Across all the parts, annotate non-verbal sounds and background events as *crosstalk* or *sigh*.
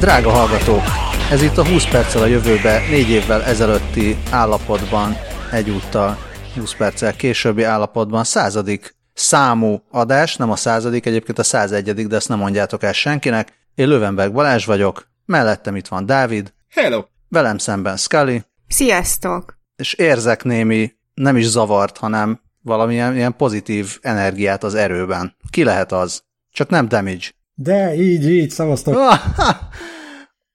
Drága hallgatók, ez itt a 20 perccel a jövőbe, négy évvel ezelőtti állapotban, egyúttal 20 perccel későbbi állapotban századik számú adás, nem a századik, egyébként a 101 de ezt nem mondjátok el senkinek. Én Lövenberg Balázs vagyok, mellettem itt van Dávid. Hello! Velem szemben Scully. Sziasztok! És érzek némi, nem is zavart, hanem valamilyen ilyen pozitív energiát az erőben. Ki lehet az? Csak nem damage. De így, így, szavaztok. *laughs*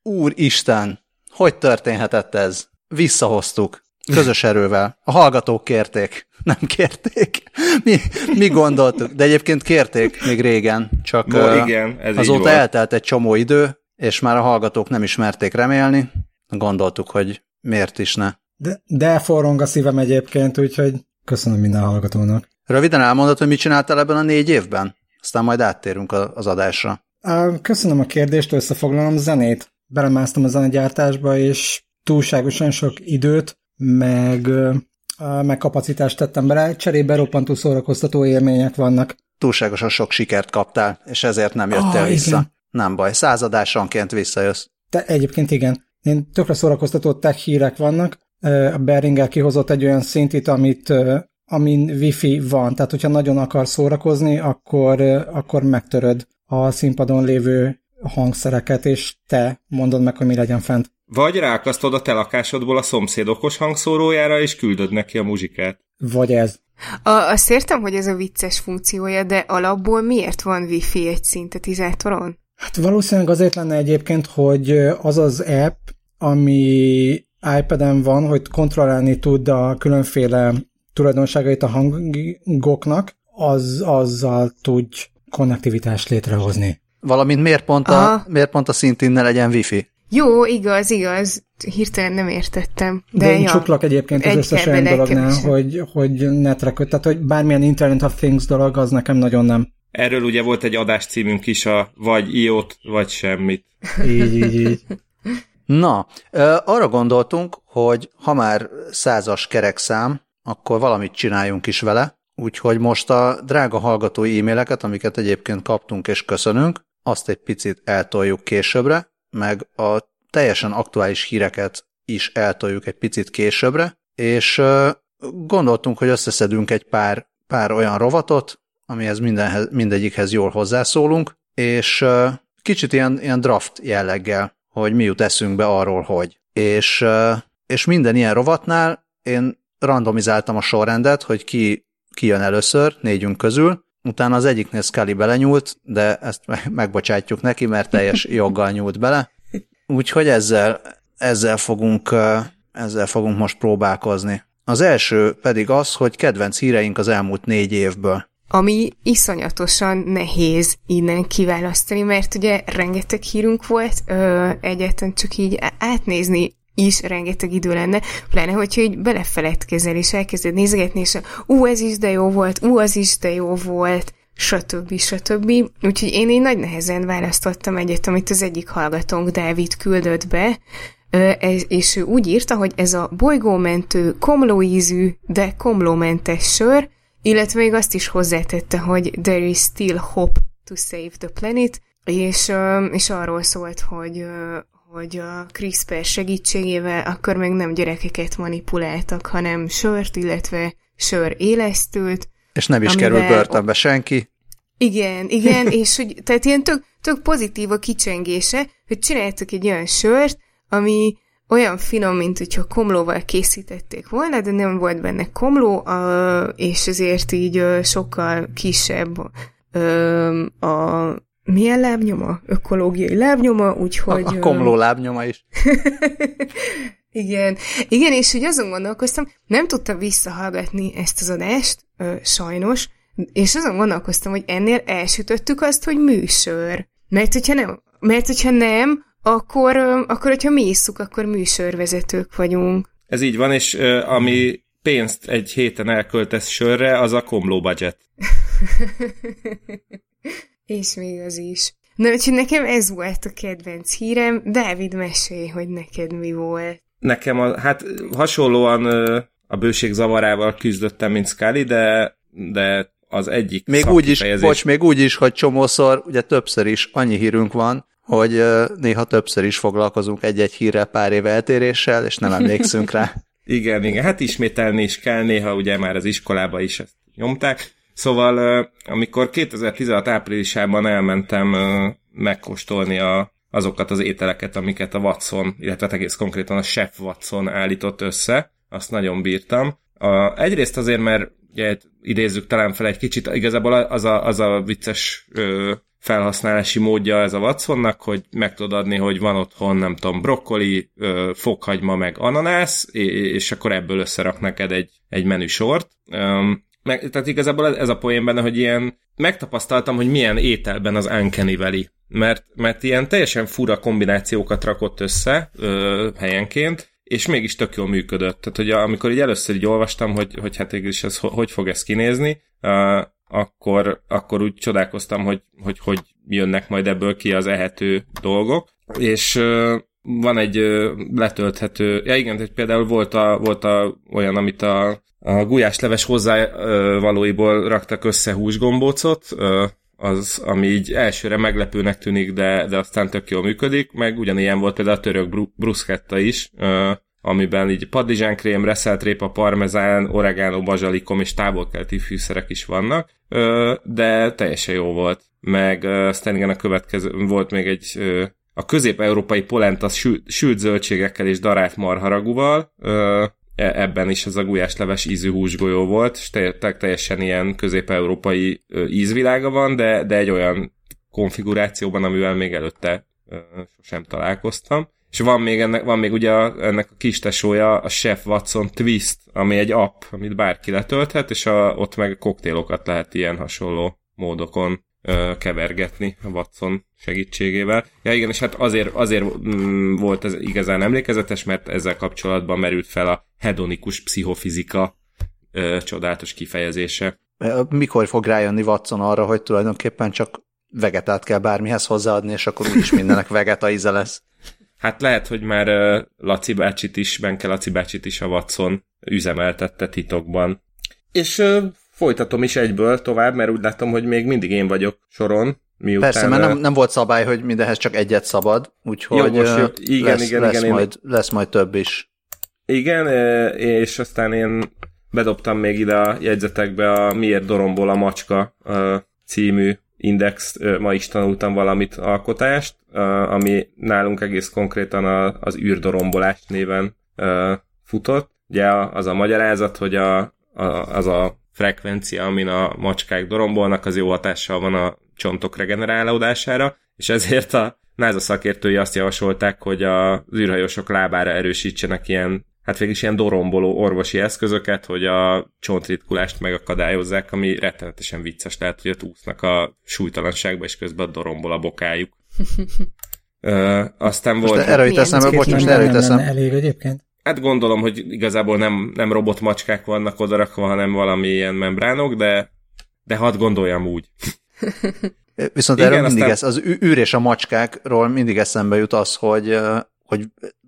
Úristen, hogy történhetett ez? Visszahoztuk. Közös erővel. A hallgatók kérték. Nem kérték. Mi, mi gondoltuk? De egyébként kérték még régen, csak Bo, igen, ez azóta eltelt egy csomó idő, és már a hallgatók nem ismerték remélni. Gondoltuk, hogy miért is ne. De, de forrong a szívem egyébként, úgyhogy köszönöm minden hallgatónak. Röviden elmondod, hogy mit csináltál ebben a négy évben? Aztán majd áttérünk az adásra. Köszönöm a kérdést, összefoglalom zenét. Belemásztam a zenegyártásba, és túlságosan sok időt, meg, meg kapacitást tettem bele. Cserébe roppantó szórakoztató élmények vannak. Túlságosan sok sikert kaptál, és ezért nem jöttél oh, vissza. Igen. Nem baj, századásonként visszajössz. Te, egyébként igen. Én tökre szórakoztató tech hírek vannak. A Beringer kihozott egy olyan szintit, amit amin wifi van, tehát hogyha nagyon akar szórakozni, akkor, akkor megtöröd a színpadon lévő hangszereket, és te mondod meg, hogy mi legyen fent. Vagy rákasztod a te lakásodból a szomszéd okos hangszórójára, és küldöd neki a muzsikát. Vagy ez. A, azt értem, hogy ez a vicces funkciója, de alapból miért van wifi egy szintetizátoron? Hát valószínűleg azért lenne egyébként, hogy az az app, ami iPad-en van, hogy kontrollálni tud a különféle tulajdonságait a hangoknak, az, azzal tudj konnektivitást létrehozni. Valamint miért pont a, miért pont a szintén ne legyen wifi? Jó, igaz, igaz. Hirtelen nem értettem. De, de én ja, csuklak egyébként az összes olyan dolognál, hogy, hogy netre köt. Tehát, hogy bármilyen Internet of Things dolog, az nekem nagyon nem. Erről ugye volt egy adáscímünk is, a vagy iót, vagy semmit. Így, így, így. Na, arra gondoltunk, hogy ha már százas kerekszám, akkor valamit csináljunk is vele, úgyhogy most a drága hallgatói e-maileket, amiket egyébként kaptunk és köszönünk, azt egy picit eltoljuk későbbre, meg a teljesen aktuális híreket is eltoljuk egy picit későbbre, és gondoltunk, hogy összeszedünk egy pár, pár olyan rovatot, amihez mindenhez, mindegyikhez jól hozzászólunk, és kicsit ilyen, ilyen draft jelleggel, hogy mi jut eszünkbe arról, hogy. És, és minden ilyen rovatnál én randomizáltam a sorrendet, hogy ki, ki jön először, négyünk közül, utána az egyiknél Scully belenyúlt, de ezt megbocsátjuk neki, mert teljes *laughs* joggal nyúlt bele. Úgyhogy ezzel, ezzel, fogunk, ezzel fogunk most próbálkozni. Az első pedig az, hogy kedvenc híreink az elmúlt négy évből. Ami iszonyatosan nehéz innen kiválasztani, mert ugye rengeteg hírunk volt, ö, egyáltalán csak így átnézni is rengeteg idő lenne, pláne, hogyha így belefeledkezel, és elkezded nézegetni, és ú, ez is de jó volt, ú, az is de jó volt, stb. stb. Úgyhogy én így nagy nehezen választottam egyet, amit az egyik hallgatónk Dávid küldött be, és ő úgy írta, hogy ez a bolygómentő, komlóízű, de komlómentes sör, illetve még azt is hozzátette, hogy there is still hope to save the planet, és, és arról szólt, hogy, hogy a CRISPR segítségével akkor meg nem gyerekeket manipuláltak, hanem sört, illetve sör élesztült. És nem is kerül börtönbe senki. Igen, igen, és hogy, tehát ilyen tök, tök pozitív a kicsengése, hogy csináltak egy olyan sört, ami olyan finom, mint hogyha komlóval készítették volna, de nem volt benne komló, és ezért így sokkal kisebb a milyen lábnyoma? Ökológiai lábnyoma, úgyhogy... A, a komló lábnyoma is. *laughs* Igen, igen, és hogy azon gondolkoztam, nem tudtam visszahallgatni ezt az adást, ö, sajnos, és azon gondolkoztam, hogy ennél elsütöttük azt, hogy műsor. Mert hogyha nem, mert hogyha nem akkor, ö, akkor hogyha mi isszuk, akkor műsorvezetők vagyunk. Ez így van, és ö, ami pénzt egy héten elköltesz sörre, az a komló budget. *laughs* És még az is. Na, úgyhogy nekem ez volt a kedvenc hírem. Dávid, mesélj, hogy neked mi volt. Nekem, a, hát hasonlóan a bőség zavarával küzdöttem, mint Scully, de, de az egyik még úgy is, bocs, még úgy is, hogy csomószor, ugye többször is annyi hírünk van, hogy néha többször is foglalkozunk egy-egy hírrel pár éve eltéréssel, és nem emlékszünk rá. *laughs* igen, igen, hát ismételni is kell, néha ugye már az iskolába is ezt nyomták. Szóval, amikor 2016 áprilisában elmentem megkóstolni a, azokat az ételeket, amiket a Watson, illetve hát egész konkrétan a Chef Watson állított össze, azt nagyon bírtam. A, egyrészt azért, mert ugye idézzük talán fel egy kicsit, igazából az a, az a vicces ö, felhasználási módja ez a Watsonnak, hogy meg tudod adni, hogy van otthon, nem tudom, brokkoli, ö, fokhagyma, meg ananász, és akkor ebből összerak neked egy, egy menüsort. Um, meg, tehát igazából ez a poén benne, hogy ilyen megtapasztaltam, hogy milyen ételben az Uncanny Valley. Mert, mert ilyen teljesen fura kombinációkat rakott össze ö, helyenként, és mégis tök jól működött. Tehát, hogy amikor így először így olvastam, hogy, hogy hát is ez hogy fog ez kinézni, uh, akkor, akkor úgy csodálkoztam, hogy, hogy hogy jönnek majd ebből ki az ehető dolgok. És uh, van egy uh, letölthető, ja igen, hogy például volt, a, volt a, olyan, amit a, a gulyásleves hozzávalóiból raktak össze húsgombócot, az, ami így elsőre meglepőnek tűnik, de, de aztán tök jól működik, meg ugyanilyen volt például a török bru- bruschetta is, amiben így padlizsánkrém, reszelt répa, parmezán, oregano, bazsalikom és távolkelti fűszerek is vannak, de teljesen jó volt. Meg aztán igen, a következő volt még egy a közép-európai polenta sült, sült zöldségekkel és darált marharagúval, ebben is az a gulyásleves ízű húsgolyó volt, és teljesen ilyen közép-európai ízvilága van, de, de egy olyan konfigurációban, amivel még előtte sosem találkoztam. És van még, ennek, van még ugye a, ennek a kis tesója, a Chef Watson Twist, ami egy app, amit bárki letölthet, és a, ott meg koktélokat lehet ilyen hasonló módokon kevergetni a Watson segítségével. Ja igen, és hát azért, azért mm, volt ez igazán emlékezetes, mert ezzel kapcsolatban merült fel a hedonikus pszichofizika ö, csodálatos kifejezése. Mikor fog rájönni Watson arra, hogy tulajdonképpen csak vegetát kell bármihez hozzáadni, és akkor úgyis mindenek vegeta íze lesz? Hát lehet, hogy már Laci bácsit is, Benke Laci bácsit is a Watson üzemeltette titokban. És folytatom is egyből tovább, mert úgy látom, hogy még mindig én vagyok soron. Miután, Persze, mert nem, nem volt szabály, hogy mindenhez csak egyet szabad, úgyhogy jogos, jó. Igen, lesz, igen, lesz, igen, majd, én... lesz majd több is. Igen, és aztán én bedobtam még ide a jegyzetekbe a Miért dorombol a macska című index, ma is tanultam valamit alkotást, ami nálunk egész konkrétan az űrdorombolás néven futott. Ugye az a magyarázat, hogy a, a, az a frekvencia, amin a macskák dorombolnak, az jó hatással van a csontok regenerálódására, és ezért a NASA szakértői azt javasolták, hogy az űrhajósok lábára erősítsenek ilyen, hát végig ilyen doromboló orvosi eszközöket, hogy a csontritkulást megakadályozzák, ami rettenetesen vicces, lehet, hogy ott úsznak a súlytalanságba, és közben dorombol a bokájuk. *laughs* Ö, aztán most volt... Erre jut eszembe, bocs, most erre jut eszembe. Elég egyébként. Hát gondolom, hogy igazából nem, nem robotmacskák vannak odarakva, hanem valami ilyen membránok, de, de hadd gondoljam úgy. Viszont Igen, erről mindig aztán... ez, az űr és a macskákról mindig eszembe jut az, hogy, hogy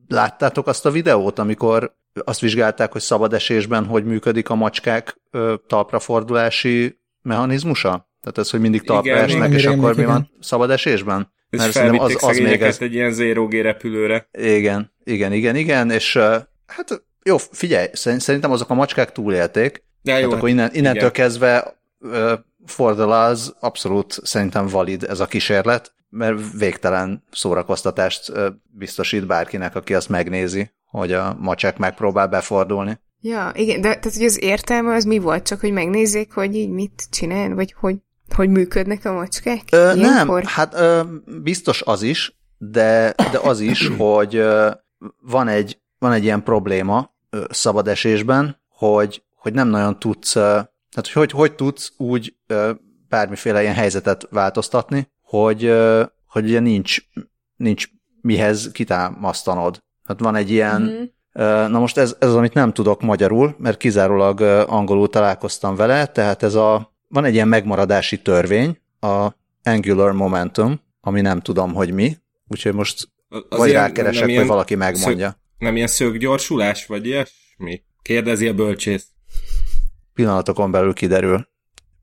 láttátok azt a videót, amikor azt vizsgálták, hogy szabad esésben hogy működik a macskák talprafordulási mechanizmusa? Tehát ez, hogy mindig talpra igen, esnek, és akkor mi van szabad esésben? És Mert az, az még ez... egy ilyen zero G repülőre. Igen, igen, igen, igen, és hát jó, figyelj, szerintem azok a macskák túlélték, de jó, hát akkor innen, innentől igen. kezdve for the laws abszolút szerintem valid ez a kísérlet, mert végtelen szórakoztatást biztosít bárkinek, aki azt megnézi, hogy a macsek megpróbál befordulni. Ja, igen, de tehát, hogy az értelme az mi volt? Csak, hogy megnézzék, hogy így mit csinál, vagy hogy, hogy működnek a macskák? Ö, nem, hát ö, biztos az is, de, de az is, *clears throat* hogy ö, van egy, van egy ilyen probléma ö, szabad esésben, hogy, hogy nem nagyon tudsz tehát, hogy, hogy hogy tudsz úgy ö, bármiféle ilyen helyzetet változtatni, hogy, ö, hogy ugye nincs, nincs mihez kitámasztanod. Hát van egy ilyen, mm-hmm. ö, na most ez, ez az, amit nem tudok magyarul, mert kizárólag ö, angolul találkoztam vele, tehát ez a, van egy ilyen megmaradási törvény, a Angular Momentum, ami nem tudom, hogy mi, úgyhogy most az vagy ilyen, rákeresek, hogy ilyen valaki megmondja. Szög, nem ilyen szöggyorsulás, vagy ilyesmi? Kérdezi a bölcsész pillanatokon belül kiderül.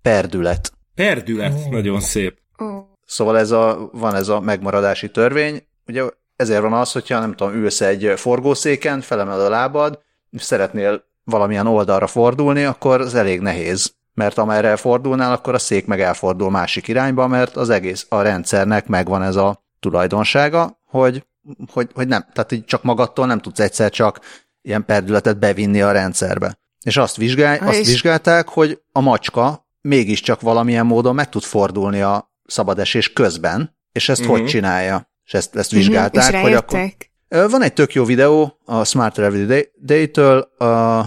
perdület. Perdület, oh. nagyon szép. Oh. Szóval ez a, van ez a megmaradási törvény. Ugye ezért van az, hogyha nem tudom, ülsz egy forgószéken, felemel a lábad, és szeretnél valamilyen oldalra fordulni, akkor ez elég nehéz. Mert amerre fordulnál, akkor a szék meg elfordul másik irányba, mert az egész a rendszernek megvan ez a tulajdonsága, hogy, hogy, hogy nem, tehát így csak magadtól nem tudsz egyszer csak ilyen perdületet bevinni a rendszerbe. És azt, vizsgál, azt és... vizsgálták, hogy a macska mégiscsak valamilyen módon meg tud fordulni a szabadesés közben, és ezt uh-huh. hogy csinálja. És ezt, ezt vizsgálták. Uh-huh. És hogy akkor... Van egy tök jó videó a Smart Every Day-től, a...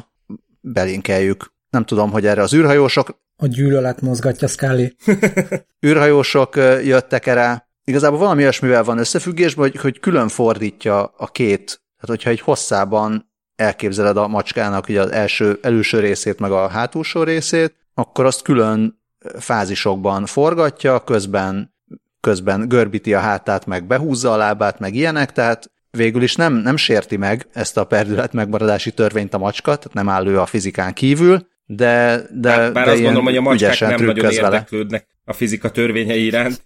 belinkeljük. Nem tudom, hogy erre az űrhajósok... A gyűlölet mozgatja Scully. *laughs* űrhajósok jöttek erre. Igazából valami olyasmivel van összefüggésben, hogy, hogy külön fordítja a két, tehát hogyha egy hosszában elképzeled a macskának ugye az első, előső részét, meg a hátulsó részét, akkor azt külön fázisokban forgatja, közben, közben görbíti a hátát, meg behúzza a lábát, meg ilyenek, tehát végül is nem, nem sérti meg ezt a perdület megmaradási törvényt a macska, tehát nem áll ő a fizikán kívül, de, de, bár, bár de azt gondolom, hogy a macskák nem nagyon érdeklődnek vele. a fizika törvényei iránt.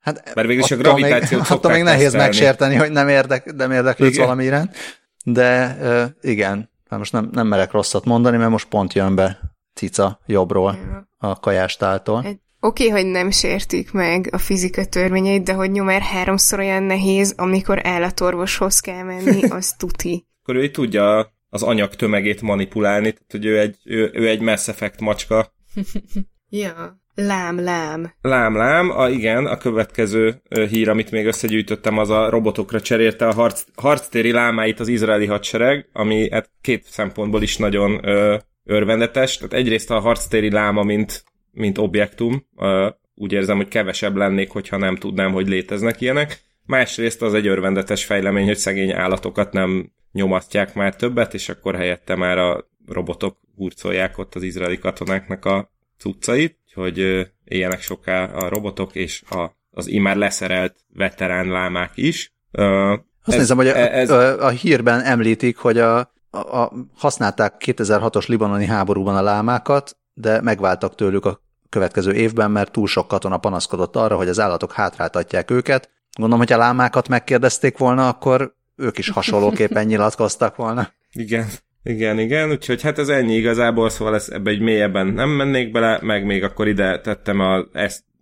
Hát Bár végül is a gravitációt még, attól még nehéz tesztelni. megsérteni, hogy nem, érdek, nem érdeklődsz valami iránt. De uh, igen, hát most nem, nem merek rosszat mondani, mert most pont jön be cica jobbról a kajástáltól. Oké, okay, hogy nem sértik meg a fizika törvényeit, de hogy nyomár háromszor olyan nehéz, amikor állatorvoshoz kell menni, *laughs* az tuti. Akkor ő tudja az anyag tömegét manipulálni, tehát hogy ő egy, ő, ő egy Mass Effect macska. *laughs* ja. Lám, lám. Lám, lám. A, igen, a következő hír, amit még összegyűjtöttem, az a robotokra cserélte a harc, harctéri lámáit az izraeli hadsereg, ami hát két szempontból is nagyon ö, örvendetes. Tehát egyrészt a harctéri láma, mint, mint objektum, ö, úgy érzem, hogy kevesebb lennék, hogyha nem tudnám, hogy léteznek ilyenek. Másrészt az egy örvendetes fejlemény, hogy szegény állatokat nem nyomatják már többet, és akkor helyette már a robotok hurcolják ott az izraeli katonáknak a cuccait, hogy éljenek soká a robotok és a, az immár leszerelt veterán lámák is. Azt ez, nézem, hogy a, ez... a, a hírben említik, hogy a, a, a, használták 2006-os libanoni háborúban a lámákat, de megváltak tőlük a következő évben, mert túl sok katona panaszkodott arra, hogy az állatok hátráltatják őket. Gondolom, hogy a lámákat megkérdezték volna, akkor ők is hasonlóképpen nyilatkoztak volna. Igen. Igen, igen, úgyhogy hát ez ennyi igazából, szóval ez, ebbe egy mélyebben nem mennék bele, meg még akkor ide tettem a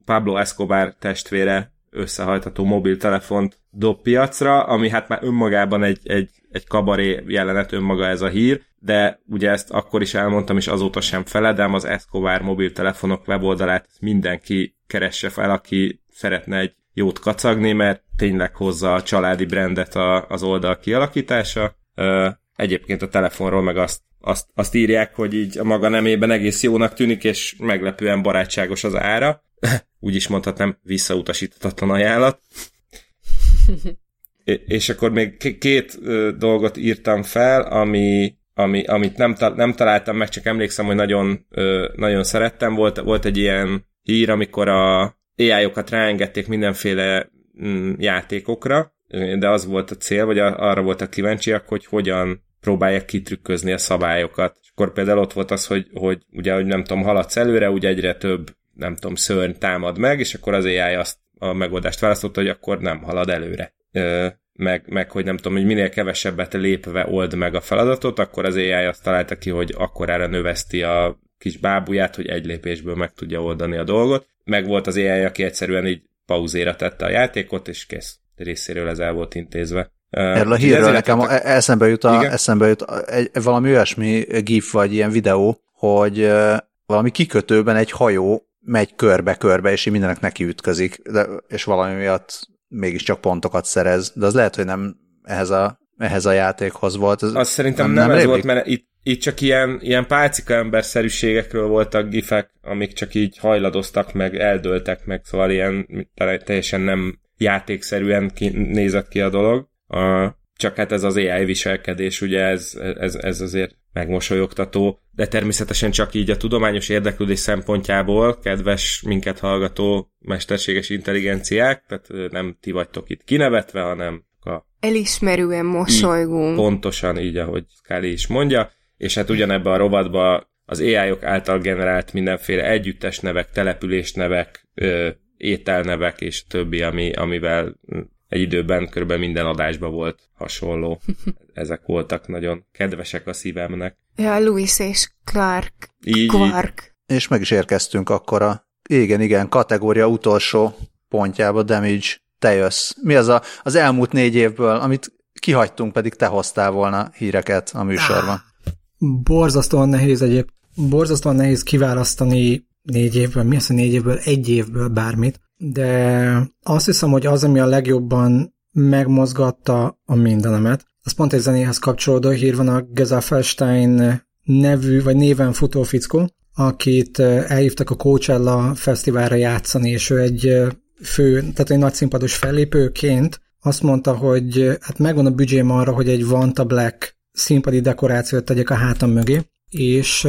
Pablo Escobar testvére összehajtható mobiltelefont dob piacra, ami hát már önmagában egy, egy, egy kabaré jelenet önmaga ez a hír, de ugye ezt akkor is elmondtam, és azóta sem feledem, az Escobar mobiltelefonok weboldalát mindenki keresse fel, aki szeretne egy jót kacagni, mert tényleg hozza a családi brandet a, az oldal kialakítása. Egyébként a telefonról meg azt, azt, azt írják, hogy így a maga nemében egész jónak tűnik, és meglepően barátságos az ára. *laughs* Úgy is mondhatnám, visszautasíthatatlan ajánlat. *laughs* és akkor még két dolgot írtam fel, ami, ami, amit nem, nem találtam meg, csak emlékszem, hogy nagyon, nagyon szerettem. Volt, volt egy ilyen hír, amikor a AI-okat ráengedték mindenféle mm, játékokra, de az volt a cél, vagy arra voltak kíváncsiak, hogy hogyan próbálják kitrükközni a szabályokat. És akkor például ott volt az, hogy, hogy ugye, hogy nem tudom, haladsz előre, ugye egyre több, nem tudom, szörny támad meg, és akkor az AI azt a megoldást választotta, hogy akkor nem halad előre. Ö, meg, meg, hogy nem tudom, hogy minél kevesebbet lépve old meg a feladatot, akkor az AI azt találta ki, hogy akkor erre növeszti a kis bábuját, hogy egy lépésből meg tudja oldani a dolgot. Meg volt az AI, aki egyszerűen így pauzéra tette a játékot, és kész. Részéről ez el volt intézve. Erről a hírről nekem a, eszembe jut, a, eszembe jut egy, valami olyasmi gif vagy ilyen videó, hogy valami kikötőben egy hajó megy körbe-körbe, és így mindenek neki ütközik, de, és valami miatt mégiscsak pontokat szerez, de az lehet, hogy nem ehhez a, ehhez a játékhoz volt. Ez Azt szerintem nem, nem, ez révik? volt, mert itt, itt csak ilyen, ilyen pálcika emberszerűségekről voltak gifek, amik csak így hajladoztak, meg eldőltek, meg szóval ilyen teljesen nem játékszerűen ki, nézett ki a dolog. A, csak hát ez az AI viselkedés, ugye ez, ez, ez azért megmosolyogtató, de természetesen csak így a tudományos érdeklődés szempontjából, kedves minket hallgató mesterséges intelligenciák, tehát nem ti vagytok itt kinevetve, hanem a... Elismerően mosolygunk. Így, pontosan így, ahogy Scully is mondja, és hát ugyanebben a rovatban az AI-ok által generált mindenféle együttes nevek, település nevek, ö, ételnevek és többi, ami, amivel egy időben körülbelül minden adásban volt hasonló. *laughs* Ezek voltak nagyon kedvesek a szívemnek. Ja, Louis és Clark. Így, Quark. És meg is érkeztünk akkor a igen, igen, kategória utolsó pontjába, Damage, te jössz. Mi az a, az elmúlt négy évből, amit kihagytunk, pedig te hoztál volna híreket a műsorban? Borzasztóan nehéz egyéb, borzasztóan nehéz kiválasztani négy évből, mi az a négy évből, egy évből bármit, de azt hiszem, hogy az, ami a legjobban megmozgatta a mindenemet, az pont egy zenéhez kapcsolódó hír van a Geza Felstein nevű, vagy néven futó fickó, akit elhívtak a Coachella fesztiválra játszani, és ő egy fő, tehát egy nagy színpados fellépőként azt mondta, hogy hát megvan a büdzsém arra, hogy egy Vanta Black színpadi dekorációt tegyek a hátam mögé, és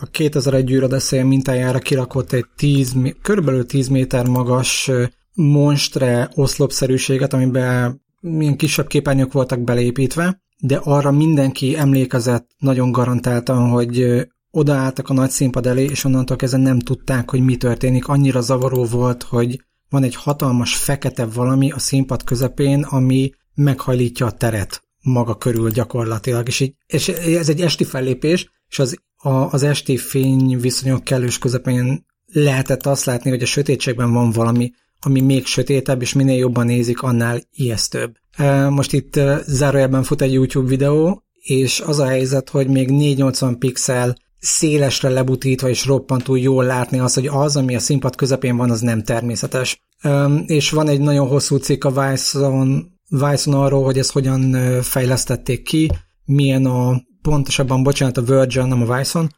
a 2001 űrodeszél mintájára kirakott egy 10, körülbelül 10 méter magas monstre oszlopszerűséget, amiben milyen kisebb képernyők voltak beleépítve, de arra mindenki emlékezett nagyon garantáltan, hogy odaálltak a nagy színpad elé, és onnantól kezdve nem tudták, hogy mi történik. Annyira zavaró volt, hogy van egy hatalmas fekete valami a színpad közepén, ami meghajlítja a teret maga körül gyakorlatilag. És, így, és ez egy esti fellépés, és az, a, az esti fény viszonyok kellős közepén lehetett azt látni, hogy a sötétségben van valami, ami még sötétebb, és minél jobban nézik, annál ijesztőbb. Most itt zárójelben fut egy YouTube videó, és az a helyzet, hogy még 480 pixel szélesre lebutítva és roppantú jól látni az, hogy az, ami a színpad közepén van, az nem természetes. És van egy nagyon hosszú cikk a Vice-on, Vice-on arról, hogy ezt hogyan fejlesztették ki, milyen a, pontosabban, bocsánat, a Virgin, nem a Vice-on,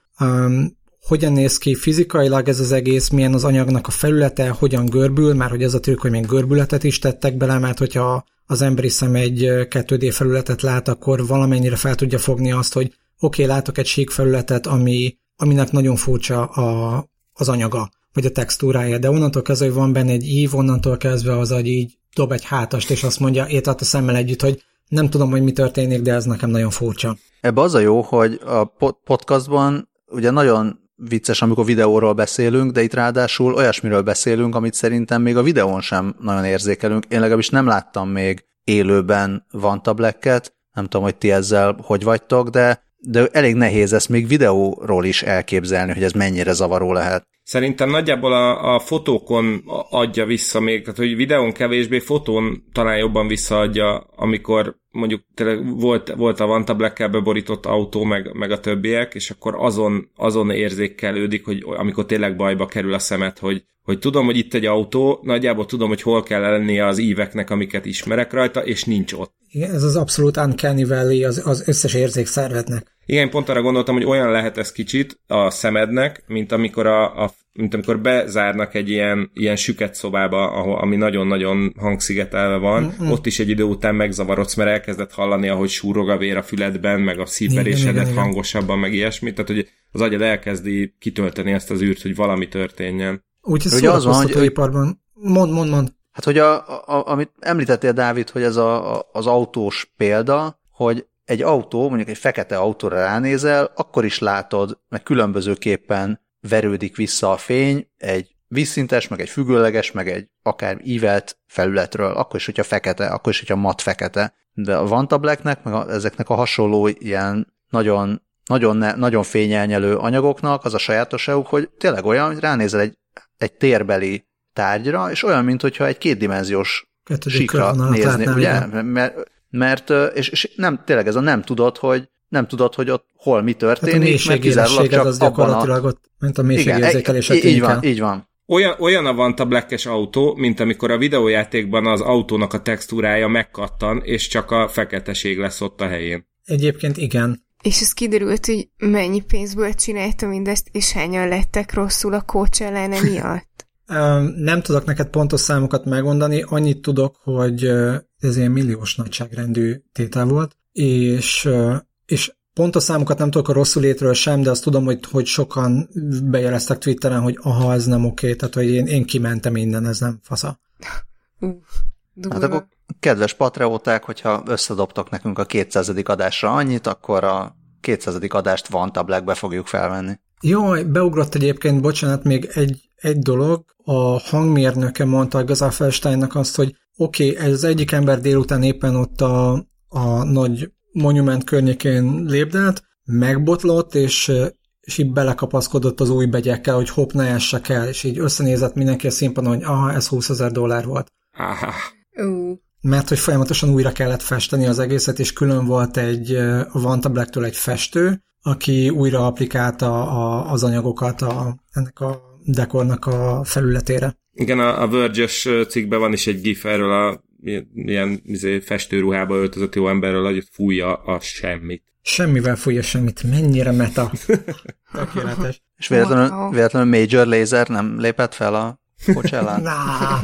hogyan néz ki fizikailag ez az egész, milyen az anyagnak a felülete, hogyan görbül, már hogy ez a trükk, hogy még görbületet is tettek bele, mert hogyha az emberi szem egy 2D felületet lát, akkor valamennyire fel tudja fogni azt, hogy oké, okay, látok egy sík felületet, ami, aminek nagyon furcsa a, az anyaga, vagy a textúrája, de onnantól kezdve, hogy van benne egy ív, onnantól kezdve az agy így dob egy hátast, és azt mondja, ét a szemmel együtt, hogy nem tudom, hogy mi történik, de ez nekem nagyon furcsa. Ebbe az a jó, hogy a podcastban ugye nagyon vicces, amikor videóról beszélünk, de itt ráadásul olyasmiről beszélünk, amit szerintem még a videón sem nagyon érzékelünk. Én legalábbis nem láttam még élőben Vanta Black-et, nem tudom, hogy ti ezzel hogy vagytok, de de elég nehéz ezt még videóról is elképzelni, hogy ez mennyire zavaró lehet. Szerintem nagyjából a, a fotókon adja vissza még, tehát hogy videón kevésbé, fotón talán jobban visszaadja, amikor mondjuk tényleg volt, volt a Vanta black beborított autó, meg, meg a többiek, és akkor azon, azon érzékelődik, hogy amikor tényleg bajba kerül a szemet, hogy, hogy tudom, hogy itt egy autó, nagyjából tudom, hogy hol kell lennie az íveknek, amiket ismerek rajta, és nincs ott. Igen, ez az abszolút uncanny valley az, az összes érzékszervetnek. Igen, pont arra gondoltam, hogy olyan lehet ez kicsit a szemednek, mint amikor, a, a, mint amikor bezárnak egy ilyen, ilyen süket szobába, ahol, ami nagyon-nagyon hangszigetelve van, mm-hmm. ott is egy idő után megzavarodsz, mert elkezdett hallani, ahogy súrog a vér a füledben, meg a szívverésedet hangosabban, meg ilyesmit, tehát hogy az agyad elkezdi kitölteni ezt az űrt, hogy valami történjen. Úgyhogy Ugye az van, hogy iparban. Mond, mond, mond. Hát, hogy a, a, amit említettél, Dávid, hogy ez a, a, az autós példa, hogy egy autó, mondjuk egy fekete autóra ránézel, akkor is látod, meg különbözőképpen verődik vissza a fény egy vízszintes, meg egy függőleges, meg egy akár ívelt felületről, akkor is, hogyha fekete, akkor is, hogyha mat fekete. De a Vanta Blacknek, meg a, ezeknek a hasonló ilyen nagyon, nagyon, ne, nagyon fényelnyelő anyagoknak az a sajátosságuk, hogy tényleg olyan, hogy ránézel egy, egy térbeli tárgyra, és olyan, mintha egy kétdimenziós sikra nézni, ugye? Mert mert, és, és nem, tényleg ez a nem tudod, hogy nem tudod, hogy ott hol mi történik, hát a mert kizárólag csak az gyakorlatilag a... ott, mint a mélységérzékelés a így van, így van. Olyan, olyan a Vanta black autó, mint amikor a videójátékban az autónak a textúrája megkattan, és csak a feketeség lesz ott a helyén. Egyébként igen. És ez kiderült, hogy mennyi pénzből csinálta mindezt, és hányan lettek rosszul a Coachella miatt? Nem tudok neked pontos számokat megmondani, annyit tudok, hogy ez ilyen milliós nagyságrendű tétel volt, és, és pontos számokat nem tudok a rosszul létről sem, de azt tudom, hogy, hogy sokan bejeleztek Twitteren, hogy aha, ez nem oké, tehát hogy én, én kimentem innen, ez nem fasza. Uh, hát akkor kedves patreóták, hogyha összedobtok nekünk a 200. adásra annyit, akkor a 200. adást Vanta Blackbe fogjuk felvenni. Jó, beugrott egyébként, bocsánat, még egy, egy dolog. A hangmérnöke mondta Gazal Felsteinnak azt, hogy oké, okay, ez az egyik ember délután éppen ott a, a nagy monument környékén lépdelt, megbotlott, és, és így belekapaszkodott az új begyekkel, hogy hopp, ne essek el, és így összenézett mindenki a színpadon, hogy aha, ez 20 ezer dollár volt. Aha. Ú, Mert hogy folyamatosan újra kellett festeni az egészet, és külön volt egy a Vanta Blacktől egy festő, aki újra applikálta a, az anyagokat a, ennek a dekornak a felületére. Igen, a, a Verge-es cikkben van is egy gif erről a ilyen, izé, festőruhába öltözött jó emberről, hogy fújja a semmit. Semmivel fújja semmit, mennyire meta. *laughs* Tökéletes. És véletlenül, véletlenül Major Laser nem lépett fel a Coachellán? Na,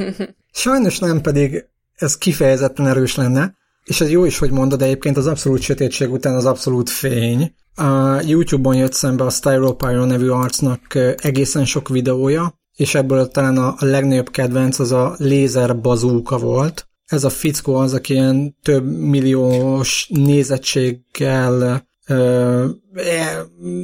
sajnos nem pedig ez kifejezetten erős lenne, és ez jó is, hogy mondod, egyébként az abszolút sötétség után az abszolút fény. A YouTube-on jött szembe a Styropyro nevű arcnak egészen sok videója, és ebből talán a, legnagyobb kedvenc az a lézer bazúka volt. Ez a fickó az, aki ilyen több milliós nézettséggel e,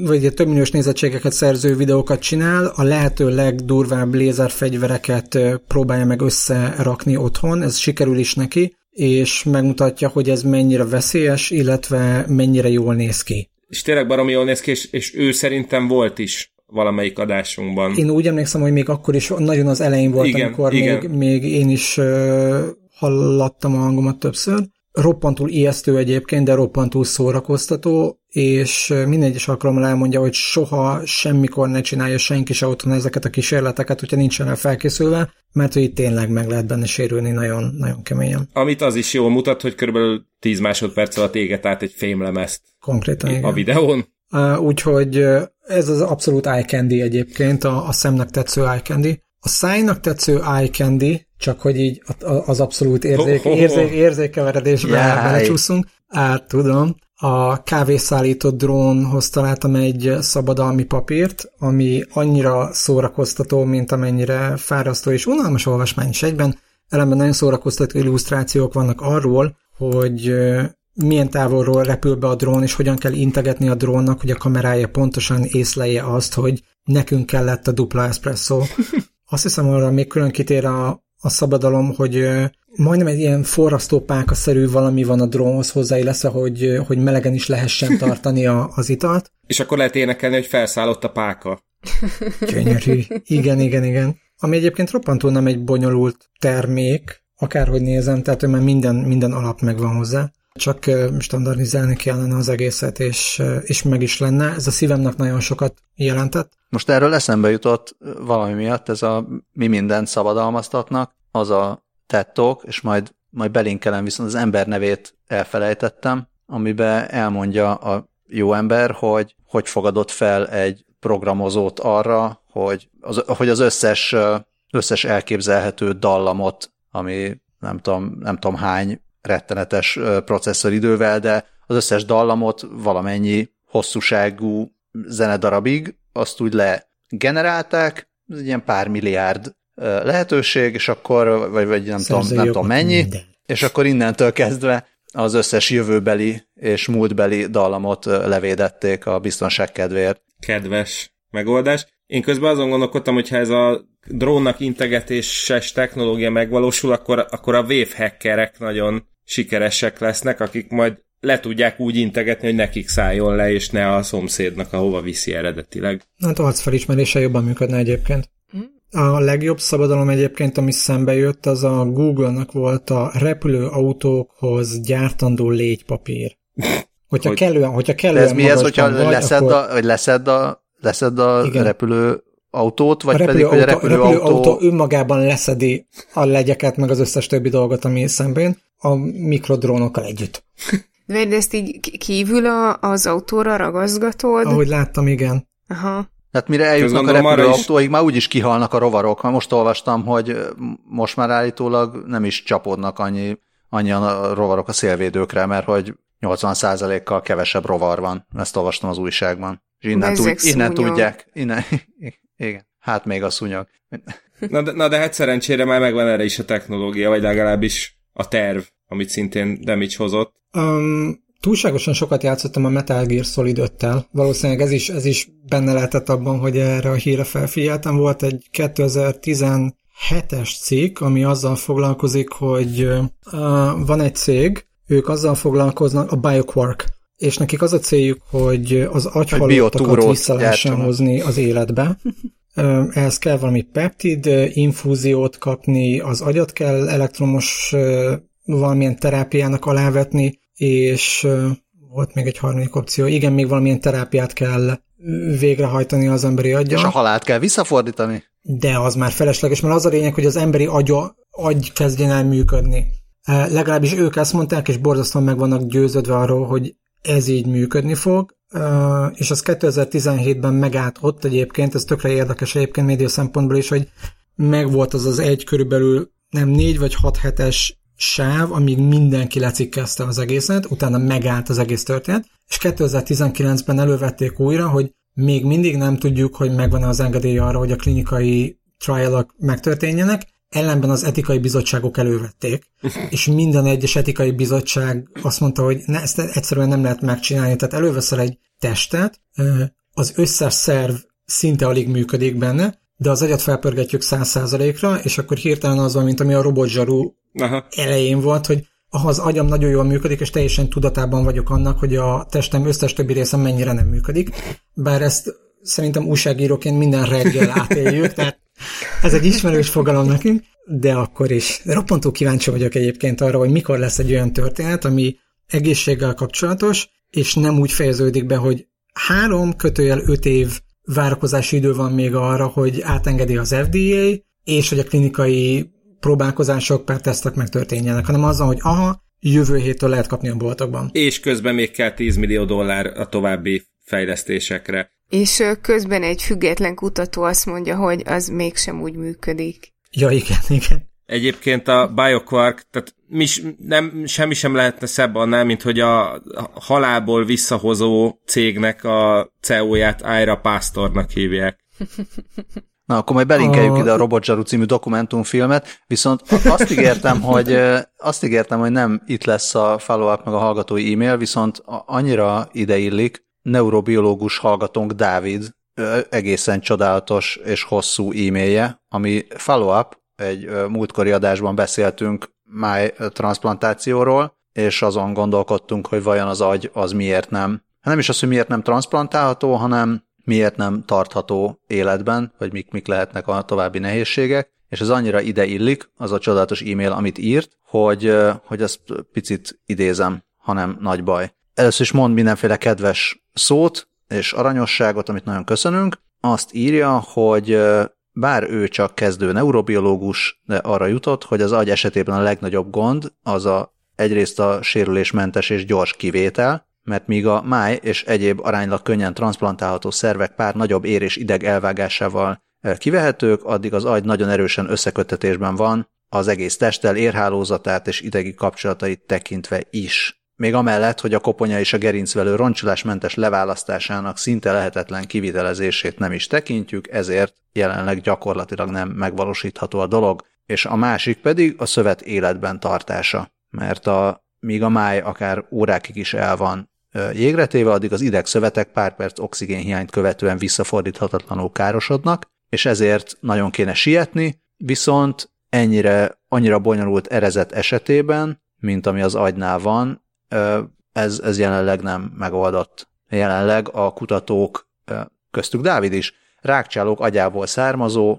vagy több milliós nézettségeket szerző videókat csinál, a lehető legdurvább lézerfegyvereket próbálja meg összerakni otthon, ez sikerül is neki, és megmutatja, hogy ez mennyire veszélyes, illetve mennyire jól néz ki. És tényleg baromi jól néz ki, és, és ő szerintem volt is valamelyik adásunkban. Én úgy emlékszem, hogy még akkor is nagyon az elején volt, Igen, amikor igen. Még, még én is uh, hallattam a hangomat többször. Roppantul ijesztő egyébként, de roppantul szórakoztató, és minden egyes alkalommal elmondja, hogy soha semmikor ne csinálja senki se otthon ezeket a kísérleteket, hogyha nincsen rá felkészülve, mert hogy itt tényleg meg lehet benne sérülni nagyon, nagyon keményen. Amit az is jól mutat, hogy körülbelül 10 másodperc alatt éget át egy fémlemezt Konkrétan, igen. a videón. Uh, úgyhogy ez az abszolút eye candy egyébként, a, a szemnek tetsző eye candy. A szájnak tetsző eye candy, csak hogy így az abszolút érzék, Ho, ho, ho. érzék, érzékeveredésbe Jaj. belecsúszunk. Hát tudom, a kávészállító drónhoz találtam egy szabadalmi papírt, ami annyira szórakoztató, mint amennyire fárasztó és unalmas olvasmány is egyben. Ellenben nagyon szórakoztató illusztrációk vannak arról, hogy milyen távolról repül be a drón, és hogyan kell integetni a drónnak, hogy a kamerája pontosan észlelje azt, hogy nekünk kellett a dupla espresso. *laughs* Azt hiszem, arra még külön kitér a, a szabadalom, hogy majdnem egy ilyen forrasztópálka-szerű valami van a drónhoz hozzáillesztve, hogy, ö, hogy melegen is lehessen *laughs* tartani a, az italt. És akkor lehet énekelni, hogy felszállott a páka. *laughs* Gyönyörű. Igen, igen, igen. Ami egyébként roppantul nem egy bonyolult termék, akárhogy nézem, tehát hogy már minden, minden alap megvan hozzá. Csak standardizálni kellene az egészet, és, és meg is lenne. Ez a szívemnek nagyon sokat jelentett. Most erről eszembe jutott valami miatt, ez a mi mindent szabadalmaztatnak, az a tettók, és majd, majd belinkelem, viszont az ember nevét elfelejtettem, amiben elmondja a jó ember, hogy hogy fogadott fel egy programozót arra, hogy az, hogy az összes, összes elképzelhető dallamot, ami nem tudom, nem tudom hány rettenetes processzoridővel, de az összes dallamot valamennyi hosszúságú zenedarabig, azt úgy legenerálták, ez egy ilyen pár milliárd lehetőség, és akkor, vagy, vagy nem, tudom, nem tudom mennyi, minden. és akkor innentől kezdve az összes jövőbeli és múltbeli dallamot levédették a biztonság kedvéért. Kedves megoldás. Én közben azon gondolkodtam, hogy ha ez a drónnak integetéses technológia megvalósul, akkor, akkor a wave hackerek nagyon sikeresek lesznek, akik majd le tudják úgy integetni, hogy nekik szálljon le, és ne a szomszédnak, ahova viszi eredetileg. Hát arcfelismerése jobban működne egyébként. A legjobb szabadalom egyébként, ami szembe jött, az a Google-nak volt a repülőautókhoz gyártandó légypapír. Hogyha Hogy- kellően, hogyha kellően ez mi ez, hogyha vagy, leszed, akkor a, vagy leszed a, leszed a Igen. repülő autót, vagy a pedig, hogy a repülőautó, repülőautó... önmagában leszedi a legyeket, meg az összes többi dolgot, ami szembe jön, a mikrodrónokkal együtt. *laughs* De ezt így kívül a, az autóra ragaszgatod? Ahogy láttam, igen. Aha. Tehát mire eljutnak a repülőautóig, már úgyis kihalnak a rovarok. Már most olvastam, hogy most már állítólag nem is csapódnak annyi, annyian a rovarok a szélvédőkre, mert hogy 80%-kal kevesebb rovar van. Ezt olvastam az újságban. És innen, tud, innen tudják. Innen, *laughs* igen. Hát még a szúnyog. Na de, na de hát szerencsére már megvan erre is a technológia, vagy legalábbis a terv, amit szintén Damage hozott. Um, túlságosan sokat játszottam a Metal Gear Solid 5-tel. Valószínűleg ez is, ez is benne lehetett abban, hogy erre a híre felfigyeltem. Volt egy 2017-es cikk, ami azzal foglalkozik, hogy uh, van egy cég, ők azzal foglalkoznak, a BioQuark, és nekik az a céljuk, hogy az agyhalottakat vissza lehessen hozni az életbe. Ehhez kell valami peptid infúziót kapni, az agyat kell elektromos valamilyen terápiának alávetni, és volt még egy harmadik opció, igen, még valamilyen terápiát kell végrehajtani az emberi agya. És a halált kell visszafordítani? De az már felesleges, mert az a lényeg, hogy az emberi agya, agy kezdjen el működni. Legalábbis ők ezt mondták, és borzasztóan meg vannak győződve arról, hogy ez így működni fog, és az 2017-ben megállt ott egyébként, ez tökre érdekes egyébként média szempontból is, hogy megvolt az az egy körülbelül nem négy vagy hat hetes sáv, amíg mindenki lecikkezte az egészet, utána megállt az egész történet, és 2019-ben elővették újra, hogy még mindig nem tudjuk, hogy megvan-e az engedély arra, hogy a klinikai trialok megtörténjenek, ellenben az etikai bizottságok elővették, *laughs* és minden egyes etikai bizottság azt mondta, hogy ne, ezt egyszerűen nem lehet megcsinálni, tehát előveszel egy testet, az összes szerv szinte alig működik benne, de az agyat felpörgetjük száz százalékra, és akkor hirtelen az van, mint ami a robotzsaru Aha. elején volt, hogy az agyam nagyon jól működik, és teljesen tudatában vagyok annak, hogy a testem összes többi része mennyire nem működik. Bár ezt szerintem újságíróként minden reggel átéljük, tehát ez egy ismerős fogalom nekünk, de akkor is. De roppantó kíváncsi vagyok egyébként arra, hogy mikor lesz egy olyan történet, ami egészséggel kapcsolatos, és nem úgy fejeződik be, hogy három kötőjel öt év várakozási idő van még arra, hogy átengedi az FDA, és hogy a klinikai próbálkozások per tesztek megtörténjenek, hanem azzal, hogy aha, jövő héttől lehet kapni a boltokban. És közben még kell 10 millió dollár a további fejlesztésekre. És közben egy független kutató azt mondja, hogy az mégsem úgy működik. Ja, igen, igen. Egyébként a BioQuark, tehát mi, nem, semmi sem lehetne szebb annál, mint hogy a halából visszahozó cégnek a CEO-ját Ira Pastornak hívják. Na, akkor majd belinkeljük a... ide a Robot című dokumentumfilmet, viszont azt ígértem, hogy azt ígértem, hogy nem itt lesz a follow-up meg a hallgatói e-mail, viszont annyira ideillik, neurobiológus hallgatónk Dávid egészen csodálatos és hosszú e-mailje, ami follow-up, egy múltkori adásban beszéltünk máj transplantációról, és azon gondolkodtunk, hogy vajon az agy az miért nem. Nem is az, hogy miért nem transplantálható, hanem miért nem tartható életben, vagy mik, mik lehetnek a további nehézségek, és ez annyira ide illik, az a csodálatos e-mail, amit írt, hogy, hogy ezt picit idézem, hanem nagy baj. Először is mond mindenféle kedves szót és aranyosságot, amit nagyon köszönünk. Azt írja, hogy bár ő csak kezdő neurobiológus, de arra jutott, hogy az agy esetében a legnagyobb gond az a egyrészt a sérülésmentes és gyors kivétel, mert míg a máj és egyéb aránylag könnyen transplantálható szervek pár nagyobb ér és ideg elvágásával eh, kivehetők, addig az agy nagyon erősen összekötetésben van, az egész testtel érhálózatát és idegi kapcsolatait tekintve is. Még amellett, hogy a koponya és a gerincvelő roncsolásmentes leválasztásának szinte lehetetlen kivitelezését nem is tekintjük, ezért jelenleg gyakorlatilag nem megvalósítható a dolog, és a másik pedig a szövet életben tartása. Mert a, míg a máj akár órákig is el van jégretéve, addig az idegszövetek pár perc oxigénhiányt követően visszafordíthatatlanul károsodnak, és ezért nagyon kéne sietni, viszont ennyire, annyira bonyolult erezet esetében, mint ami az agynál van, ez, ez jelenleg nem megoldott. Jelenleg a kutatók, köztük Dávid is, rákcsálók agyából származó,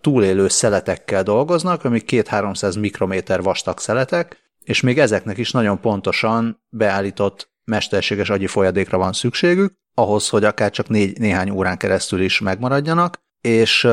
túlélő szeletekkel dolgoznak, amik 2-300 mikrométer vastag szeletek, és még ezeknek is nagyon pontosan beállított mesterséges agyi folyadékra van szükségük, ahhoz, hogy akár csak négy, néhány órán keresztül is megmaradjanak, és,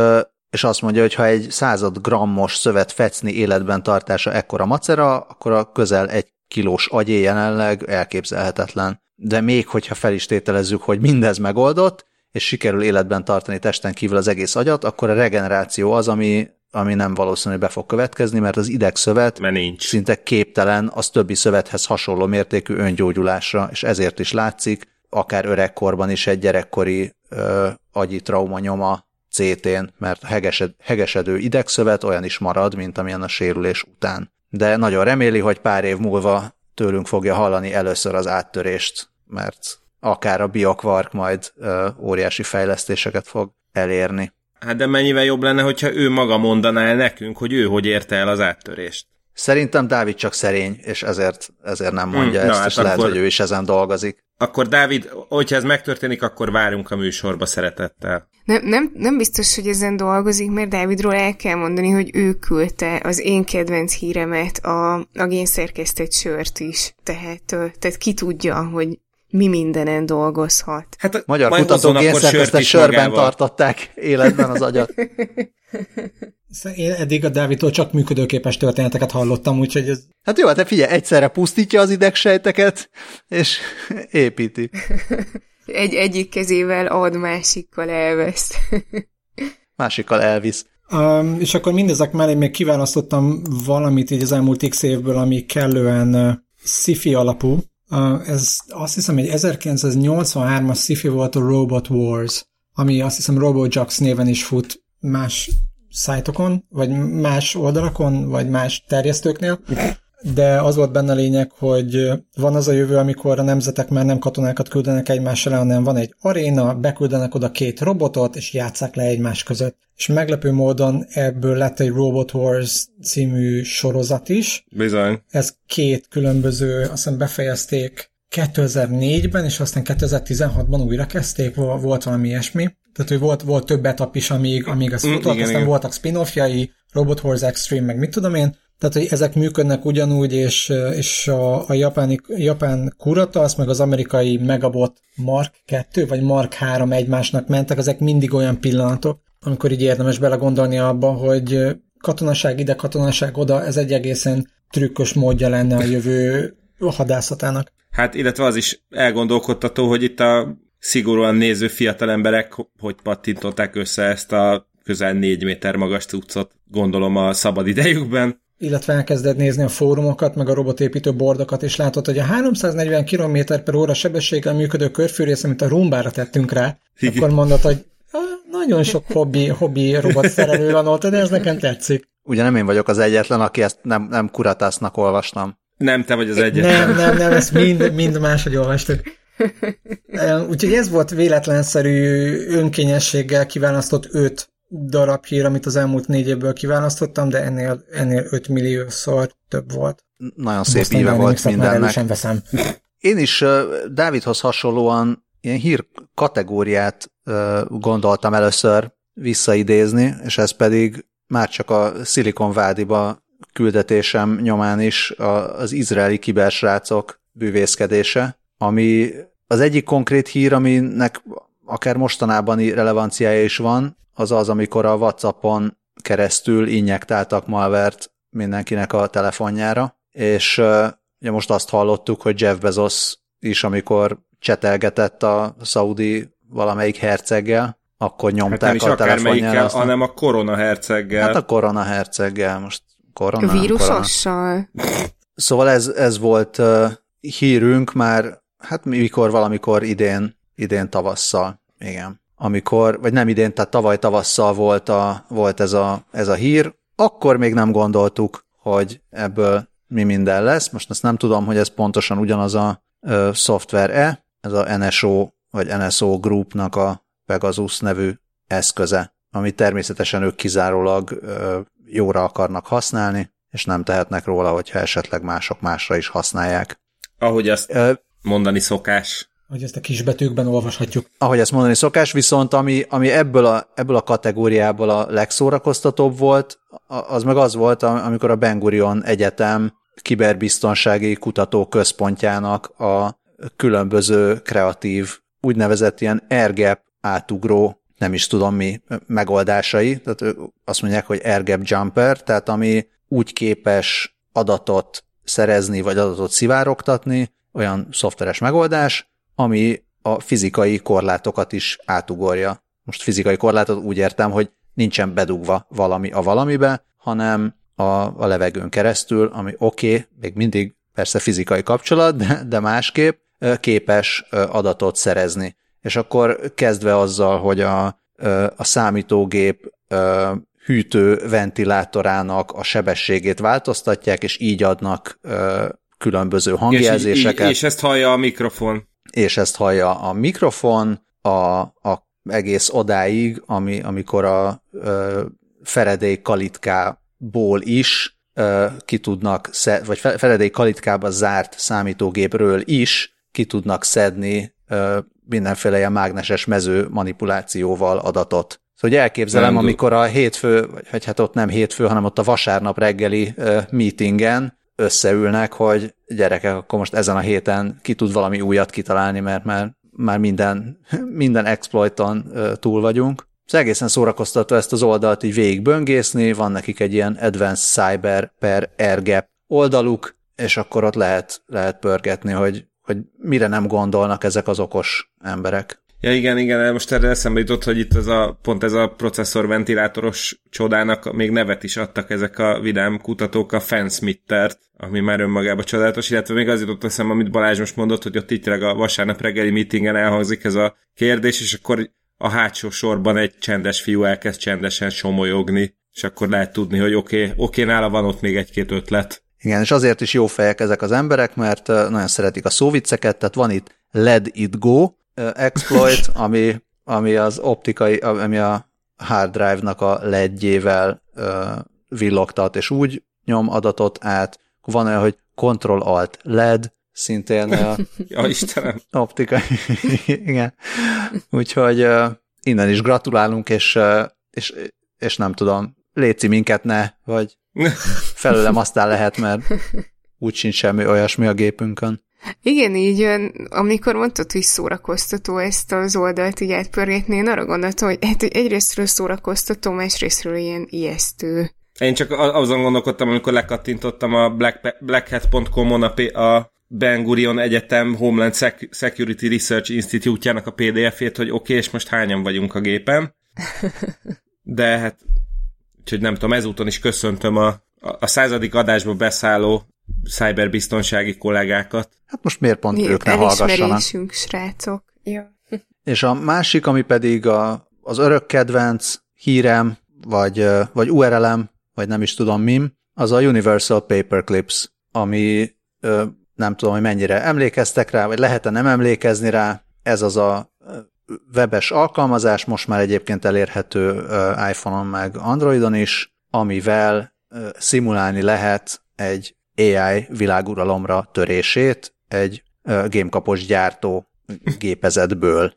és azt mondja, hogy ha egy század grammos szövet fecni életben tartása ekkora macera, akkor a közel egy kilós agyé jelenleg elképzelhetetlen. De még hogyha fel is tételezzük, hogy mindez megoldott, és sikerül életben tartani testen kívül az egész agyat, akkor a regeneráció az, ami, ami nem valószínű, hogy be fog következni, mert az idegszövet mert nincs. szinte képtelen az többi szövethez hasonló mértékű öngyógyulásra, és ezért is látszik, akár öregkorban is egy gyerekkori ö, agyi trauma nyoma CT-n, mert hegesed, hegesedő idegszövet olyan is marad, mint amilyen a sérülés után de nagyon reméli, hogy pár év múlva tőlünk fogja hallani először az áttörést, mert akár a biokvark majd ö, óriási fejlesztéseket fog elérni. Hát de mennyivel jobb lenne, hogyha ő maga mondaná el nekünk, hogy ő hogy érte el az áttörést. Szerintem Dávid csak szerény, és ezért, ezért nem mondja Hmm, na ezt, hát és lehet, akkor- hogy ő is ezen dolgozik. Akkor Dávid, hogyha ez megtörténik, akkor várunk a műsorba szeretettel. Nem, nem, nem biztos, hogy ezen dolgozik, mert Dávidról el kell mondani, hogy ő küldte az én kedvenc híremet, a, a génszerkesztett sört is. Tehát, tehát ki tudja, hogy mi mindenen dolgozhat. Hát Magyar majd kutatók akkor sört sörben magával. tartották életben az agyat. Én eddig a Dávidtól csak működőképes történeteket hallottam, úgyhogy ez Hát jó, hát te figyelj, egyszerre pusztítja az idegsejteket, és építi. Egy, egyik kezével ad, másikkal elveszt. Másikkal elvisz. Um, és akkor mindezek mellé még kiválasztottam valamit így az elmúlt x évből, ami kellően uh, sci-fi alapú. Ez azt hiszem egy 1983-as sci-fi volt a Robot Wars, ami azt hiszem RoboJax néven is fut más szájtokon, vagy más oldalakon, vagy más terjesztőknél. De az volt benne a lényeg, hogy van az a jövő, amikor a nemzetek már nem katonákat küldenek egymás elé, hanem van egy aréna, beküldenek oda két robotot, és játszák le egymás között. És meglepő módon ebből lett egy Robot Wars című sorozat is. Bizony. Ez két különböző, azt hiszem befejezték 2004-ben, és aztán 2016-ban újra kezdték, vol- volt valami ilyesmi. Tehát, hogy volt, volt több etap is, amíg, amíg ez Mm, futott, igen, aztán igen. voltak spin-offjai, Robot Wars Extreme, meg mit tudom én, tehát, hogy ezek működnek ugyanúgy, és, és a, a japáni, japán Kuratas, meg az amerikai Megabot Mark 2, vagy Mark 3 egymásnak mentek, ezek mindig olyan pillanatok, amikor így érdemes belegondolni abba, hogy katonaság ide, katonaság oda, ez egy egészen trükkös módja lenne a jövő hadászatának. Hát illetve az is elgondolkodtató, hogy itt a szigorúan néző fiatal emberek hogy pattintották össze ezt a közel négy méter magas cuccot, gondolom a szabad idejükben. Illetve elkezded nézni a fórumokat, meg a robotépítő bordokat, és látod, hogy a 340 km per óra sebességgel működő körfűrész, amit a rumbára tettünk rá, Igen. akkor mondod, hogy "Ah, nagyon sok hobbi, hobbi robot szerelő van ott, de ez nekem tetszik. Ugye nem én vagyok az egyetlen, aki ezt nem, nem kuratásznak olvastam. Nem te vagy az egyetlen. Nem, nem, nem, ezt mind, mind máshogy olvastuk. Úgyhogy ez volt véletlenszerű önkényességgel kiválasztott öt darab hír, amit az elmúlt négy évből kiválasztottam, de ennél, ennél 5 milliószor több volt. Nagyon szép íve volt mindennek. erősen veszem. *laughs* Én is ö, Dávidhoz hasonlóan ilyen hír kategóriát gondoltam először visszaidézni, és ez pedig már csak a Silicon Valley-ba küldetésem nyomán is a, az izraeli kibersrácok bűvészkedése, ami az egyik konkrét hír, aminek akár mostanában relevanciája is van, az az, amikor a Whatsappon keresztül injektáltak malvert mindenkinek a telefonjára, és ugye most azt hallottuk, hogy Jeff Bezos is, amikor csetelgetett a szaudi valamelyik herceggel, akkor Hát nyomták nem is a telefonjára. azt a- hanem a korona herceggel. Hát a korona herceggel, most korona, A nem korona. vírusossal. Szóval ez, ez volt uh, hírünk már, hát mikor valamikor idén, idén tavasszal, igen. Amikor, vagy nem idén, tehát tavaly tavasszal volt, a, volt ez, a, ez a hír, akkor még nem gondoltuk, hogy ebből mi minden lesz. Most ezt nem tudom, hogy ez pontosan ugyanaz a ö, szoftver-e, ez a NSO, vagy NSO Groupnak a Pegasus nevű eszköze, amit természetesen ők kizárólag ö, jóra akarnak használni, és nem tehetnek róla, hogyha esetleg mások másra is használják. Ahogy azt Ö, mondani szokás. Hogy ezt a kisbetűkben olvashatjuk. ahogy ezt mondani szokás, viszont ami, ami ebből, a, ebből a kategóriából a legszórakoztatóbb volt, az meg az volt, am- amikor a Ben Gurion Egyetem kiberbiztonsági kutatóközpontjának a különböző kreatív, úgynevezett ilyen airgap átugró, nem is tudom mi, megoldásai, tehát ők azt mondják, hogy airgap jumper, tehát ami úgy képes adatot szerezni, vagy adatot szivárogtatni, olyan szoftveres megoldás, ami a fizikai korlátokat is átugorja. Most fizikai korlátot úgy értem, hogy nincsen bedugva valami a valamibe, hanem a, a levegőn keresztül, ami oké, okay, még mindig persze fizikai kapcsolat, de, de másképp képes adatot szerezni. És akkor kezdve azzal, hogy a, a számítógép hűtő ventilátorának a sebességét változtatják, és így adnak különböző hangjelzéseket. És, és ezt hallja a mikrofon. És ezt hallja a mikrofon, a, a egész odáig, ami, amikor a ö, Feredély kalitkából is ö, ki tudnak, szed, vagy Feredély kalitkába zárt számítógépről is ki tudnak szedni ö, mindenféle ilyen mágneses mező manipulációval adatot. Szóval hogy elképzelem, nem amikor a hétfő, vagy hát ott nem hétfő, hanem ott a vasárnap reggeli uh, meetingen összeülnek, hogy gyerekek, akkor most ezen a héten ki tud valami újat kitalálni, mert már, már minden, *laughs* minden exploiton túl vagyunk. Ez egészen szórakoztató ezt az oldalt így végigböngészni, van nekik egy ilyen Advanced Cyber per AirGap oldaluk, és akkor ott lehet, lehet pörgetni, hogy, hogy mire nem gondolnak ezek az okos emberek. Ja igen, igen, most erre eszembe jutott, hogy itt ez a, pont ez a processzorventilátoros csodának még nevet is adtak ezek a vidám kutatók, a Fansmittert, ami már önmagában csodálatos, illetve még az jutott eszembe, amit Balázs most mondott, hogy ott itt a vasárnap reggeli meetingen elhangzik ez a kérdés, és akkor a hátsó sorban egy csendes fiú elkezd csendesen somolyogni, és akkor lehet tudni, hogy oké, okay, oké, okay, nála van ott még egy-két ötlet. Igen, és azért is jó fejek ezek az emberek, mert nagyon szeretik a szóvicceket, tehát van itt Let It Go, exploit, *laughs* ami, ami az optikai, ami a hard drive-nak a ledjével villogtat, és úgy nyom adatot át. Van olyan, hogy Control-Alt LED, szintén a *laughs* ja, Istenem. optikai. *laughs* Igen. Úgyhogy uh, innen is gratulálunk, és, uh, és, és nem tudom, léci minket ne, vagy felőlem aztán lehet, mert úgy sincs semmi olyasmi a gépünkön. Igen, így amikor mondtad, hogy szórakoztató ezt az oldalt így átpörgetni, én arra gondoltam, hogy hát, hogy egyrésztről szórakoztató, másrésztről ilyen ijesztő. Én csak azon gondolkodtam, amikor lekattintottam a black, blackhat.com-on a, a Ben Gurion Egyetem Homeland Security Research Institute-jának a PDF-ét, hogy oké, okay, és most hányan vagyunk a gépen. De hát, úgyhogy nem tudom, ezúton is köszöntöm a, a századik adásba beszálló cyberbiztonsági kollégákat. Hát most miért pont miért ők ne hallgassanak? srácok. Ja. És a másik, ami pedig a, az örök kedvenc hírem, vagy, vagy URL-em, vagy nem is tudom mim, az a Universal Paperclips, ami nem tudom, hogy mennyire emlékeztek rá, vagy lehet-e nem emlékezni rá, ez az a webes alkalmazás, most már egyébként elérhető iPhone-on meg Androidon is, amivel szimulálni lehet egy AI világuralomra törését egy gamekapos gyártó gépezetből.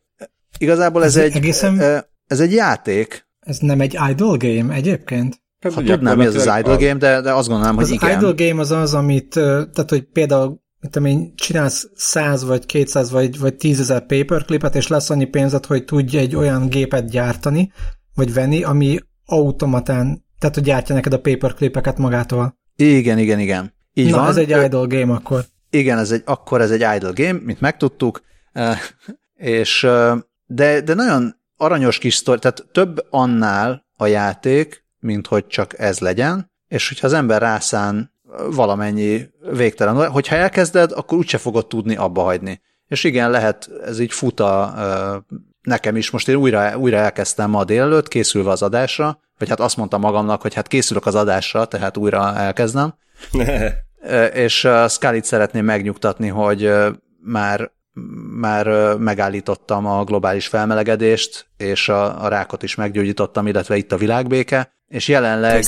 Igazából ez, ez egy, egészen... ez egy játék. Ez nem egy idle game egyébként? Hát, hát tudnám, mi az az idle game, de, de azt gondolom, hogy az igen. Az idle game az az, amit, tehát hogy például mit tudom én, csinálsz 100 vagy 200 vagy, vagy 10 ezer paperclipet, és lesz annyi pénzed, hogy tudj egy olyan gépet gyártani, vagy venni, ami automatán, tehát hogy gyártja neked a paperclipeket magától. Igen, igen, igen. Így Na, van. ez egy idle game akkor. Igen, ez egy, akkor ez egy idle game, mint megtudtuk, és de, de nagyon aranyos kis sztori, tehát több annál a játék, mint hogy csak ez legyen, és hogyha az ember rászán valamennyi végtelen, hogyha elkezded, akkor úgyse fogod tudni abba hagyni. És igen, lehet, ez így futa nekem is, most én újra, újra elkezdtem ma délelőtt, készülve az adásra, vagy hát azt mondtam magamnak, hogy hát készülök az adásra, tehát újra elkezdem, *laughs* és Scully-t szeretném megnyugtatni, hogy már már megállítottam a globális felmelegedést, és a, a rákot is meggyógyítottam, illetve itt a világbéke, és jelenleg,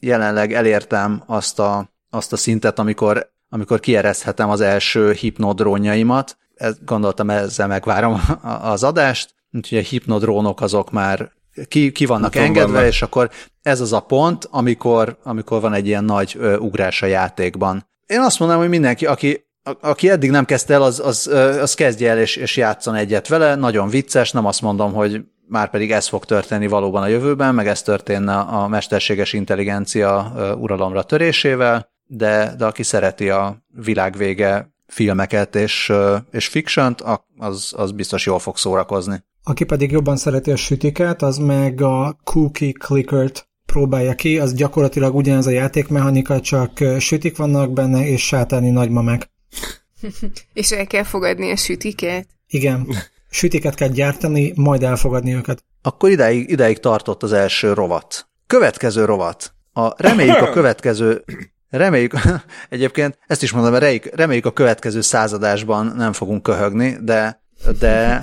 jelenleg elértem azt a, azt a szintet, amikor, amikor kiereszthetem az első hipnodrónjaimat, gondoltam ezzel megvárom *laughs* az adást, úgyhogy a hipnodrónok azok már ki, ki vannak Utom engedve, vannak. és akkor ez az a pont, amikor, amikor van egy ilyen nagy ö, ugrás a játékban. Én azt mondom, hogy mindenki, aki, a, aki eddig nem kezdte el, az, az, az kezdje el és, és játszon egyet vele. Nagyon vicces, nem azt mondom, hogy már pedig ez fog történni valóban a jövőben, meg ez történne a mesterséges intelligencia uralomra törésével, de, de aki szereti a világvége filmeket és, és fiction az, az biztos jól fog szórakozni. Aki pedig jobban szereti a sütiket, az meg a cookie clickert próbálja ki, az gyakorlatilag ugyanez a játékmechanika, csak sütik vannak benne, és sátáni nagymamák. *laughs* és el kell fogadni a sütiket? Igen. Sütiket kell gyártani, majd elfogadni őket. Akkor ideig, ideig tartott az első rovat. Következő rovat. A, reméljük a *laughs* következő Reméljük, *laughs* egyébként ezt is mondom, reméljük, reméljük a következő századásban nem fogunk köhögni, de, de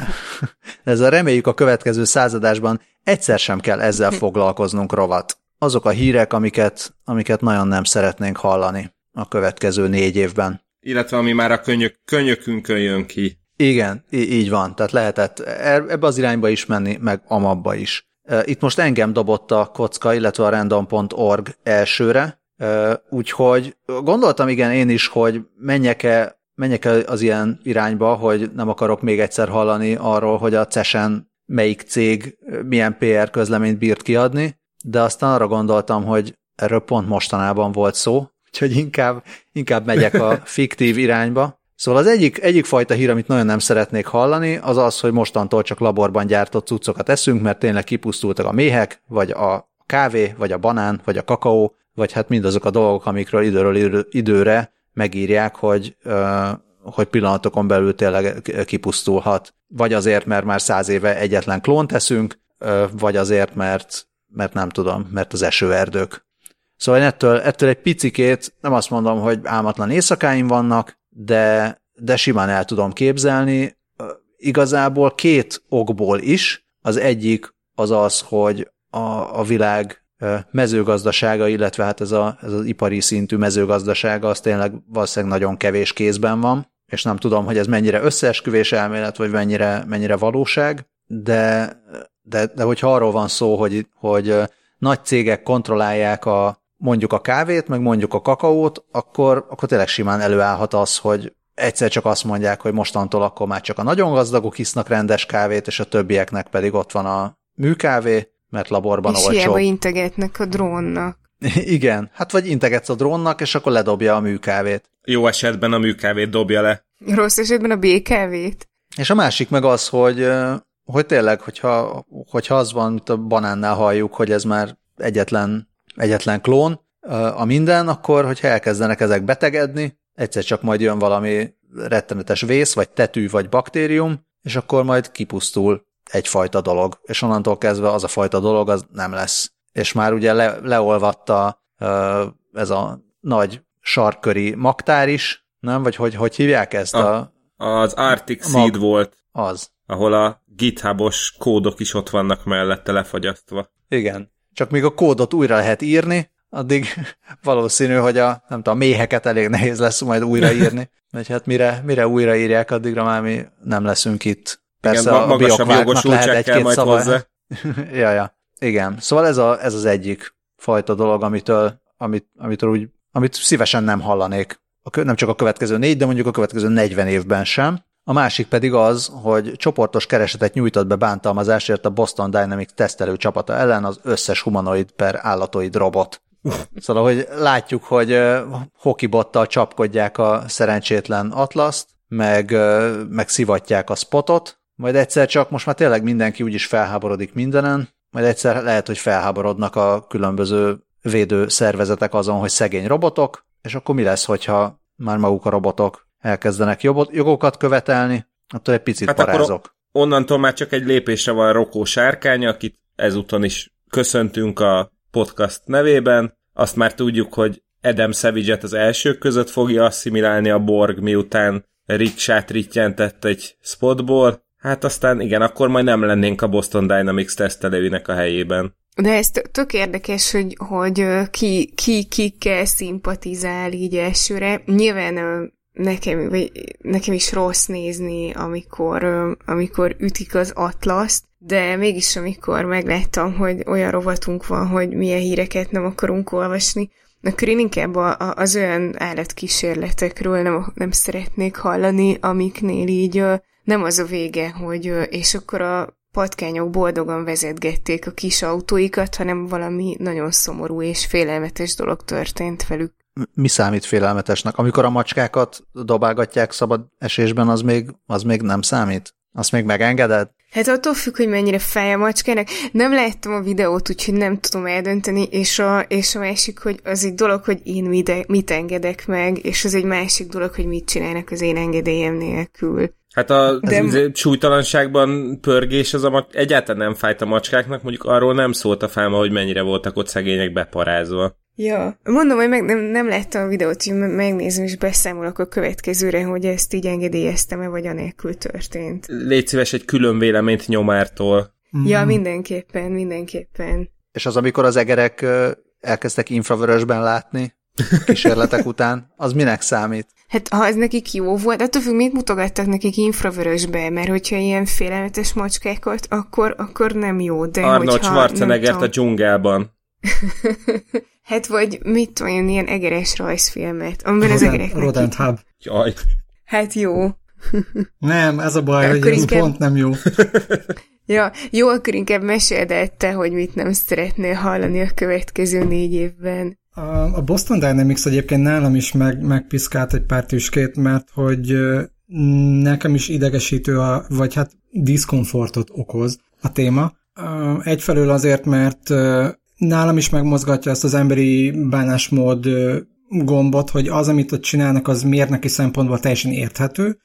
ez a reméljük a következő századásban egyszer sem kell ezzel foglalkoznunk rovat. Azok a hírek, amiket, amiket nagyon nem szeretnénk hallani a következő négy évben. Illetve ami már a könyök, könyökünkön jön ki. Igen, így van. Tehát lehetett e- ebbe az irányba is menni, meg amabba is. Itt most engem dobott a kocka, illetve a random.org elsőre, úgyhogy gondoltam igen én is, hogy menjek-e, menjek-e az ilyen irányba, hogy nem akarok még egyszer hallani arról, hogy a CESEN melyik cég milyen PR közleményt bírt kiadni, de aztán arra gondoltam, hogy erről pont mostanában volt szó, úgyhogy inkább, inkább megyek a *laughs* fiktív irányba. Szóval az egyik, egyik fajta hír, amit nagyon nem szeretnék hallani, az az, hogy mostantól csak laborban gyártott cuccokat eszünk, mert tényleg kipusztultak a méhek, vagy a kávé, vagy a banán, vagy a kakaó, vagy hát mindazok a dolgok, amikről időről időre megírják, hogy, hogy pillanatokon belül tényleg kipusztulhat. Vagy azért, mert már száz éve egyetlen klónt teszünk, vagy azért, mert, mert nem tudom, mert az esőerdők. Szóval ettől, ettől egy picikét, nem azt mondom, hogy álmatlan éjszakáim vannak, de, de simán el tudom képzelni. Igazából két okból is. Az egyik az az, hogy a, a világ mezőgazdasága, illetve hát ez, a, ez az ipari szintű mezőgazdasága, az tényleg valószínűleg nagyon kevés kézben van, és nem tudom, hogy ez mennyire összeesküvés elmélet, vagy mennyire, mennyire valóság, de, de, de hogyha arról van szó, hogy, hogy nagy cégek kontrollálják a, mondjuk a kávét, meg mondjuk a kakaót, akkor, akkor tényleg simán előállhat az, hogy egyszer csak azt mondják, hogy mostantól akkor már csak a nagyon gazdagok isznak rendes kávét, és a többieknek pedig ott van a műkávé, mert laborban és olcsó. És hiába integetnek a drónnak. *laughs* Igen, hát vagy integetsz a drónnak, és akkor ledobja a műkávét. Jó esetben a műkávét dobja le. Rossz esetben a békávét. És a másik meg az, hogy, hogy tényleg, hogyha, hogyha az van, mint a banánnál halljuk, hogy ez már egyetlen, egyetlen klón, a minden, akkor, hogyha elkezdenek ezek betegedni, egyszer csak majd jön valami rettenetes vész, vagy tetű, vagy baktérium, és akkor majd kipusztul egyfajta dolog, és onnantól kezdve az a fajta dolog az nem lesz. És már ugye le, leolvatta ez a nagy sarköri magtár is, nem? Vagy hogy, hogy hívják ezt? A, a, az Arctic Seed mag, volt. Az. Ahol a githubos kódok is ott vannak mellette lefagyasztva. Igen. Csak még a kódot újra lehet írni, addig *laughs* valószínű, hogy a, nem tudom, a méheket elég nehéz lesz majd újraírni. *laughs* Vagy hát mire, mire újraírják, addigra már mi nem leszünk itt. Persze Igen, a magasabb jogosultság kell majd szava. hozzá. *laughs* ja, ja. Igen. Szóval ez, a, ez az egyik fajta dolog, amitől, amit, amitől úgy, amit szívesen nem hallanék. A, nem csak a következő négy, de mondjuk a következő 40 évben sem. A másik pedig az, hogy csoportos keresetet nyújtott be bántalmazásért a Boston Dynamics tesztelő csapata ellen az összes humanoid per állatoid robot. *laughs* Szóval, hogy látjuk, hogy hokibottal csapkodják a szerencsétlen atlaszt, meg, meg szivatják a spotot, majd egyszer csak most már tényleg mindenki úgyis felháborodik mindenen, majd egyszer lehet, hogy felháborodnak a különböző védő szervezetek azon, hogy szegény robotok, és akkor mi lesz, hogyha már maguk a robotok elkezdenek jogokat követelni, attól egy picit hát parázok. onnantól már csak egy lépésre van Rokó Sárkány, akit ezúton is köszöntünk a podcast nevében. Azt már tudjuk, hogy Adam savage az elsők között fogja asszimilálni a Borg, miután Riksát rittyentett egy spotból. Hát aztán igen, akkor majd nem lennénk a Boston Dynamics tesztelőinek a helyében. De ez tök érdekes, hogy, hogy ki, ki kikkel szimpatizál így elsőre. Nyilván nekem, vagy nekem is rossz nézni, amikor, amikor ütik az atlaszt, de mégis amikor megláttam, hogy olyan rovatunk van, hogy milyen híreket nem akarunk olvasni, akkor én inkább a, a, az olyan állatkísérletekről nem, nem szeretnék hallani, amiknél így nem az a vége, hogy és akkor a patkányok boldogan vezetgették a kis autóikat, hanem valami nagyon szomorú és félelmetes dolog történt velük. Mi számít félelmetesnek? Amikor a macskákat dobálgatják szabad esésben, az még, az még nem számít? Azt még megengeded? Hát attól függ, hogy mennyire fáj a macskának. Nem láttam a videót, úgyhogy nem tudom eldönteni, és a, és a másik, hogy az egy dolog, hogy én mit, mit engedek meg, és az egy másik dolog, hogy mit csinálnak az én engedélyem nélkül. Hát a De... az súlytalanságban pörgés az a, egyáltalán nem fájt a macskáknak, mondjuk arról nem szólt a fáma, hogy mennyire voltak ott szegények beparázva. Ja, mondom, hogy meg nem, nem láttam a videót, hogy megnézem és beszámolok a következőre, hogy ezt így engedélyeztem-e, vagy anélkül történt. Légy szíves egy külön véleményt nyomártól. Mm. Ja, mindenképpen, mindenképpen. És az, amikor az egerek elkezdtek infravörösben látni kísérletek után, az minek számít? Hát ha ez nekik jó volt, attól függ, mit mutogattak nekik infravörösbe, mert hogyha ilyen félelmetes macskákat, akkor, akkor nem jó, de Arnold hogyha, Schwarzeneggert a dzsungelban. *laughs* hát vagy mit tudom, ilyen egeres rajzfilmet, amiben az egerek Rodent Hub. Jaj. Hát jó. *laughs* nem, ez a baj, hogy inkább... pont nem jó. *laughs* ja, jó, akkor inkább meséld el te, hogy mit nem szeretnél hallani a következő négy évben. A Boston Dynamics egyébként nálam is meg, megpiszkált egy pár tüskét, mert hogy nekem is idegesítő, a, vagy hát diszkomfortot okoz a téma. Egyfelől azért, mert nálam is megmozgatja ezt az emberi bánásmód gombot, hogy az, amit ott csinálnak, az mérnöki szempontból teljesen érthető,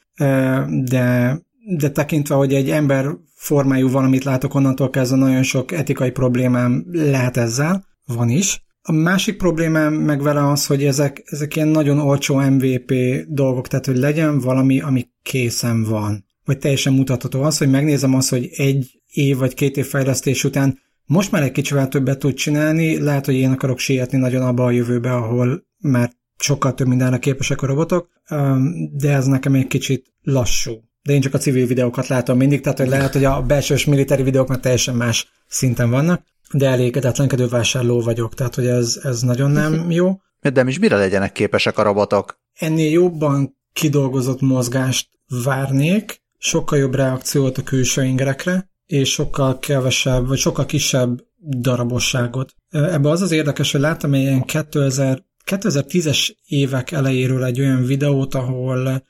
de, de tekintve, hogy egy ember formájú valamit látok, onnantól kezdve nagyon sok etikai problémám lehet ezzel, van is. A másik problémám meg vele az, hogy ezek, ezek ilyen nagyon olcsó MVP dolgok, tehát hogy legyen valami, ami készen van. Vagy teljesen mutatható az, hogy megnézem azt, hogy egy év vagy két év fejlesztés után most már egy kicsivel többet tud csinálni, lehet, hogy én akarok sietni nagyon abba a jövőbe, ahol már sokkal több mindenre képesek a robotok, de ez nekem egy kicsit lassú. De én csak a civil videókat látom mindig, tehát hogy lehet, hogy a belsős militári videók már teljesen más szinten vannak de elégedetlenkedő vásárló vagyok, tehát hogy ez, ez nagyon nem jó. De is mire legyenek képesek a robotok? Ennél jobban kidolgozott mozgást várnék, sokkal jobb reakciót a külső ingerekre, és sokkal kevesebb, vagy sokkal kisebb darabosságot. Ebben az az érdekes, hogy láttam egy ilyen 2000, 2010-es évek elejéről egy olyan videót, ahol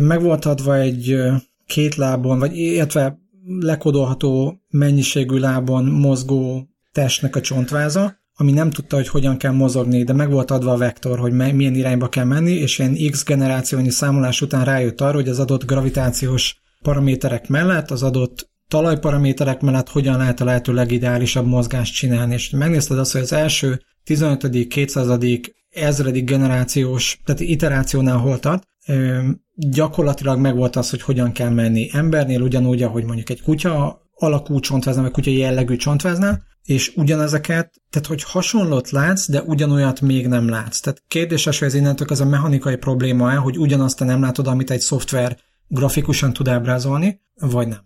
meg volt adva egy két lábon, vagy illetve lekodolható mennyiségű lábon mozgó testnek a csontváza, ami nem tudta, hogy hogyan kell mozogni, de meg volt adva a vektor, hogy milyen irányba kell menni, és ilyen X generációnyi számolás után rájött arra, hogy az adott gravitációs paraméterek mellett, az adott talajparaméterek mellett hogyan lehet a lehető legideálisabb mozgást csinálni. És megnézted azt, hogy az első 15., 200., ezredik generációs, tehát iterációnál hol tart, gyakorlatilag megvolt az, hogy hogyan kell menni. Embernél ugyanúgy, ahogy mondjuk egy kutya alakú csontváznál, vagy kutya jellegű csontváznál, és ugyanezeket, tehát hogy hasonlót látsz, de ugyanolyat még nem látsz. Tehát kérdéses, hogy ez innentől az a mechanikai probléma el, hogy ugyanazt te nem látod, amit egy szoftver grafikusan tud ábrázolni, vagy nem.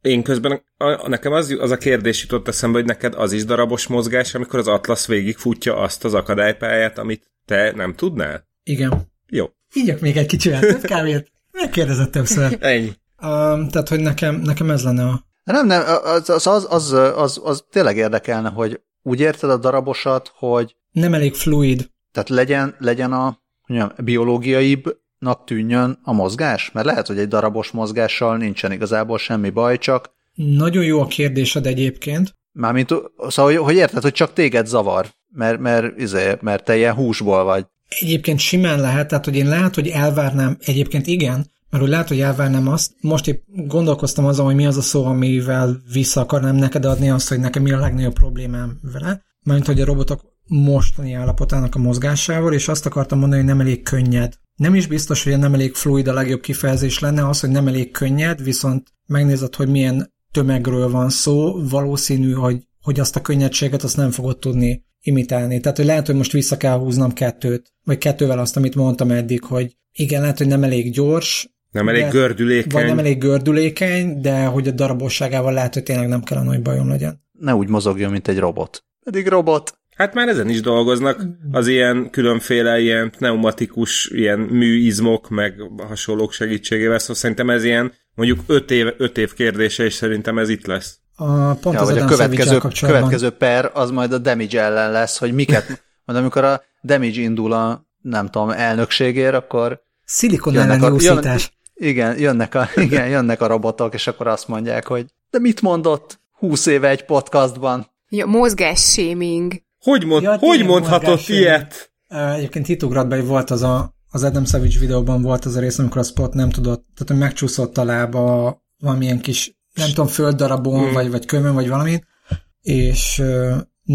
Én közben, a, nekem az, az a kérdés jutott eszembe, hogy neked az is darabos mozgás, amikor az Atlas végigfutja azt az akadálypályát, amit te nem tudnál? Igen. Jó. Ígyak még egy kicsivel több kávét. Megkérdezett többször. Ennyi. Um, tehát, hogy nekem, nekem ez lenne a nem, nem, az, az, az, az, az, az tényleg érdekelne, hogy úgy érted a darabosat, hogy... Nem elég fluid. Tehát legyen, legyen a mondjam, biológiaibbnak tűnjön a mozgás? Mert lehet, hogy egy darabos mozgással nincsen igazából semmi baj, csak... Nagyon jó a kérdésed egyébként. Mármint, szóval, hogy, hogy érted, hogy csak téged zavar, mert, mert, izé, mert te ilyen húsból vagy. Egyébként simán lehet, tehát hogy én lehet, hogy elvárnám, egyébként igen, mert úgy lehet, hogy elvárnám azt, most épp gondolkoztam azon, hogy mi az a szó, amivel vissza akarnám neked adni azt, hogy nekem mi a legnagyobb problémám vele, mert hogy a robotok mostani állapotának a mozgásával, és azt akartam mondani, hogy nem elég könnyed. Nem is biztos, hogy nem elég fluid a legjobb kifejezés lenne az, hogy nem elég könnyed, viszont megnézed, hogy milyen tömegről van szó, valószínű, hogy, hogy azt a könnyedséget azt nem fogod tudni imitálni. Tehát, hogy lehet, hogy most vissza kell húznom kettőt, vagy kettővel azt, amit mondtam eddig, hogy igen, lehet, hogy nem elég gyors, nem elég de, gördülékeny. Vagy nem elég gördülékeny, de hogy a darabosságával lehet, hogy tényleg nem kellene, hogy bajom legyen. Ne úgy mozogjon, mint egy robot. Pedig robot. Hát már ezen is dolgoznak, az ilyen különféle ilyen pneumatikus ilyen műizmok, meg hasonlók segítségével, szóval szerintem ez ilyen mondjuk öt év, öt év kérdése, és szerintem ez itt lesz. A, pont ja, az a következő, következő per az majd a damage ellen lesz, hogy miket, *laughs* majd amikor a damage indul a nem tudom, elnökségért, akkor Szilikon elleni úszítás. Igen, jönnek a, *laughs* igen, jönnek a robotok, és akkor azt mondják, hogy de mit mondott 20 éve egy podcastban? Ja, mozgás shaming. Hogy, mond, ja, hogy mondhatott ilyet? Egyébként hitugratban volt az a, az Adam Savage videóban volt az a rész, amikor a Spot nem tudott, tehát hogy megcsúszott a lába valamilyen kis, nem tudom, földdarabon, hmm. vagy, vagy kömön, vagy valami, és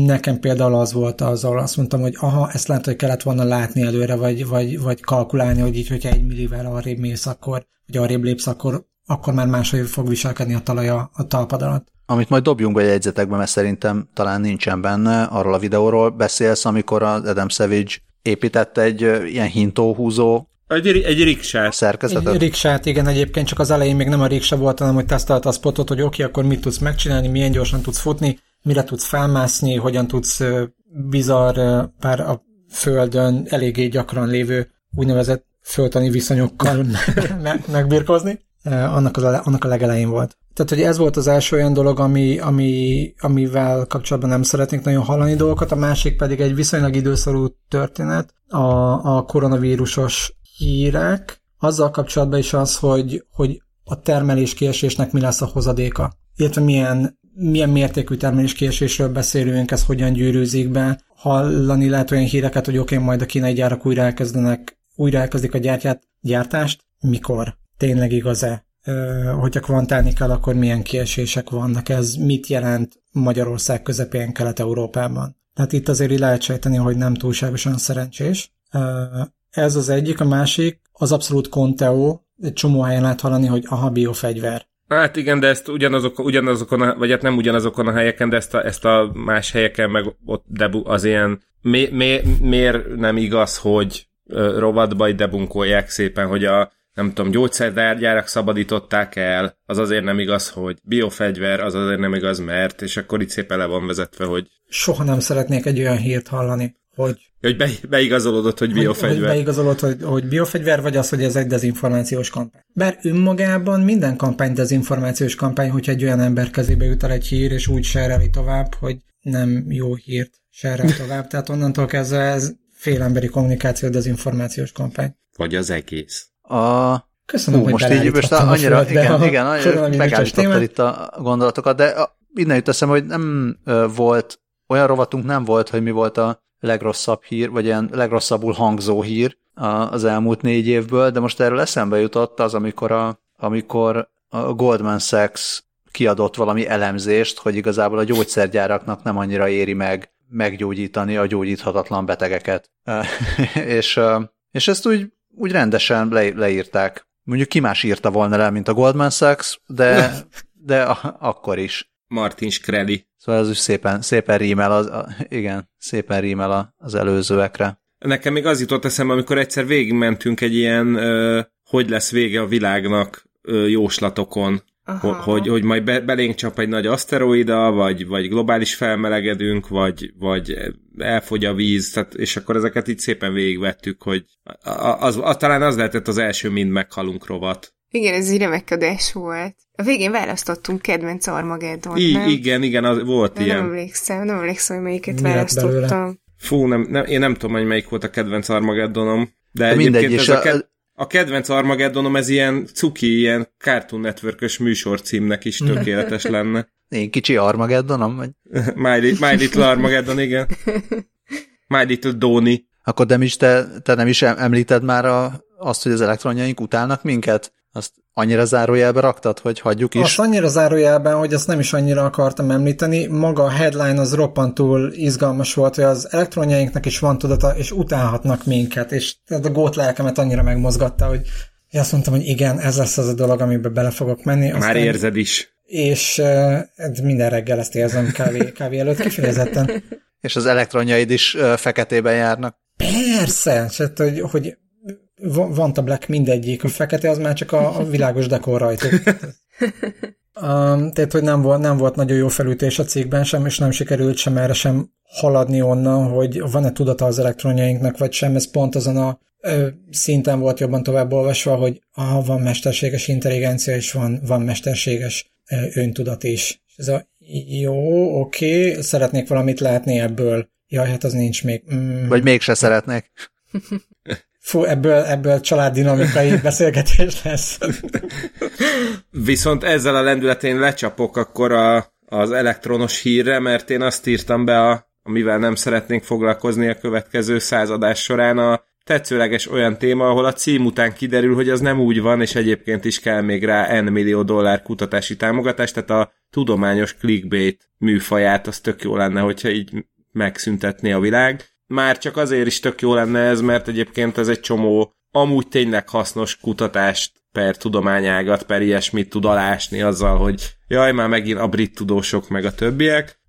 Nekem például az volt az, ahol azt mondtam, hogy aha, ezt lehet, hogy kellett volna látni előre, vagy, vagy, vagy kalkulálni, hogy így, hogyha egy millivel arrébb mész, akkor, vagy arrébb lépsz, akkor, akkor már máshogy fog viselkedni a talaj a, a talpad alatt. Amit majd dobjunk be jegyzetekbe, mert szerintem talán nincsen benne, arról a videóról beszélsz, amikor az Adam Savage épített egy ilyen hintóhúzó egy, egy riksát. Szerkezetet? Egy riksát, igen, egyébként csak az elején még nem a riksa volt, hanem hogy tesztelt a spotot, hogy oké, okay, akkor mit tudsz megcsinálni, milyen gyorsan tudsz futni, mire tudsz felmászni, hogyan tudsz bizarr, pár a földön eléggé gyakran lévő úgynevezett földtani viszonyokkal *laughs* megbirkozni. Annak, az, annak a legelején volt. Tehát, hogy ez volt az első olyan dolog, ami, ami, amivel kapcsolatban nem szeretnénk nagyon hallani dolgokat, a másik pedig egy viszonylag időszorú történet, a, a koronavírusos hírek, azzal kapcsolatban is az, hogy, hogy a termelés kiesésnek mi lesz a hozadéka, illetve milyen, milyen mértékű termelés kiesésről beszélünk, ez hogyan gyűrűzik be. Hallani lehet olyan híreket, hogy oké, okay, majd a kínai gyárak újra elkezdenek, újra elkezdik a gyártyát, gyártást, mikor? Tényleg igaz-e? hogyha kvantálni kell, akkor milyen kiesések vannak, ez mit jelent Magyarország közepén Kelet-Európában. Tehát itt azért lehet sejteni, hogy nem túlságosan szerencsés. Ez az egyik, a másik, az abszolút Conteo, egy csomó helyen lehet hallani, hogy aha, biofegyver. Hát igen, de ezt ugyanazok, ugyanazokon, a, vagy hát nem ugyanazokon a helyeken, de ezt a, ezt a más helyeken meg ott debu, az ilyen, mi, mi, miért nem igaz, hogy rovatba debunkolják szépen, hogy a nem tudom, gyógyszergyárak szabadították el, az azért nem igaz, hogy biofegyver, az azért nem igaz, mert, és akkor itt szépen le van vezetve, hogy... Soha nem szeretnék egy olyan hírt hallani, hogy... Hogy be, beigazolódott, hogy biofegyver. Hogy, hogy beigazolódott, hogy, hogy biofegyver, vagy az, hogy ez egy dezinformációs kampány. Bár önmagában minden kampány dezinformációs kampány, hogyha egy olyan ember kezébe jut el egy hír, és úgy sereli tovább, hogy nem jó hírt serel *laughs* tovább. Tehát onnantól kezdve ez félemberi kommunikáció dezinformációs kampány. Vagy az egész. A... Köszönöm, Hú, hogy most így most annyira, igen, igen, annyira megállítottad itt a gondolatokat, de a, innen jut eszem, hogy nem ö, volt, olyan rovatunk nem volt, hogy mi volt a legrosszabb hír, vagy ilyen legrosszabbul hangzó hír az elmúlt négy évből, de most erről eszembe jutott az, amikor a, amikor a Goldman Sachs kiadott valami elemzést, hogy igazából a gyógyszergyáraknak nem annyira éri meg meggyógyítani a gyógyíthatatlan betegeket. *laughs* és, és ezt úgy úgy rendesen le, leírták. Mondjuk ki más írta volna le, mint a Goldman Sachs, de, *laughs* de a, akkor is. Martin Shkreli. Szóval ez is szépen, szépen rímel, az, a, igen, szépen rímel az előzőekre. Nekem még az jutott eszembe, amikor egyszer végigmentünk egy ilyen, ö, hogy lesz vége a világnak ö, jóslatokon, Aha. hogy, hogy majd be, belénk csap egy nagy aszteroida, vagy, vagy globális felmelegedünk, vagy, vagy elfogy a víz, tehát, és akkor ezeket így szépen végigvettük, hogy az, az, talán az lehetett az első mind meghalunk rovat. Igen, ez egy remekedés volt. A végén választottunk kedvenc Armageddon, I- nem? Igen, igen, az volt De ilyen. Nem emlékszem, nem emlékszem, hogy melyiket Mi választottam. Fú, nem, nem, én nem tudom, hogy melyik volt a kedvenc Armageddonom. De, de mindegy, és a, a, a kedvenc Armageddonom ez ilyen cuki, ilyen Cartoon network műsor címnek is *laughs* tökéletes lenne. Én kicsi Armageddonom, vagy? *laughs* My, My Little Armageddon, igen. My Little Doni. Akkor de is te, te nem is említed már a, azt, hogy az elektronjaink utálnak minket? Azt annyira zárójelbe raktad, hogy hagyjuk is? Azt annyira zárójelben, hogy azt nem is annyira akartam említeni. Maga a headline az roppantul izgalmas volt, hogy az elektronjainknak is van tudata, és utálhatnak minket, és a gót lelkemet annyira megmozgatta, hogy én azt mondtam, hogy igen, ez lesz az a dolog, amiben bele fogok menni. Aztán, Már érzed is. És uh, minden reggel ezt érzem kávé, kávé előtt kifejezetten. és az elektronjaid is uh, feketében járnak. Persze, tehát, hogy, hogy van a black mindegyik, a fekete az már csak a, a világos dekor rajta. *laughs* Um, tehát, hogy nem volt, nem volt nagyon jó felütés a cégben sem, és nem sikerült sem erre sem haladni onnan, hogy van-e tudata az elektronjainknak, vagy sem. Ez pont azon a ö, szinten volt jobban tovább olvasva, hogy ah, van mesterséges intelligencia, és van, van mesterséges ö, öntudat is. És ez a jó, oké, okay, szeretnék valamit látni ebből. Jaj, hát az nincs még. Mm. Vagy mégse szeretnék. *laughs* Fú, ebből, ebből családdinamikai *laughs* beszélgetés lesz. Viszont ezzel a lendületén lecsapok akkor a, az elektronos hírre, mert én azt írtam be, a, amivel nem szeretnénk foglalkozni a következő századás során, a tetszőleges olyan téma, ahol a cím után kiderül, hogy az nem úgy van, és egyébként is kell még rá N millió dollár kutatási támogatás, tehát a tudományos clickbait műfaját az tök jó lenne, hogyha így megszüntetné a világ. Már csak azért is tök jó lenne ez, mert egyébként ez egy csomó amúgy tényleg hasznos kutatást per tudományágat, per ilyesmit tud alásni azzal, hogy jaj, már megint a brit tudósok meg a többiek.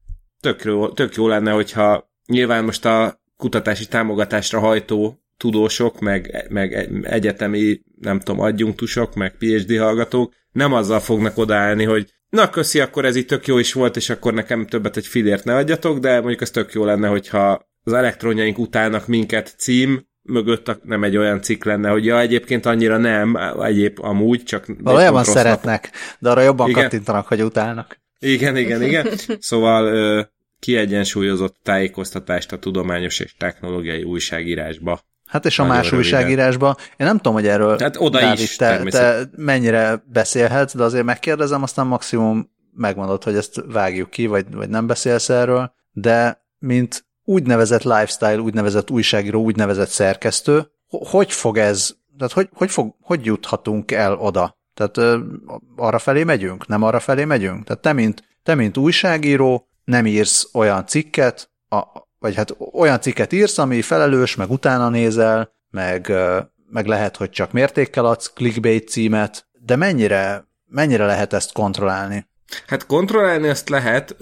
Tök jó, tök jó lenne, hogyha nyilván most a kutatási támogatásra hajtó tudósok, meg, meg egyetemi, nem tudom, adjunktusok, meg PhD hallgatók nem azzal fognak odaállni, hogy na köszi, akkor ez itt tök jó is volt, és akkor nekem többet egy filért ne adjatok, de mondjuk ez tök jó lenne, hogyha az elektronjaink utálnak minket cím, mögött nem egy olyan cikk lenne, hogy ja, egyébként annyira nem, egyéb amúgy, csak... Valójában szeretnek, nap. de arra jobban igen. kattintanak, hogy utálnak. Igen, igen, igen. Szóval ö, kiegyensúlyozott tájékoztatást a tudományos és technológiai újságírásba. Hát és a Nagyon más röviden. újságírásba. Én nem tudom, hogy erről hát oda Dávid, is, te, te mennyire beszélhetsz, de azért megkérdezem, aztán maximum megmondod, hogy ezt vágjuk ki, vagy, vagy nem beszélsz erről, de mint úgynevezett lifestyle, úgynevezett újságíró, úgynevezett szerkesztő, hogy fog ez, tehát hogy, hogy, fog, hogy juthatunk el oda? Tehát arra felé megyünk? Nem arra felé megyünk? Tehát te, mint, te, mint újságíró, nem írsz olyan cikket, a, vagy hát olyan cikket írsz, ami felelős, meg utána nézel, meg, meg lehet, hogy csak mértékkel adsz clickbait címet, de mennyire, mennyire lehet ezt kontrollálni? Hát kontrollálni ezt lehet,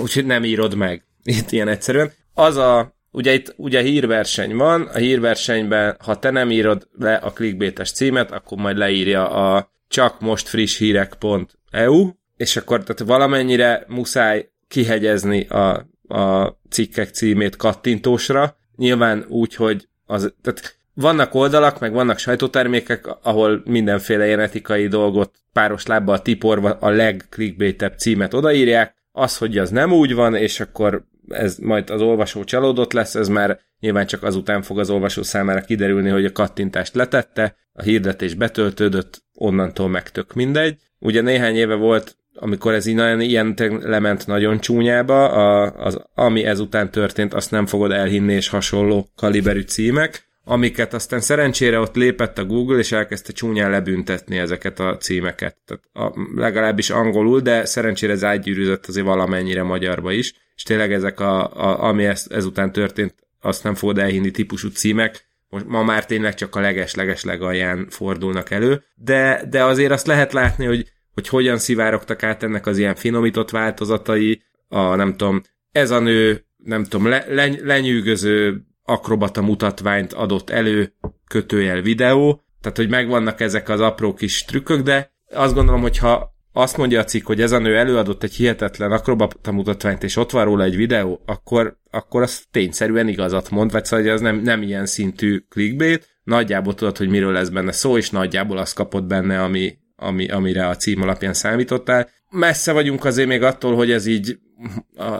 úgyhogy nem írod meg. Itt ilyen egyszerűen az a, ugye itt ugye hírverseny van, a hírversenyben, ha te nem írod le a clickbaites címet, akkor majd leírja a csak most friss hírek.eu, és akkor tehát valamennyire muszáj kihegyezni a, a cikkek címét kattintósra, nyilván úgy, hogy az, tehát vannak oldalak, meg vannak sajtótermékek, ahol mindenféle ilyen etikai dolgot páros lábbal tiporva a legclickbaitebb címet odaírják, az, hogy az nem úgy van, és akkor ez majd az olvasó csalódott lesz, ez már nyilván csak azután fog az olvasó számára kiderülni, hogy a kattintást letette, a hirdetés betöltődött, onnantól meg tök mindegy. Ugye néhány éve volt, amikor ez nagyon, ilyen lement nagyon csúnyába, a, az, ami ezután történt, azt nem fogod elhinni, és hasonló kaliberű címek, amiket aztán szerencsére ott lépett a Google, és elkezdte csúnyán lebüntetni ezeket a címeket. Tehát a, legalábbis angolul, de szerencsére ez átgyűrűzött azért valamennyire magyarba is, és tényleg ezek, a, a, ami ezt, ezután történt, azt nem fogod elhinni típusú címek, most ma már tényleg csak a leges-leges legalján fordulnak elő, de, de azért azt lehet látni, hogy, hogy hogyan szivárogtak át ennek az ilyen finomított változatai, a nem tudom, ez a nő, nem tudom, le, le, lenyűgöző akrobata mutatványt adott elő, kötőjel videó, tehát hogy megvannak ezek az apró kis trükkök, de azt gondolom, hogy ha azt mondja a cikk, hogy ez a nő előadott egy hihetetlen akrobata mutatványt, és ott van róla egy videó, akkor, akkor az tényszerűen igazat mond, vagy szóval az nem, nem ilyen szintű clickbait, nagyjából tudod, hogy miről lesz benne szó, és nagyjából azt kapod benne, ami, ami, amire a cím alapján számítottál. Messze vagyunk azért még attól, hogy ez így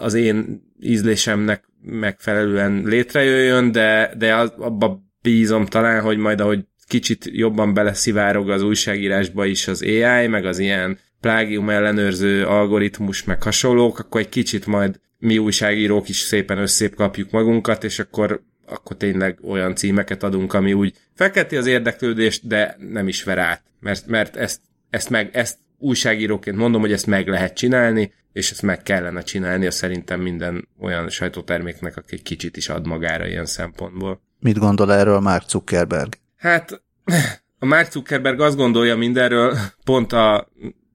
az én ízlésemnek megfelelően létrejöjjön, de, de abba bízom talán, hogy majd ahogy kicsit jobban beleszivárog az újságírásba is az AI, meg az ilyen plágium ellenőrző algoritmus, meg hasonlók, akkor egy kicsit majd mi újságírók is szépen összép kapjuk magunkat, és akkor, akkor tényleg olyan címeket adunk, ami úgy feketi az érdeklődést, de nem is ver át. Mert, mert ezt, ezt, meg, ezt újságíróként mondom, hogy ezt meg lehet csinálni, és ezt meg kellene csinálni, a szerintem minden olyan sajtóterméknek, aki egy kicsit is ad magára ilyen szempontból. Mit gondol erről Mark Zuckerberg? Hát *sniffs* a Mark Zuckerberg azt gondolja mindenről, pont a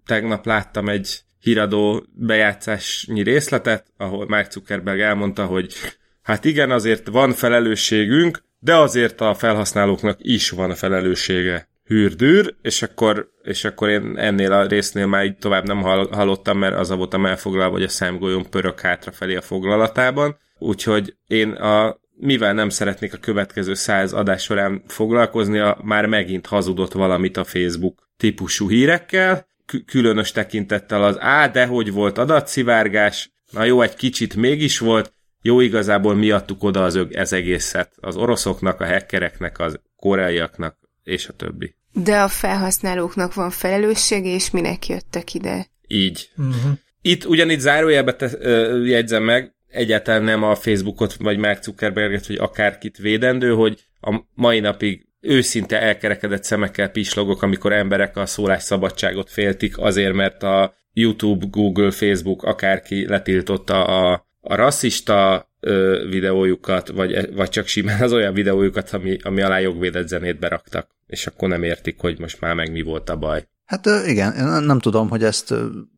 tegnap láttam egy híradó bejátszásnyi részletet, ahol Mark Zuckerberg elmondta, hogy hát igen, azért van felelősségünk, de azért a felhasználóknak is van a felelőssége hűrdűr, és akkor, és akkor én ennél a résznél már így tovább nem hallottam, mert az a voltam elfoglalva, hogy a szemgolyón pörök hátrafelé a foglalatában. Úgyhogy én a, mivel nem szeretnék a következő száz adás során foglalkozni, a, már megint hazudott valamit a Facebook típusú hírekkel, különös tekintettel az á, de hogy volt adatszivárgás, na jó, egy kicsit mégis volt, jó igazából miattuk oda az ög, ez egészet, az oroszoknak, a hackereknek, az koreaiaknak, és a többi. De a felhasználóknak van felelőssége, és minek jöttek ide? Így. Uh-huh. Itt ugyanitt zárójelbe te, ö, jegyzem meg, egyáltalán nem a Facebookot, vagy Mark Zuckerberget, vagy akárkit védendő, hogy a mai napig őszinte elkerekedett szemekkel pislogok, amikor emberek a szólásszabadságot féltik azért, mert a YouTube, Google, Facebook, akárki letiltotta a, a rasszista ö, videójukat, vagy, vagy csak simán az olyan videójukat, ami, ami alá jogvédett zenét beraktak, és akkor nem értik, hogy most már meg mi volt a baj. Hát igen, nem tudom, hogy ezt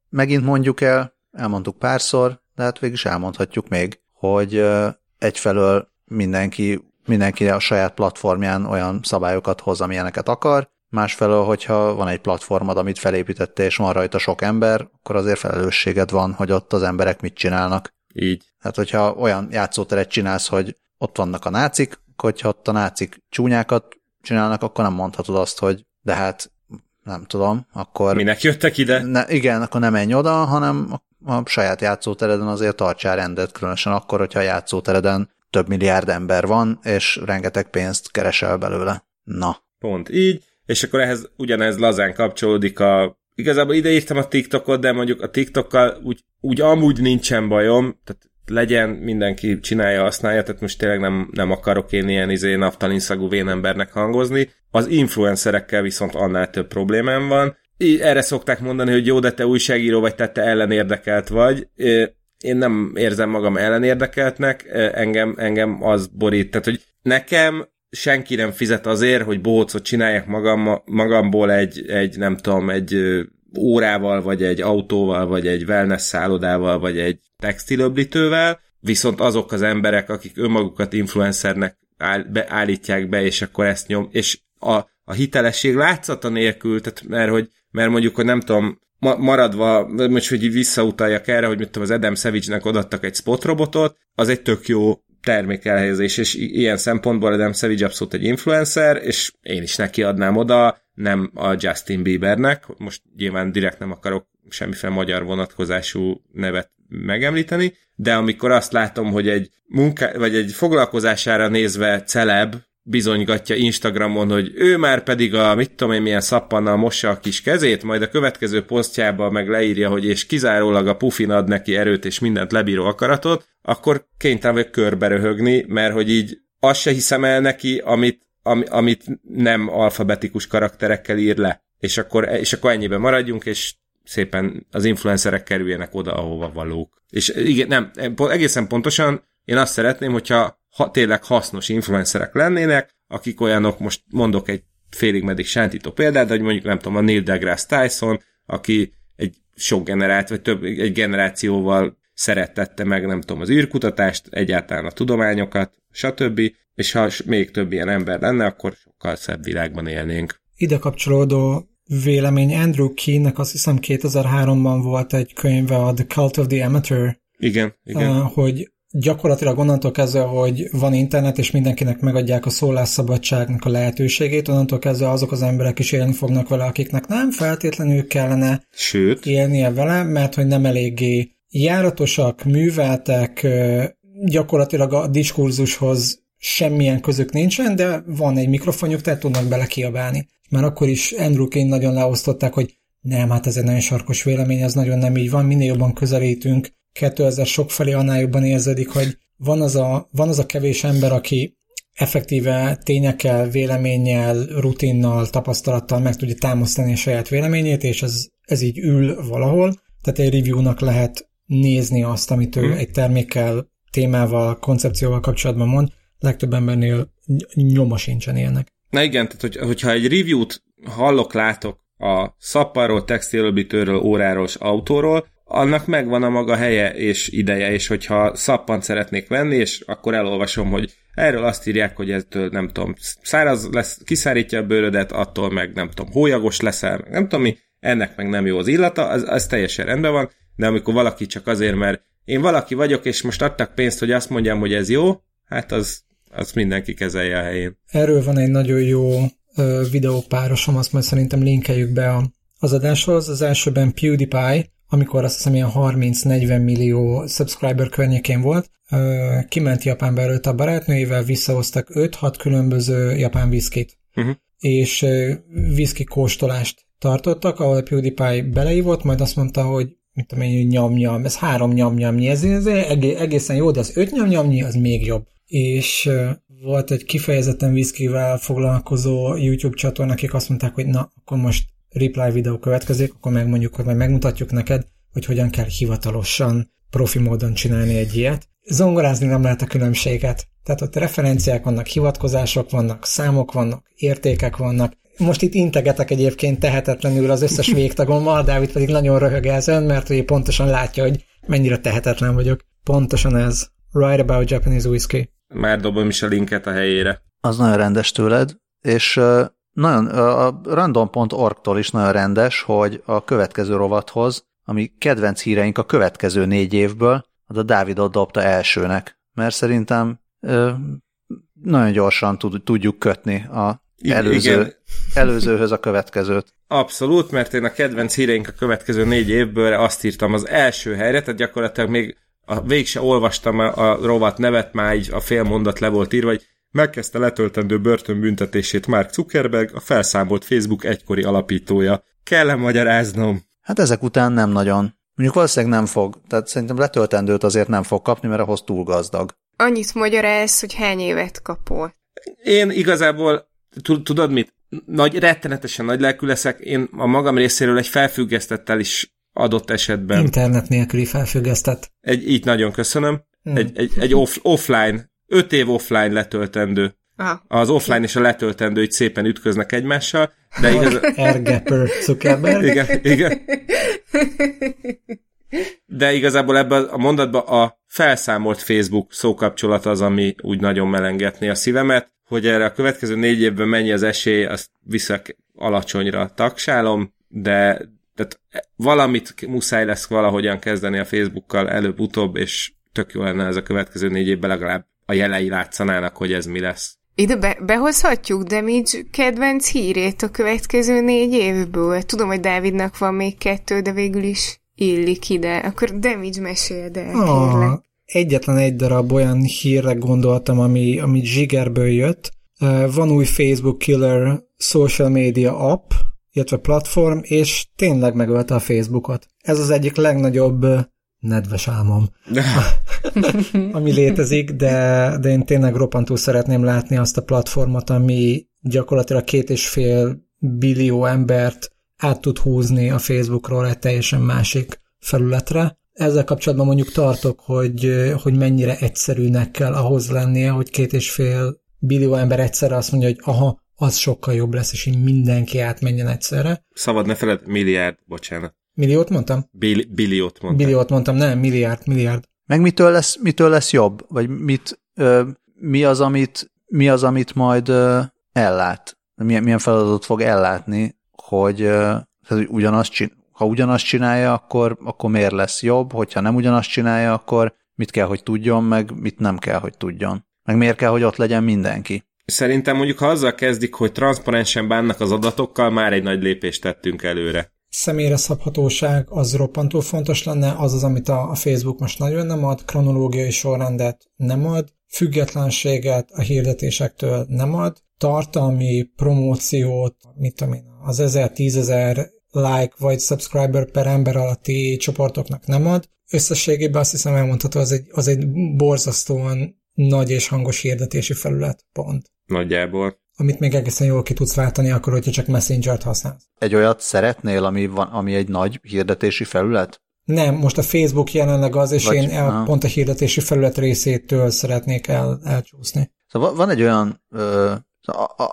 megint mondjuk el, elmondtuk párszor, de hát végig is elmondhatjuk még, hogy egyfelől mindenki, mindenki a saját platformján olyan szabályokat hoz, amilyeneket akar, másfelől, hogyha van egy platformod, amit felépítettél, és van rajta sok ember, akkor azért felelősséged van, hogy ott az emberek mit csinálnak. Így. Hát, hogyha olyan játszóteret csinálsz, hogy ott vannak a nácik, hogyha ott a nácik csúnyákat csinálnak, akkor nem mondhatod azt, hogy de hát nem tudom, akkor... Minek jöttek ide? Ne, igen, akkor nem menj oda, hanem a, saját játszótereden azért tartsál rendet, különösen akkor, hogyha a játszótereden több milliárd ember van, és rengeteg pénzt keresel belőle. Na. Pont így, és akkor ehhez ugyanez lazán kapcsolódik a igazából ide írtam a TikTokot, de mondjuk a TikTokkal úgy, úgy amúgy nincsen bajom, tehát legyen, mindenki csinálja, használja, tehát most tényleg nem, nem akarok én ilyen izé naftalin szagú vénembernek hangozni. Az influencerekkel viszont annál több problémám van. Erre szokták mondani, hogy jó, de te újságíró vagy, tehát te ellenérdekelt vagy. Én nem érzem magam ellenérdekeltnek, engem, engem az borít. Tehát, hogy nekem senki nem fizet azért, hogy bócot csináljak magam, magamból egy, egy, nem tudom, egy órával, vagy egy autóval, vagy egy wellness szállodával, vagy egy textilöblítővel, viszont azok az emberek, akik önmagukat influencernek áll, beállítják be, és akkor ezt nyom, és a, a hitelesség látszata nélkül, tehát mert, hogy, mert mondjuk, hogy nem tudom, ma, maradva, most hogy visszautaljak erre, hogy mit tudom, az Adam Savage-nek odattak egy spot robotot, az egy tök jó termékelhelyezés, és ilyen szempontból Adam Savage abszolút egy influencer, és én is neki adnám oda, nem a Justin Biebernek, most nyilván direkt nem akarok semmiféle magyar vonatkozású nevet megemlíteni, de amikor azt látom, hogy egy munká, vagy egy foglalkozására nézve celeb bizonygatja Instagramon, hogy ő már pedig a mit tudom én milyen szappannal mossa a kis kezét, majd a következő posztjába meg leírja, hogy és kizárólag a pufin ad neki erőt és mindent lebíró akaratot, akkor kénytelen vagyok körbe röhögni, mert hogy így azt se hiszem el neki, amit, am, amit nem alfabetikus karakterekkel ír le. És akkor, és akkor ennyiben maradjunk, és szépen az influencerek kerüljenek oda, ahova valók. És igen, nem, egészen pontosan én azt szeretném, hogyha ha, tényleg hasznos influencerek lennének, akik olyanok, most mondok egy félig meddig sántító példát, de hogy mondjuk nem tudom, a Neil deGrasse Tyson, aki egy sok generált, vagy több, egy generációval szerettette meg, nem tudom, az űrkutatást, egyáltalán a tudományokat, stb. És ha még több ilyen ember lenne, akkor sokkal szebb világban élnénk. Ide kapcsolódó vélemény Andrew Keennek azt hiszem 2003-ban volt egy könyve a The Cult of the Amateur. Igen, igen. Hogy gyakorlatilag onnantól kezdve, hogy van internet, és mindenkinek megadják a szólásszabadságnak a lehetőségét, onnantól kezdve azok az emberek is élni fognak vele, akiknek nem feltétlenül kellene Sőt. élnie vele, mert hogy nem eléggé járatosak, műveltek, gyakorlatilag a diskurzushoz semmilyen közük nincsen, de van egy mikrofonjuk, tehát tudnak bele kiabálni. Már akkor is Andrew Kane nagyon leosztották, hogy nem, hát ez egy nagyon sarkos vélemény, ez nagyon nem így van, minél jobban közelítünk 2000 sok felé, annál jobban érzedik, hogy van az, a, van az a kevés ember, aki effektíve tényekkel, véleménnyel, rutinnal, tapasztalattal meg tudja támasztani a saját véleményét, és ez, ez így ül valahol. Tehát egy review-nak lehet nézni azt, amit ő hmm. egy termékkel, témával, koncepcióval kapcsolatban mond, legtöbb embernél nyoma sincsen ilyenek. Na igen, tehát hogy, hogyha egy review-t hallok, látok a szapparról, textilöblítőről, óráról és autóról, annak megvan a maga helye és ideje, és hogyha szappant szeretnék venni, és akkor elolvasom, hogy erről azt írják, hogy ez nem tudom, száraz lesz, kiszárítja a bőrödet, attól meg nem tudom, hólyagos leszel, nem tudom mi, ennek meg nem jó az illata, az, az teljesen rendben van, de amikor valaki csak azért, mert én valaki vagyok, és most adtak pénzt, hogy azt mondjam, hogy ez jó, hát az, az mindenki kezelje a helyén. Erről van egy nagyon jó videópárosom, azt majd szerintem linkeljük be a, az adáshoz. Az elsőben PewDiePie, amikor azt hiszem ilyen 30-40 millió subscriber környékén volt, kiment Japánba előtt a barátnőivel, visszahoztak 5-6 különböző japán viszkit. Uh-huh. És viszki kóstolást tartottak, ahol a PewDiePie beleívott, majd azt mondta, hogy mit tudom én, nyom-nyom, ez három nyom-nyomnyi, ez, ez egészen jó, de az öt nyom-nyomnyi az még jobb. És volt egy kifejezetten viszkivel foglalkozó YouTube csatorna, akik azt mondták, hogy na, akkor most reply videó következik, akkor megmondjuk, hogy majd megmutatjuk neked, hogy hogyan kell hivatalosan, profi módon csinálni egy ilyet. Zongorázni nem lehet a különbséget. Tehát ott referenciák vannak, hivatkozások vannak, számok vannak, értékek vannak. Most itt integetek egyébként tehetetlenül az összes *laughs* végtagommal, Dávid pedig nagyon röhög ezen, mert ő pontosan látja, hogy mennyire tehetetlen vagyok. Pontosan ez. Write about Japanese whiskey. Már dobom is a linket a helyére. Az nagyon rendes tőled, és nagyon, a random.org-tól is nagyon rendes, hogy a következő rovathoz, ami kedvenc híreink a következő négy évből, az a Dávidot dobta elsőnek, mert szerintem ö, nagyon gyorsan tud, tudjuk kötni a előző, Igen. előzőhöz a következőt. Abszolút, mert én a kedvenc híreink a következő négy évből azt írtam az első helyre, tehát gyakorlatilag még a, végig se olvastam a, a rovat nevet, már így a fél mondat le volt írva, hogy megkezdte letöltendő börtönbüntetését Mark Zuckerberg, a felszámolt Facebook egykori alapítója. Kell-e magyaráznom? Hát ezek után nem nagyon. Mondjuk valószínűleg nem fog, tehát szerintem letöltendőt azért nem fog kapni, mert ahhoz túl gazdag. Annyit magyaráz, hogy hány évet kapol. Én igazából, tudod mit? Nagy, rettenetesen nagy lelkű leszek. Én a magam részéről egy felfüggesztettel is adott esetben. Internet nélküli felfüggesztett. Egy, így nagyon köszönöm. Hmm. Egy, egy, egy off, offline, öt év offline letöltendő. Aha. Az offline és a letöltendő így szépen ütköznek egymással, de igaz... Ergepper Zuckerberg. Igen, igen. De igazából ebben a mondatban a felszámolt Facebook szókapcsolat az, ami úgy nagyon melengetné a szívemet, hogy erre a következő négy évben mennyi az esély, azt visszak alacsonyra taksálom, de tehát valamit muszáj lesz valahogyan kezdeni a Facebookkal előbb-utóbb, és tök jó lenne ez a következő négy évben legalább a jelei látszanának, hogy ez mi lesz. Ide be, behozhatjuk Damage kedvenc hírét a következő négy évből. Tudom, hogy Dávidnak van még kettő, de végül is illik ide. Akkor Damage meséld el, ah, kérlek. Egyetlen egy darab olyan hírre gondoltam, ami, ami Zsigerből jött. Van új Facebook Killer social media app, illetve platform, és tényleg megölte a Facebookot. Ez az egyik legnagyobb nedves álmom, *laughs* ami létezik, de, de én tényleg roppantúl szeretném látni azt a platformot, ami gyakorlatilag két és fél billió embert át tud húzni a Facebookról egy teljesen másik felületre. Ezzel kapcsolatban mondjuk tartok, hogy, hogy mennyire egyszerűnek kell ahhoz lennie, hogy két és fél billió ember egyszerre azt mondja, hogy aha, az sokkal jobb lesz, és így mindenki átmenjen egyszerre. Szabad ne feled, milliárd, bocsánat. Milliót mondtam? Bill- billiót mondtam. Billiót mondtam, nem, milliárd, milliárd. Meg mitől lesz, mitől lesz jobb? Vagy mit, ö, mi, az, amit, mi az, amit majd ö, ellát? Milyen, milyen feladatot fog ellátni, hogy, ö, hogy ugyanazt csin- ha ugyanazt csinálja, akkor, akkor miért lesz jobb, hogyha nem ugyanazt csinálja, akkor mit kell, hogy tudjon, meg mit nem kell, hogy tudjon. Meg miért kell, hogy ott legyen mindenki. Szerintem mondjuk, ha azzal kezdik, hogy transzparensen bánnak az adatokkal, már egy nagy lépést tettünk előre. Személyre szabhatóság az roppantól fontos lenne, az az, amit a, Facebook most nagyon nem ad, kronológiai sorrendet nem ad, függetlenséget a hirdetésektől nem ad, tartalmi promóciót, mit tudom én, az 1000-10000 like vagy subscriber per ember alatti csoportoknak nem ad. Összességében azt hiszem elmondható, az egy, az egy borzasztóan nagy és hangos hirdetési felület, pont. Nagyjából. Amit még egészen jól ki tudsz váltani, akkor, hogyha csak Messenger-t használsz. Egy olyat szeretnél, ami, van, ami egy nagy hirdetési felület? Nem, most a Facebook jelenleg az, és Vagy, én el, pont a hirdetési felület részétől szeretnék el, elcsúszni. Szóval van egy olyan, ö,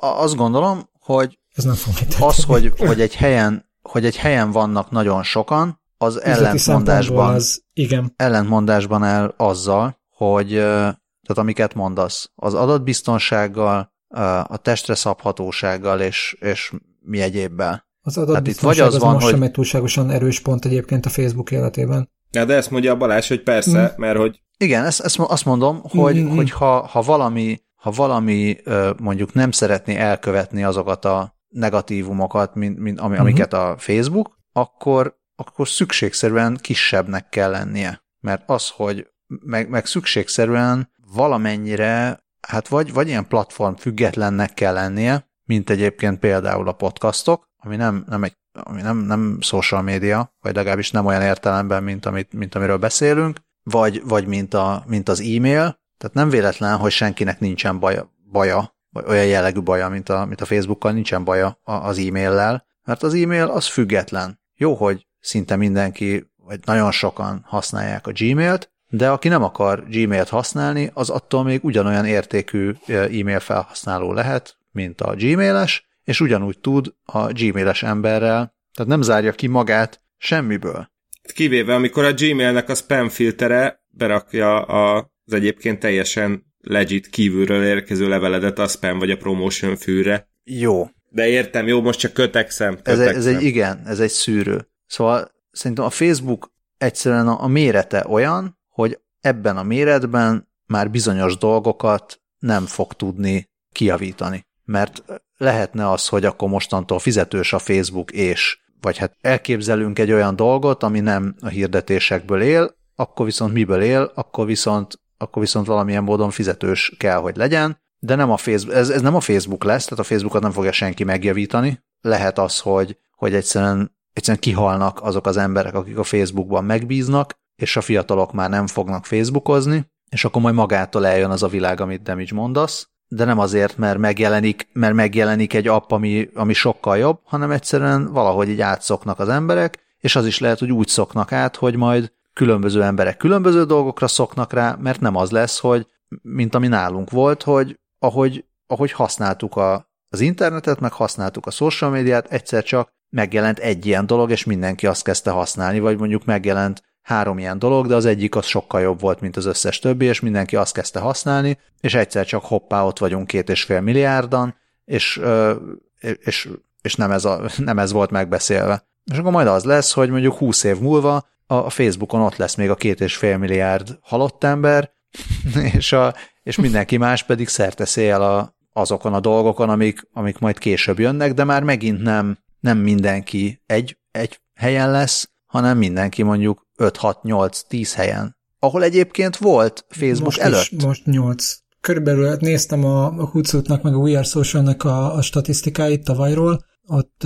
azt gondolom, hogy Ez nem az, hogy, hogy, egy helyen, hogy egy helyen vannak nagyon sokan, az ellentmondásban, az, igen. ellentmondásban el azzal, hogy tehát amiket mondasz, az adatbiztonsággal, a testre szabhatósággal és, és mi egyébbel. Az adatbiztonság az, az van, most hogy... sem egy túlságosan erős pont egyébként a Facebook életében. Ja, de ezt mondja a Balázs, hogy persze, mm. mert hogy... Igen, ezt, ezt azt mondom, hogy, mm-hmm. hogy ha, ha valami, ha valami mondjuk nem szeretné elkövetni azokat a negatívumokat, mint, mint, ami, mm-hmm. amiket a Facebook, akkor, akkor szükségszerűen kisebbnek kell lennie. Mert az, hogy meg, meg szükségszerűen valamennyire, hát vagy, vagy ilyen platform függetlennek kell lennie, mint egyébként például a podcastok, ami nem, nem egy ami nem, nem social media, vagy legalábbis nem olyan értelemben, mint, amit, mint amiről beszélünk, vagy, vagy mint, a, mint az e-mail, tehát nem véletlen, hogy senkinek nincsen baja, baja vagy olyan jellegű baja, mint a, mint a Facebookkal, nincsen baja az e-maillel, mert az e-mail az független. Jó, hogy szinte mindenki, vagy nagyon sokan használják a Gmail-t, de aki nem akar Gmail-t használni, az attól még ugyanolyan értékű e-mail felhasználó lehet, mint a Gmail-es, és ugyanúgy tud a Gmail-es emberrel, tehát nem zárja ki magát semmiből. Kivéve, amikor a Gmailnek a spam filtere berakja az egyébként teljesen legit kívülről érkező leveledet a spam vagy a promotion fűre. Jó. De értem, jó, most csak kötekszem. kötekszem. Ez, egy, ez egy, igen, ez egy szűrő. Szóval szerintem a Facebook egyszerűen a, a mérete olyan, hogy ebben a méretben már bizonyos dolgokat nem fog tudni kiavítani. Mert lehetne az, hogy akkor mostantól fizetős a Facebook, és vagy hát elképzelünk egy olyan dolgot, ami nem a hirdetésekből él, akkor viszont miből él, akkor viszont, akkor viszont valamilyen módon fizetős kell, hogy legyen, de nem a Facebook, ez, ez nem a Facebook lesz, tehát a Facebookot nem fogja senki megjavítani. Lehet az, hogy, hogy egyszerűen, egyszerűen kihalnak azok az emberek, akik a Facebookban megbíznak, és a fiatalok már nem fognak Facebookozni, és akkor majd magától eljön az a világ, amit Damage mondasz, de nem azért, mert megjelenik, mert megjelenik egy app, ami, ami sokkal jobb, hanem egyszerűen valahogy így átszoknak az emberek, és az is lehet, hogy úgy szoknak át, hogy majd különböző emberek különböző dolgokra szoknak rá, mert nem az lesz, hogy mint ami nálunk volt, hogy ahogy, ahogy használtuk a, az internetet, meg használtuk a social médiát, egyszer csak megjelent egy ilyen dolog, és mindenki azt kezdte használni, vagy mondjuk megjelent három ilyen dolog, de az egyik az sokkal jobb volt, mint az összes többi, és mindenki azt kezdte használni, és egyszer csak hoppá, ott vagyunk két és fél milliárdan, és, és, és nem, ez a, *laughs* nem ez volt megbeszélve. És akkor majd az lesz, hogy mondjuk 20 év múlva a Facebookon ott lesz még a két és fél milliárd halott ember, *laughs* és, a, és mindenki más pedig szél a, azokon a dolgokon, amik, amik majd később jönnek, de már megint nem, nem mindenki egy, egy helyen lesz, hanem mindenki mondjuk 5-6-8-10 helyen. Ahol egyébként volt Facebook most előtt. Is, most 8. Körülbelül hát néztem a, Hootsuite-nak meg a We Are Social-nak a, a statisztikáit tavalyról, ott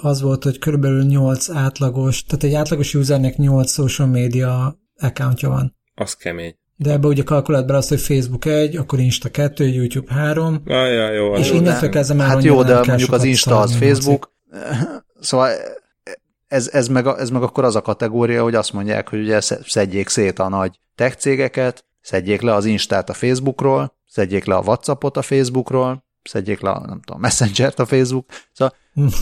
az volt, hogy körülbelül 8 átlagos, tehát egy átlagos usernek 8 social media accountja van. Az kemény. De ebbe ugye kalkulált be azt, hogy Facebook 1, akkor Insta 2, YouTube 3. Ah, ja, jó, és innentől kezdve már Hát jó, de mondjuk az Insta az Facebook. Szóval ez, ez, meg, ez meg akkor az a kategória, hogy azt mondják, hogy ugye szedjék szét a nagy tech cégeket, szedjék le az Instát a Facebookról, szedjék le a Whatsappot a Facebookról, szedjék le a, nem tudom, Messenger-t a Facebook, szóval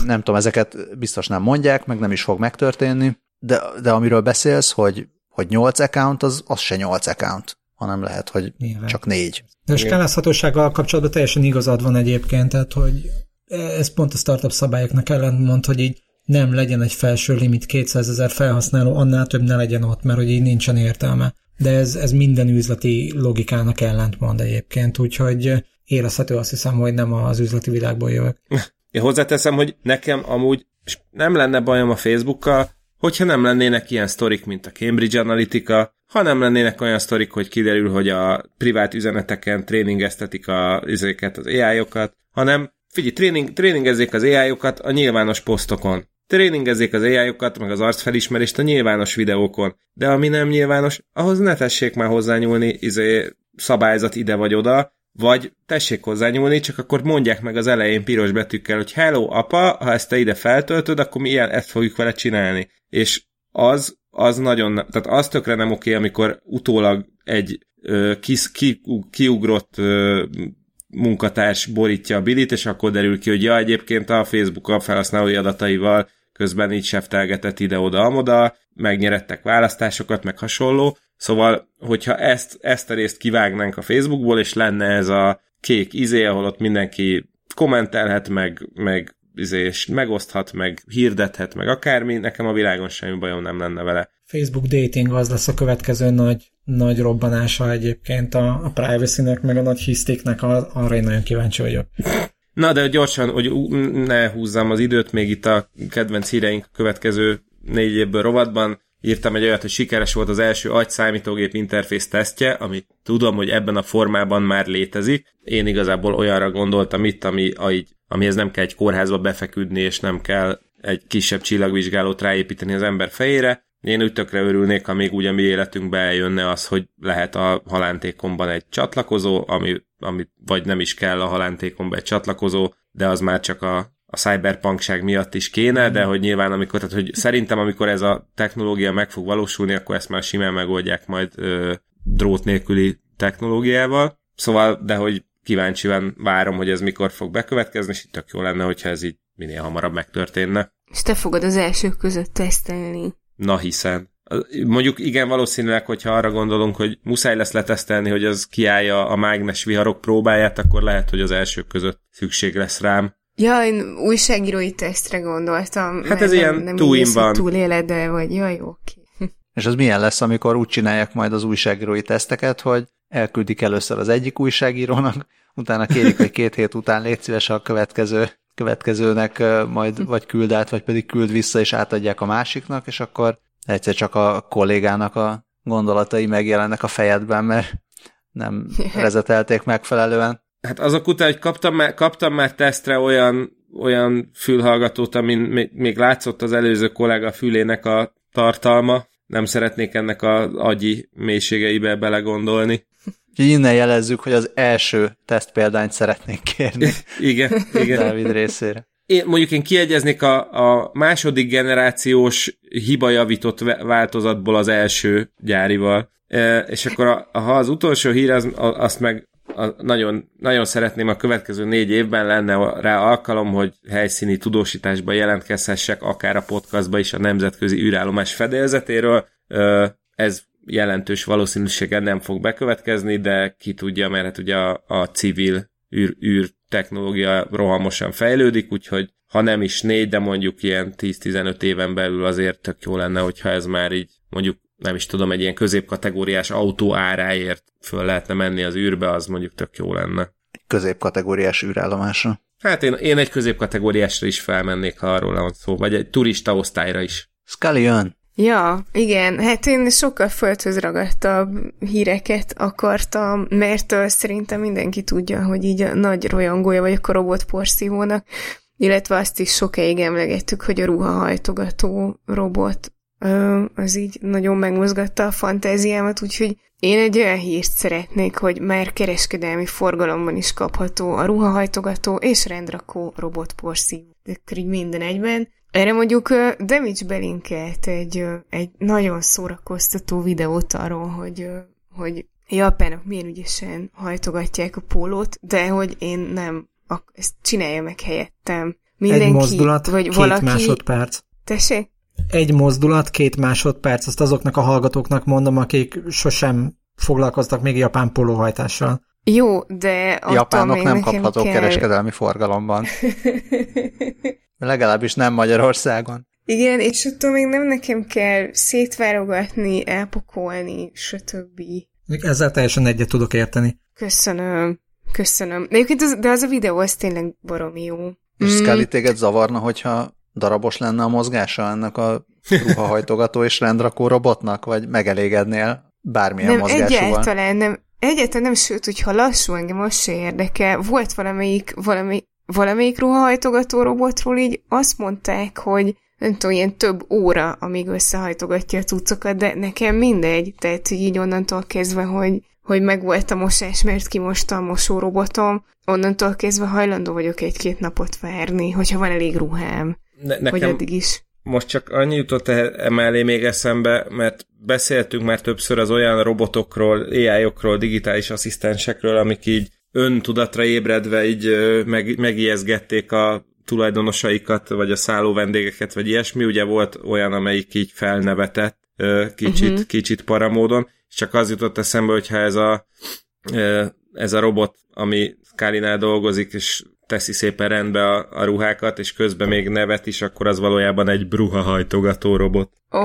nem tudom, ezeket biztos nem mondják, meg nem is fog megtörténni, de, de amiről beszélsz, hogy, hogy 8 account, az, az se 8 account, hanem lehet, hogy Nyilván. csak négy. De a skálázhatósággal kapcsolatban teljesen igazad van egyébként, tehát hogy ez pont a startup szabályoknak ellentmond, hogy így nem legyen egy felső limit 200 ezer felhasználó, annál több ne legyen ott, mert hogy így nincsen értelme. De ez, ez minden üzleti logikának ellentmond egyébként, úgyhogy érezhető azt hiszem, hogy nem az üzleti világból jövök. *laughs* Én hozzáteszem, hogy nekem amúgy nem lenne bajom a Facebookkal, hogyha nem lennének ilyen sztorik, mint a Cambridge Analytica, ha nem lennének olyan sztorik, hogy kiderül, hogy a privát üzeneteken tréningeztetik a, az AI-okat, hanem figyelj, tréning, tréningezzék az AI-okat a nyilvános posztokon. Tréningezzék az AI-okat, meg az arcfelismerést a nyilvános videókon. De ami nem nyilvános, ahhoz ne tessék már hozzányúlni izé, szabályzat ide vagy oda, vagy tessék hozzányúlni, csak akkor mondják meg az elején piros betűkkel, hogy hello apa, ha ezt te ide feltöltöd, akkor mi ilyen, ezt fogjuk vele csinálni. És az, az nagyon, tehát az tökre nem oké, amikor utólag egy ö, kis, ki, kiugrott ö, munkatárs borítja a bilit, és akkor derül ki, hogy ja, egyébként a Facebook felhasználói adataival közben így seftelgetett ide-oda-amoda, megnyerettek választásokat, meg hasonló. Szóval, hogyha ezt, ezt a részt kivágnánk a Facebookból, és lenne ez a kék izé, ahol ott mindenki kommentelhet, meg, meg izé, és megoszthat, meg hirdethet, meg akármi, nekem a világon semmi bajom nem lenne vele. Facebook dating az lesz a következő nagy, nagy robbanása egyébként a, a privacy-nek, meg a nagy hisztéknek, arra én nagyon kíváncsi vagyok. Na, de gyorsan, hogy ne húzzam az időt, még itt a kedvenc híreink következő négy évből rovatban írtam egy olyat, hogy sikeres volt az első agy számítógép interfész tesztje, ami tudom, hogy ebben a formában már létezik. Én igazából olyanra gondoltam itt, ami amihez nem kell egy kórházba befeküdni, és nem kell egy kisebb csillagvizsgálót ráépíteni az ember fejére. Én úgy tökre örülnék, ha még úgy a mi életünkbe eljönne az, hogy lehet a halántékomban egy csatlakozó, ami, ami vagy nem is kell a halántékomban egy csatlakozó, de az már csak a, a cyberpunkság miatt is kéne, de hogy nyilván amikor, tehát hogy szerintem amikor ez a technológia meg fog valósulni, akkor ezt már simán megoldják majd ö, drót nélküli technológiával. Szóval, de hogy kíváncsian várom, hogy ez mikor fog bekövetkezni, és itt tök jó lenne, hogyha ez így minél hamarabb megtörténne. És te fogod az elsők között tesztelni. Na hiszen. Mondjuk igen, valószínűleg, hogyha arra gondolunk, hogy muszáj lesz letesztelni, hogy az kiállja a mágnes viharok próbáját, akkor lehet, hogy az elsők között szükség lesz rám. Ja, én újságírói tesztre gondoltam. Hát ez ilyen nem in így, one. túléled, de vagy jaj, oké. És az milyen lesz, amikor úgy csinálják majd az újságírói teszteket, hogy elküldik először az egyik újságírónak, utána kérik, hogy két hét után légy szíves a következő, következőnek majd vagy küld át, vagy pedig küld vissza, és átadják a másiknak, és akkor egyszer csak a kollégának a gondolatai megjelennek a fejedben, mert nem *laughs* rezetelték megfelelően. Hát azok után, hogy kaptam már, kaptam már tesztre olyan, olyan fülhallgatót, amin még, még látszott az előző kollega fülének a tartalma, nem szeretnék ennek az agyi mélységeibe belegondolni. Innen jelezzük, hogy az első tesztpéldányt szeretnénk kérni Igen, igen. Dávid részére. Én, mondjuk én kiegyeznék a, a második generációs hibajavított változatból az első gyárival. E, és akkor a, ha az utolsó hír, az, a, azt meg a, nagyon, nagyon szeretném a következő négy évben lenne rá alkalom, hogy helyszíni tudósításba jelentkezhessek, akár a podcastba is a Nemzetközi űrállomás fedélzetéről. E, ez jelentős valószínűséggel nem fog bekövetkezni, de ki tudja, mert hát ugye a, a civil űr, űr technológia rohamosan fejlődik, úgyhogy ha nem is négy, de mondjuk ilyen 10-15 éven belül azért tök jó lenne, hogyha ez már így mondjuk nem is tudom, egy ilyen középkategóriás autó áráért föl lehetne menni az űrbe, az mondjuk tök jó lenne. Középkategóriás űrállomásra. Hát én, én egy középkategóriásra is felmennék, ha arról van szó, vagy egy turista osztályra is. Scully jön. Ja, igen, hát én sokkal földhöz ragadtabb híreket akartam, mert szerintem mindenki tudja, hogy így a nagy rajongója vagyok a robot porszívónak, illetve azt is sokáig emlegettük, hogy a ruhahajtogató robot az így nagyon megmozgatta a fantáziámat, úgyhogy én egy olyan hírt szeretnék, hogy már kereskedelmi forgalomban is kapható a ruhahajtogató és rendrakó robot porszívó. Akkor így minden egyben. Erre mondjuk Demics belinkelt egy, egy nagyon szórakoztató videót arról, hogy, hogy japánok milyen ügyesen hajtogatják a pólót, de hogy én nem, ak- ezt csinálja meg helyettem. Mindenki, Egy mozdulat, vagy két valaki... másodperc. Tessék? Egy mozdulat, két másodperc, azt azoknak a hallgatóknak mondom, akik sosem foglalkoztak még japán pólóhajtással. Jó, de Japánok nem kaphatók kell... kereskedelmi forgalomban. *laughs* Legalábbis nem Magyarországon. Igen, és attól még nem nekem kell szétvárogatni, elpakolni, stb. Ezzel teljesen egyet tudok érteni. Köszönöm. Köszönöm. De egyébként az, de az a videó az tényleg baromi jó. És Scully téged zavarna, hogyha darabos lenne a mozgása ennek a ruhahajtogató és rendrakó robotnak, vagy megelégednél bármilyen nem, mozgásúval? egyáltalán nem. Egyáltalán nem, sőt, hogyha lassú, engem az se érdekel. Volt valamelyik, valami, valamelyik ruhahajtogató robotról így azt mondták, hogy nem tudom, ilyen több óra, amíg összehajtogatja a cuccokat, de nekem mindegy. Tehát hogy így onnantól kezdve, hogy, hogy megvolt a mosás, mert kimosta a mosórobotom, onnantól kezdve hajlandó vagyok egy-két napot várni, hogyha van elég ruhám, Ne, hogy nekem addig is. most csak annyi jutott e- emellé még eszembe, mert beszéltünk már többször az olyan robotokról, AI-okról, digitális asszisztensekről, amik így öntudatra ébredve így meg, megijeszgették a tulajdonosaikat, vagy a szálló vendégeket, vagy ilyesmi. Ugye volt olyan, amelyik így felnevetett kicsit, uh-huh. kicsit paramódon, és csak az jutott eszembe, hogyha ez a, ez a robot, ami Skálinál dolgozik, és teszi szépen rendbe a, a ruhákat, és közben még nevet is, akkor az valójában egy bruhahajtogató robot. Ó,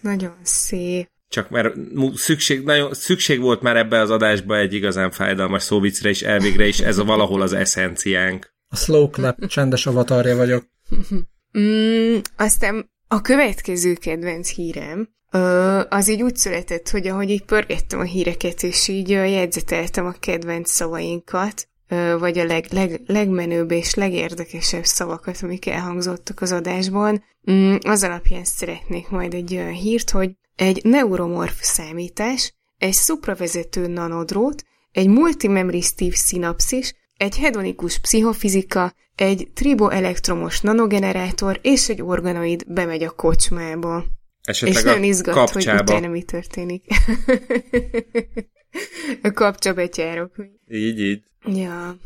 nagyon szép. Csak mert szükség, nagyon, szükség volt már ebbe az adásba egy igazán fájdalmas szóvicre, és elvégre is ez a valahol az eszenciánk. A slow clap csendes avatarja vagyok. Mm, aztán a következő kedvenc hírem, az így úgy született, hogy ahogy így pörgettem a híreket, és így jegyzeteltem a kedvenc szavainkat, vagy a leg, leg, legmenőbb és legérdekesebb szavakat, amik elhangzottak az adásban. Mm, az alapján szeretnék majd egy olyan hírt, hogy egy neuromorf számítás, egy szupravezető nanodrót, egy multimemristív szinapszis, egy hedonikus pszichofizika, egy triboelektromos nanogenerátor és egy organoid bemegy a kocsmába. Esetleg és nagyon izgat, kapcsába. hogy utána mi történik. *laughs* a kapcsabetyárok. Így, így. Ja.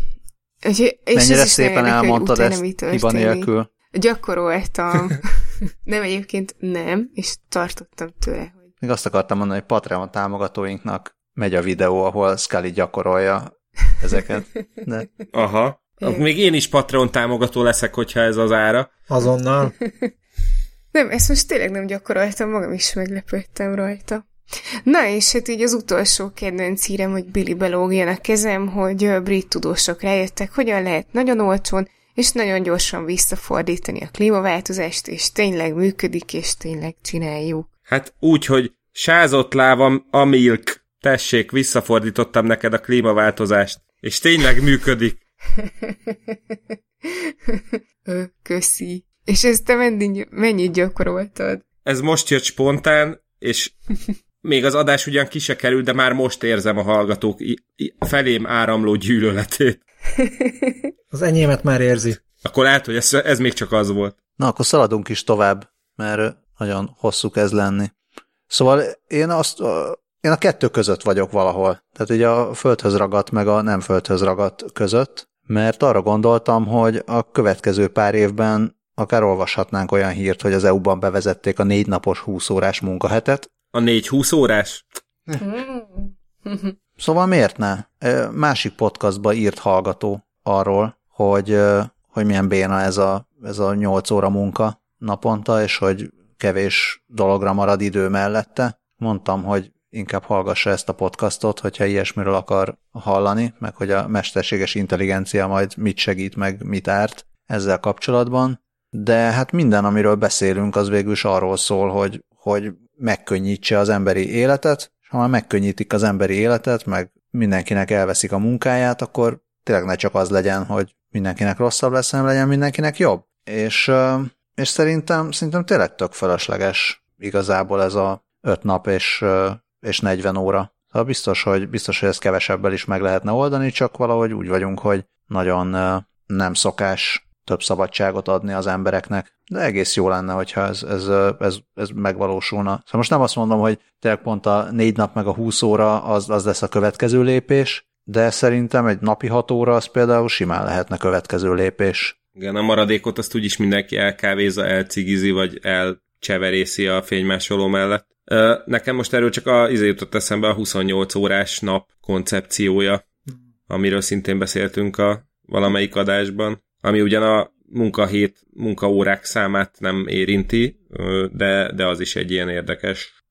Úgyhogy, és Mennyire szépen elmondtad ezt hiba nélkül. Gyakoroltam. *laughs* nem, egyébként nem, és tartottam tőle, hogy Még azt akartam mondani, hogy Patreon támogatóinknak megy a videó, ahol Scully gyakorolja ezeket. De Aha. Még én is Patreon támogató leszek, hogyha ez az ára. Azonnal. *laughs* Nem, ezt most tényleg nem gyakoroltam, magam is meglepődtem rajta. Na, és hát így az utolsó kedvenc hírem, hogy Billy belógjon a kezem, hogy brit tudósok rájöttek, hogyan lehet nagyon olcsón és nagyon gyorsan visszafordítani a klímaváltozást, és tényleg működik, és tényleg csináljuk. Hát úgy, hogy sázott lávam a milk. Tessék, visszafordítottam neked a klímaváltozást. És tényleg működik. *laughs* Ö, köszi. És ezt te mennyit, mennyit gyakoroltad? Ez most jött spontán, és még az adás ugyan ki se kerül, de már most érzem a hallgatók felém áramló gyűlöletét. *laughs* Az enyémet már érzi. Akkor lehet, hogy ez, ez még csak az volt. Na, akkor szaladunk is tovább, mert nagyon hosszú kezd lenni. Szóval én azt, a- én a kettő között vagyok valahol. Tehát ugye a földhöz ragadt meg a nem földhöz ragadt között, mert arra gondoltam, hogy a következő pár évben akár olvashatnánk olyan hírt, hogy az EU-ban bevezették a négy napos 20 órás munkahetet. A 4-20 órás? *laughs* Szóval miért ne? Másik podcastba írt hallgató arról, hogy, hogy milyen béna ez a, ez a 8 óra munka naponta, és hogy kevés dologra marad idő mellette. Mondtam, hogy inkább hallgassa ezt a podcastot, hogyha ilyesmiről akar hallani, meg hogy a mesterséges intelligencia majd mit segít, meg mit árt ezzel kapcsolatban. De hát minden, amiről beszélünk, az végül is arról szól, hogy, hogy megkönnyítse az emberi életet, és ha már megkönnyítik az emberi életet, meg mindenkinek elveszik a munkáját, akkor tényleg ne csak az legyen, hogy mindenkinek rosszabb lesz, hanem legyen mindenkinek jobb. És, és szerintem, szerintem tényleg tök felesleges igazából ez a 5 nap és, és 40 óra. Szóval biztos, hogy, biztos, hogy ezt kevesebbel is meg lehetne oldani, csak valahogy úgy vagyunk, hogy nagyon nem szokás több szabadságot adni az embereknek. De egész jó lenne, hogyha ez, ez, ez, ez megvalósulna. Szóval most nem azt mondom, hogy tényleg pont a négy nap meg a 20 óra az, az lesz a következő lépés, de szerintem egy napi 6 óra az például simán lehetne következő lépés. Igen, a maradékot azt úgyis mindenki elkávézza, elcigizi, vagy elcseverészi a fénymásoló mellett. Nekem most erről csak a, izé jutott eszembe a 28 órás nap koncepciója, amiről szintén beszéltünk a valamelyik adásban, ami ugyan a munkahét, munkaórák számát nem érinti, de, de az is egy ilyen érdekes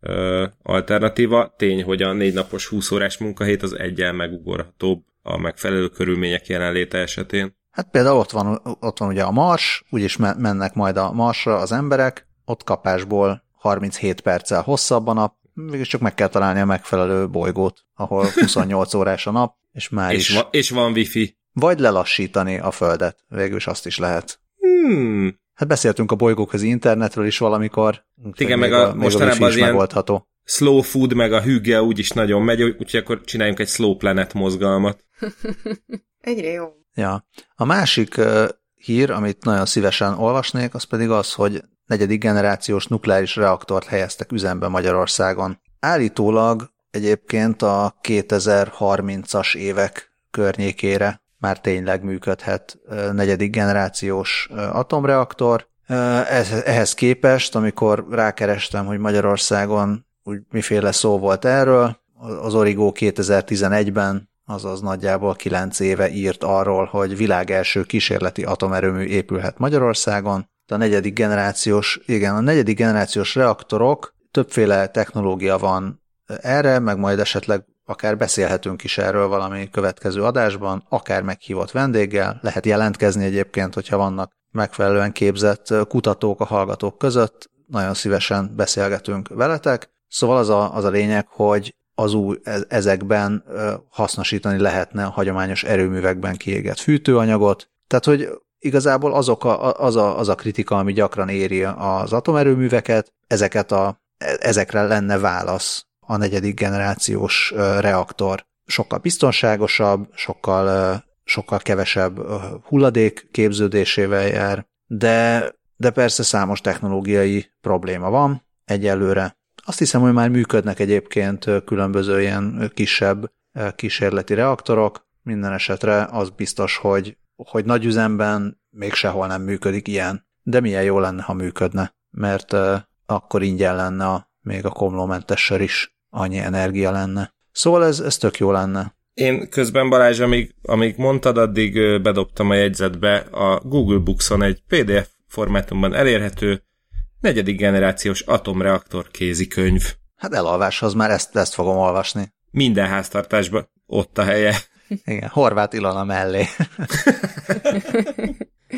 alternatíva. Tény, hogy a négy napos 20 órás munkahét az egyen megugorhatóbb a megfelelő körülmények jelenléte esetén. Hát például ott van, ott van ugye a Mars, úgyis me- mennek majd a Marsra az emberek, ott kapásból 37 perccel hosszabb a nap, mégis csak meg kell találni a megfelelő bolygót, ahol 28 órás a nap, és már És, is. va- és van wifi. Vagy lelassítani a Földet, végül is azt is lehet. Hmm. Hát beszéltünk a bolygóközi internetről is valamikor. Igen, meg a- még mostanában az ilyen- megoldható. Slow food, meg a hűge úgyis nagyon megy, úgyhogy akkor csináljunk egy slow planet mozgalmat. *laughs* Egyre jó. Ja. A másik uh, hír, amit nagyon szívesen olvasnék, az pedig az, hogy negyedik generációs nukleáris reaktort helyeztek üzembe Magyarországon. Állítólag egyébként a 2030-as évek környékére már tényleg működhet negyedik generációs atomreaktor. Ehhez képest, amikor rákerestem, hogy Magyarországon úgy miféle szó volt erről, az Origo 2011-ben, azaz nagyjából 9 éve írt arról, hogy világ első kísérleti atomerőmű épülhet Magyarországon. A negyedik generációs, igen, a negyedik generációs reaktorok, többféle technológia van erre, meg majd esetleg akár beszélhetünk is erről valami következő adásban, akár meghívott vendéggel, lehet jelentkezni egyébként, hogyha vannak megfelelően képzett kutatók a hallgatók között, nagyon szívesen beszélgetünk veletek. Szóval az a, az a lényeg, hogy az új, ezekben hasznosítani lehetne a hagyományos erőművekben kiégett fűtőanyagot. Tehát, hogy igazából azok a, az, a, az a kritika, ami gyakran éri az atomerőműveket, ezeket a, ezekre lenne válasz a negyedik generációs reaktor. Sokkal biztonságosabb, sokkal, sokkal kevesebb hulladék képződésével jár, de, de persze számos technológiai probléma van egyelőre. Azt hiszem, hogy már működnek egyébként különböző ilyen kisebb kísérleti reaktorok, minden esetre az biztos, hogy, hogy nagy üzemben még sehol nem működik ilyen, de milyen jó lenne, ha működne, mert akkor ingyen lenne a, még a komlómentessel is annyi energia lenne. Szóval ez, ez tök jó lenne. Én közben Balázs, amíg, amíg mondtad, addig bedobtam a jegyzetbe a Google Books-on egy PDF formátumban elérhető negyedik generációs atomreaktor kézikönyv. Hát elalváshoz már ezt, ezt fogom olvasni. Minden háztartásban ott a helye. *laughs* Igen, Horváth Ilona mellé. *laughs*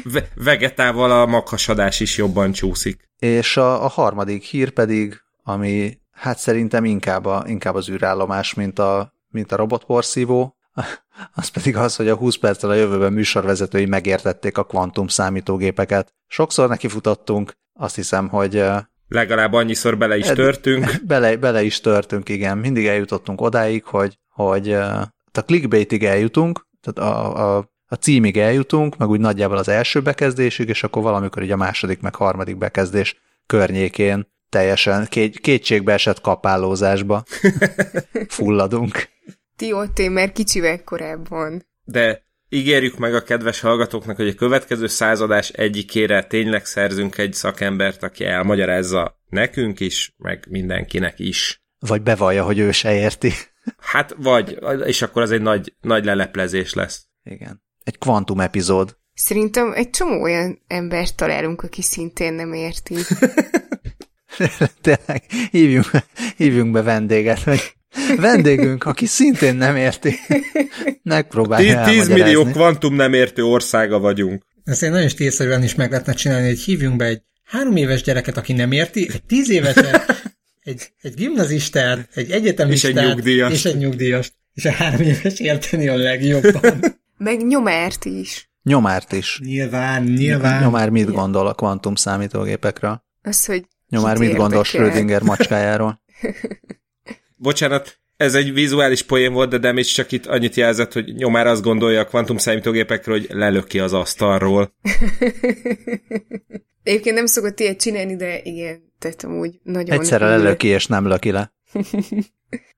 Ve- vegetával a maghasadás is jobban csúszik. És a, a harmadik hír pedig, ami hát szerintem inkább, a, inkább az űrállomás, mint a, mint a robotporszívó, *laughs* az pedig az, hogy a 20 perccel a jövőben műsorvezetői megértették a kvantum számítógépeket. Sokszor neki futottunk, azt hiszem, hogy Legalább annyiszor bele is törtünk. *laughs* Bele, bele is törtünk, igen. Mindig eljutottunk odáig, hogy, hogy a clickbaitig eljutunk, tehát a, a, a címig eljutunk, meg úgy nagyjából az első bekezdésig, és akkor valamikor így a második, meg harmadik bekezdés környékén teljesen két, kétségbe esett kapálózásba *laughs* fulladunk. Ti ott én már kicsivel korábban. De ígérjük meg a kedves hallgatóknak, hogy a következő századás egyikére tényleg szerzünk egy szakembert, aki elmagyarázza nekünk is, meg mindenkinek is. Vagy bevallja, hogy ő se érti. *laughs* Hát vagy, és akkor az egy nagy, nagy leleplezés lesz. Igen. Egy kvantum epizód. Szerintem egy csomó olyan embert találunk, aki szintén nem érti. *laughs* *laughs* Tényleg, hívjunk, hívjunk be vendéget, hogy vendégünk, aki szintén nem érti, megpróbálja 10 millió kvantum nem értő országa vagyunk. Ezt én nagyon stílszerűen is meg lehetne csinálni, hogy hívjunk be egy három éves gyereket, aki nem érti, egy tíz éveset, egy, egy gimnazistát, egy egyetemistát, és egy nyugdíjas. És egy nyugdíjast. És a három éves érteni a legjobban. Meg nyomárt is. Nyomárt is. Nyilván, nyilván. Nyomár mit gondol a kvantum számítógépekről? Az, hogy Nyomár mit gondol Schrödinger macskájáról? *laughs* Bocsánat, ez egy vizuális poén volt, de Demis csak itt annyit jelzett, hogy nyomár azt gondolja a kvantum számítógépekről, hogy lelöki az asztalról. *laughs* Egyébként nem szokott ilyet csinálni, de igen, tehát amúgy nagyon... Egyszerre lelöki, és nem löki le. *laughs*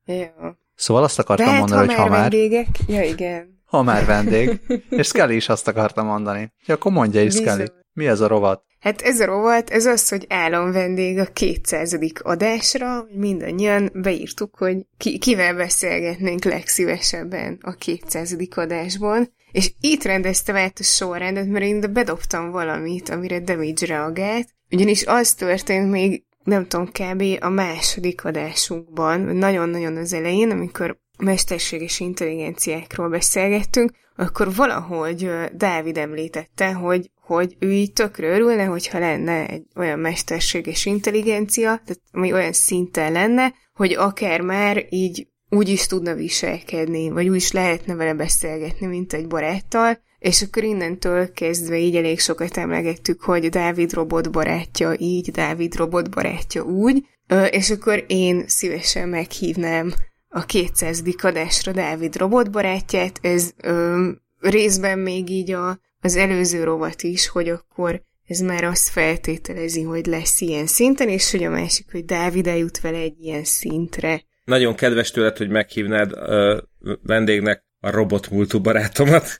ja. Szóval azt akartam Lehet, mondani, ha hogy ha már... vendégek, ja igen. Ha már vendég. És Scully is azt akarta mondani. Ja, akkor mondja is, Scully. Mi ez a rovat? Hát ez a rovat, ez az, hogy állam vendég a 200. adásra, mindannyian beírtuk, hogy ki, kivel beszélgetnénk legszívesebben a 200. adásban, és itt rendeztem át a sorrendet, mert én bedobtam valamit, amire Damage reagált, ugyanis az történt még, nem tudom, kb. a második adásunkban, nagyon-nagyon az elején, amikor mesterséges intelligenciákról beszélgettünk, akkor valahogy Dávid említette, hogy, hogy ő így tökre örülne, hogyha lenne egy olyan mesterséges intelligencia, tehát ami olyan szinten lenne, hogy akár már így úgy is tudna viselkedni, vagy úgy is lehetne vele beszélgetni, mint egy baráttal, és akkor innentől kezdve így elég sokat emlegettük, hogy Dávid robot barátja így, Dávid robot barátja úgy, és akkor én szívesen meghívnám a 200. adásra Dávid robotbarátját, ez ö, részben még így a, az előző rovat is, hogy akkor ez már azt feltételezi, hogy lesz ilyen szinten, és hogy a másik, hogy Dávid eljut vele egy ilyen szintre. Nagyon kedves tőled, hogy meghívnád ö, vendégnek a robotmúltú barátomat. *laughs*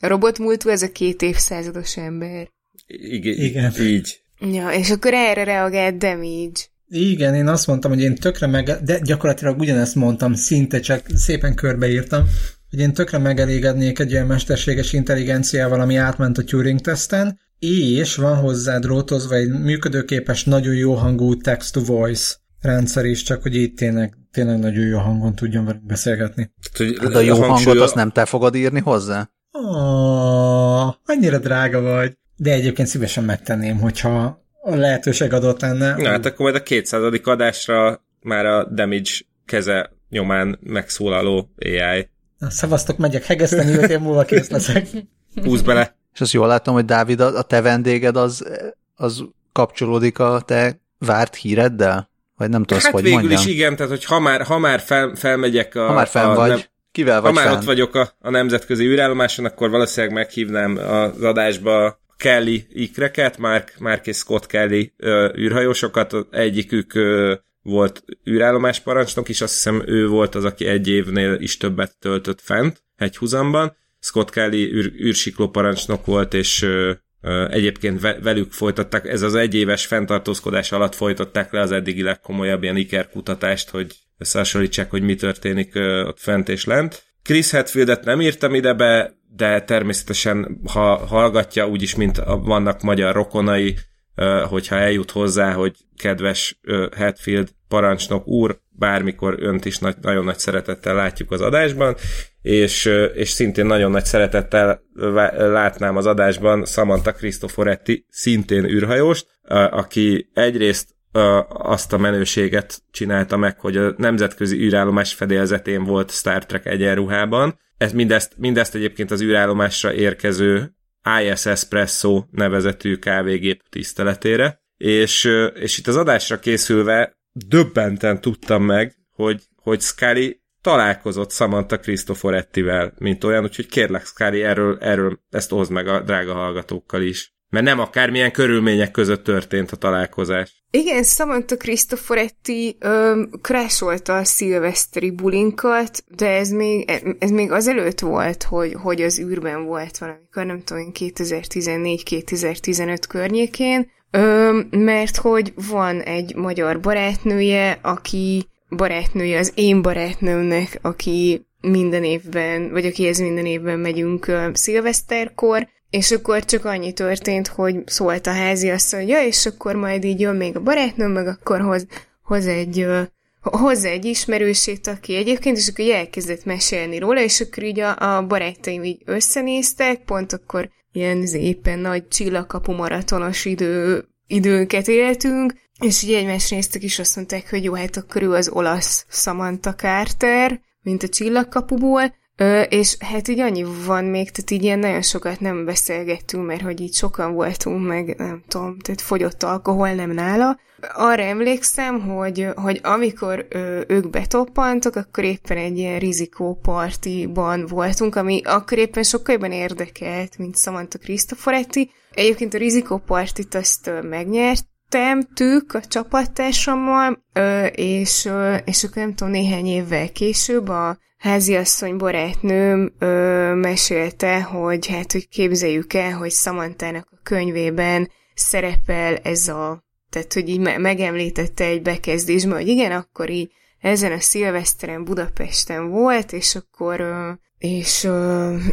a robotmúltú ez a két évszázados ember. Igen. Igen. Így. Ja, és akkor erre reagált Damage. Igen, én azt mondtam, hogy én tökre meg, de gyakorlatilag ugyanezt mondtam, szinte csak szépen körbeírtam, hogy én tökre megelégednék egy olyan mesterséges intelligenciával, ami átment a Turing-teszten, és van hozzá drótozva egy működőképes, nagyon jó hangú text-to-voice rendszer is, csak hogy itt tényleg, tényleg nagyon jó hangon tudjon velünk beszélgetni. Hát a jó a hangot azt nem te fogod írni hozzá? Oh, annyira drága vagy. De egyébként szívesen megtenném, hogyha lehetőség adott lenne. Na, hát akkor majd a 200. adásra már a damage keze nyomán megszólaló AI. Szevasztok, megyek hegeszteni, öt év múlva kész leszek. Húz bele. És azt jól látom, hogy Dávid, a te vendéged az, az kapcsolódik a te várt híreddel? Vagy nem tudsz, hát hogy végül mondjam. is igen, tehát hogy ha már, ha már fel, felmegyek a... Ha már a, vagy, nem, kivel ha vagy már fenn? ott vagyok a, a nemzetközi űrállomáson, akkor valószínűleg meghívnám az adásba Kelly ikreket, Mark, Mark és Scott Kelly ö, űrhajósokat, egyikük ö, volt űrállomás parancsnok, és azt hiszem ő volt az, aki egy évnél is többet töltött fent hegyhuzamban. Scott Kelly űr, űrsikló parancsnok volt, és ö, ö, egyébként ve, velük folytatták, ez az egyéves fenntartózkodás alatt folytatták le az eddigi legkomolyabb ilyen ikerkutatást, hogy összehasonlítsák, hogy mi történik ö, ott fent és lent. Chris Hetfieldet nem írtam ide be, de természetesen, ha hallgatja, úgyis, mint vannak magyar rokonai, hogyha eljut hozzá, hogy kedves Hetfield parancsnok úr, bármikor önt is nagy, nagyon nagy szeretettel látjuk az adásban, és, és szintén nagyon nagy szeretettel látnám az adásban Samantha Cristoforetti, szintén űrhajóst, aki egyrészt azt a menőséget csinálta meg, hogy a nemzetközi űrállomás fedélzetén volt Star Trek egyenruhában. Ez mindezt, mindezt egyébként az űrállomásra érkező IS Espresso nevezetű kávégép tiszteletére, és, és itt az adásra készülve döbbenten tudtam meg, hogy, hogy Scully találkozott Samantha Cristoforettivel, mint olyan, úgyhogy kérlek Scully, erről, erről ezt hozd meg a drága hallgatókkal is. Mert nem akármilyen körülmények között történt a találkozás. Igen, Samantha Cristoforetti ö, crasholta a szilveszteri bulinkat, de ez még, ez még azelőtt volt, hogy, hogy az űrben volt valamikor, nem tudom, 2014-2015 környékén, ö, mert hogy van egy magyar barátnője, aki barátnője az én barátnőmnek, aki minden évben, vagy akihez minden évben megyünk ö, szilveszterkor, és akkor csak annyi történt, hogy szólt a házi azt, hogy ja, és akkor majd így jön még a barátnőm, meg akkor hoz, hoz egy hozzá egy ismerősét, aki egyébként, és akkor így elkezdett mesélni róla, és akkor így a, a barátaim így összenéztek, pont akkor ilyen éppen nagy csillagkapu maratonos idő, időket éltünk, és így egymást néztek, és azt mondták, hogy jó, hát akkor ő az olasz Samantha Carter, mint a csillagkapuból, Ö, és hát így annyi van még, tehát így ilyen nagyon sokat nem beszélgettünk, mert hogy így sokan voltunk, meg nem tudom, tehát fogyott alkohol nem nála. Arra emlékszem, hogy, hogy amikor ö, ők betoppantok, akkor éppen egy ilyen rizikópartiban voltunk, ami akkor éppen sokkal jobban érdekelt, mint Samantha Cristoforetti. Egyébként a rizikópartit azt ö, megnyertem, tük a csapattársammal, és, és akkor nem tudom, néhány évvel később a háziasszony barátnőm ö, mesélte, hogy hát, hogy képzeljük el, hogy Samantának a könyvében szerepel ez a, tehát, hogy így me- megemlítette egy bekezdésben, hogy igen, akkor így ezen a szilveszteren Budapesten volt, és akkor ö, és,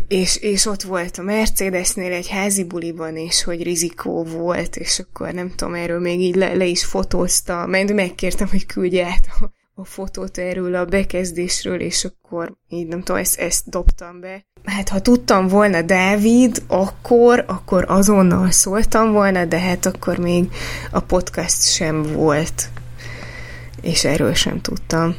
és, és ott volt a Mercedesnél egy házi buliban, és hogy rizikó volt, és akkor nem tudom, erről még így le, le is fotózta, mert megkértem, hogy küldje át a, a fotót erről a bekezdésről, és akkor így nem tudom, ezt, ezt dobtam be. Hát ha tudtam volna Dávid, akkor, akkor azonnal szóltam volna, de hát akkor még a podcast sem volt, és erről sem tudtam.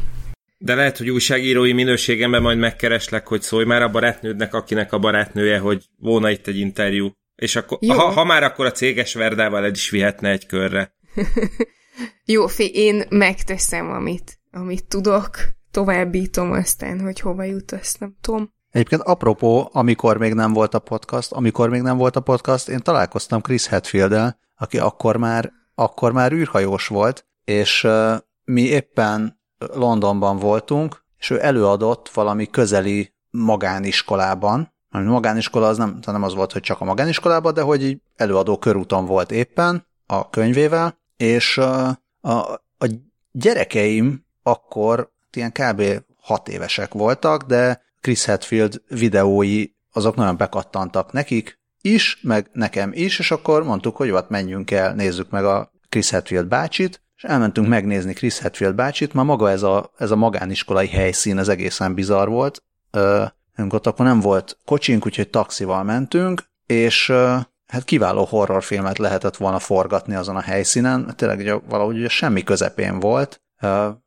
De lehet, hogy újságírói minőségemben majd megkereslek, hogy szólj már a barátnődnek, akinek a barátnője, hogy volna itt egy interjú. És akkor, ha, ha már akkor a céges Verdával el is vihetne egy körre. *laughs* Jó, fi, én megteszem, amit, amit tudok, továbbítom aztán, hogy hova jut, azt nem tudom. Egyébként apropó, amikor még nem volt a podcast, amikor még nem volt a podcast, én találkoztam Chris Hetfield-el, aki akkor már, akkor már űrhajós volt, és uh, mi éppen Londonban voltunk, és ő előadott valami közeli magániskolában, ami magániskola az nem, nem az volt, hogy csak a magániskolában, de hogy így előadó körúton volt éppen a könyvével, és a, a, a gyerekeim akkor ilyen kb. hat évesek voltak, de Chris Hetfield videói azok nagyon bekattantak nekik is, meg nekem is, és akkor mondtuk, hogy hát menjünk el, nézzük meg a Chris Hetfield bácsit, és elmentünk megnézni Chris Hetfield bácsit, már maga ez a, ez a magániskolai helyszín, ez egészen bizarr volt. Ö, ott akkor nem volt kocsink, úgyhogy taxival mentünk, és ö, hát kiváló horrorfilmet lehetett volna forgatni azon a helyszínen, tényleg ugye, valahogy ugye semmi közepén volt,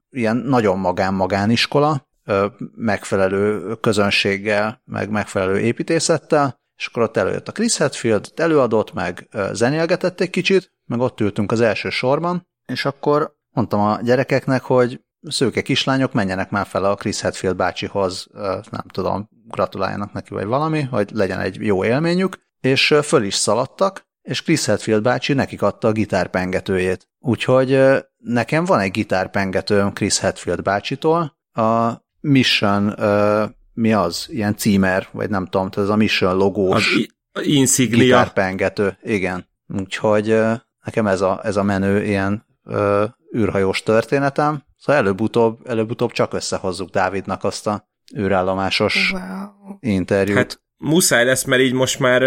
ilyen nagyon magán-magániskola, megfelelő közönséggel, meg megfelelő építészettel, és akkor ott előjött a Chris Hadfield, előadott, meg zenélgetett egy kicsit, meg ott ültünk az első sorban, és akkor mondtam a gyerekeknek, hogy szőke kislányok menjenek már fel a Chris Hadfield bácsihoz, nem tudom, gratuláljanak neki, vagy valami, hogy legyen egy jó élményük, és föl is szaladtak, és Chris Hadfield bácsi nekik adta a gitárpengetőjét. Úgyhogy nekem van egy gitárpengetőm Chris Hadfield bácsitól, a Mission, mi az? Ilyen címer, vagy nem tudom, ez a Mission logós az insignia. gitárpengető. Igen. Úgyhogy nekem ez a, ez a menő ilyen űrhajós történetem. Szóval előbb-utóbb, előbb-utóbb csak összehozzuk Dávidnak azt a űrállomásos wow. interjút. Hát muszáj lesz, mert így most már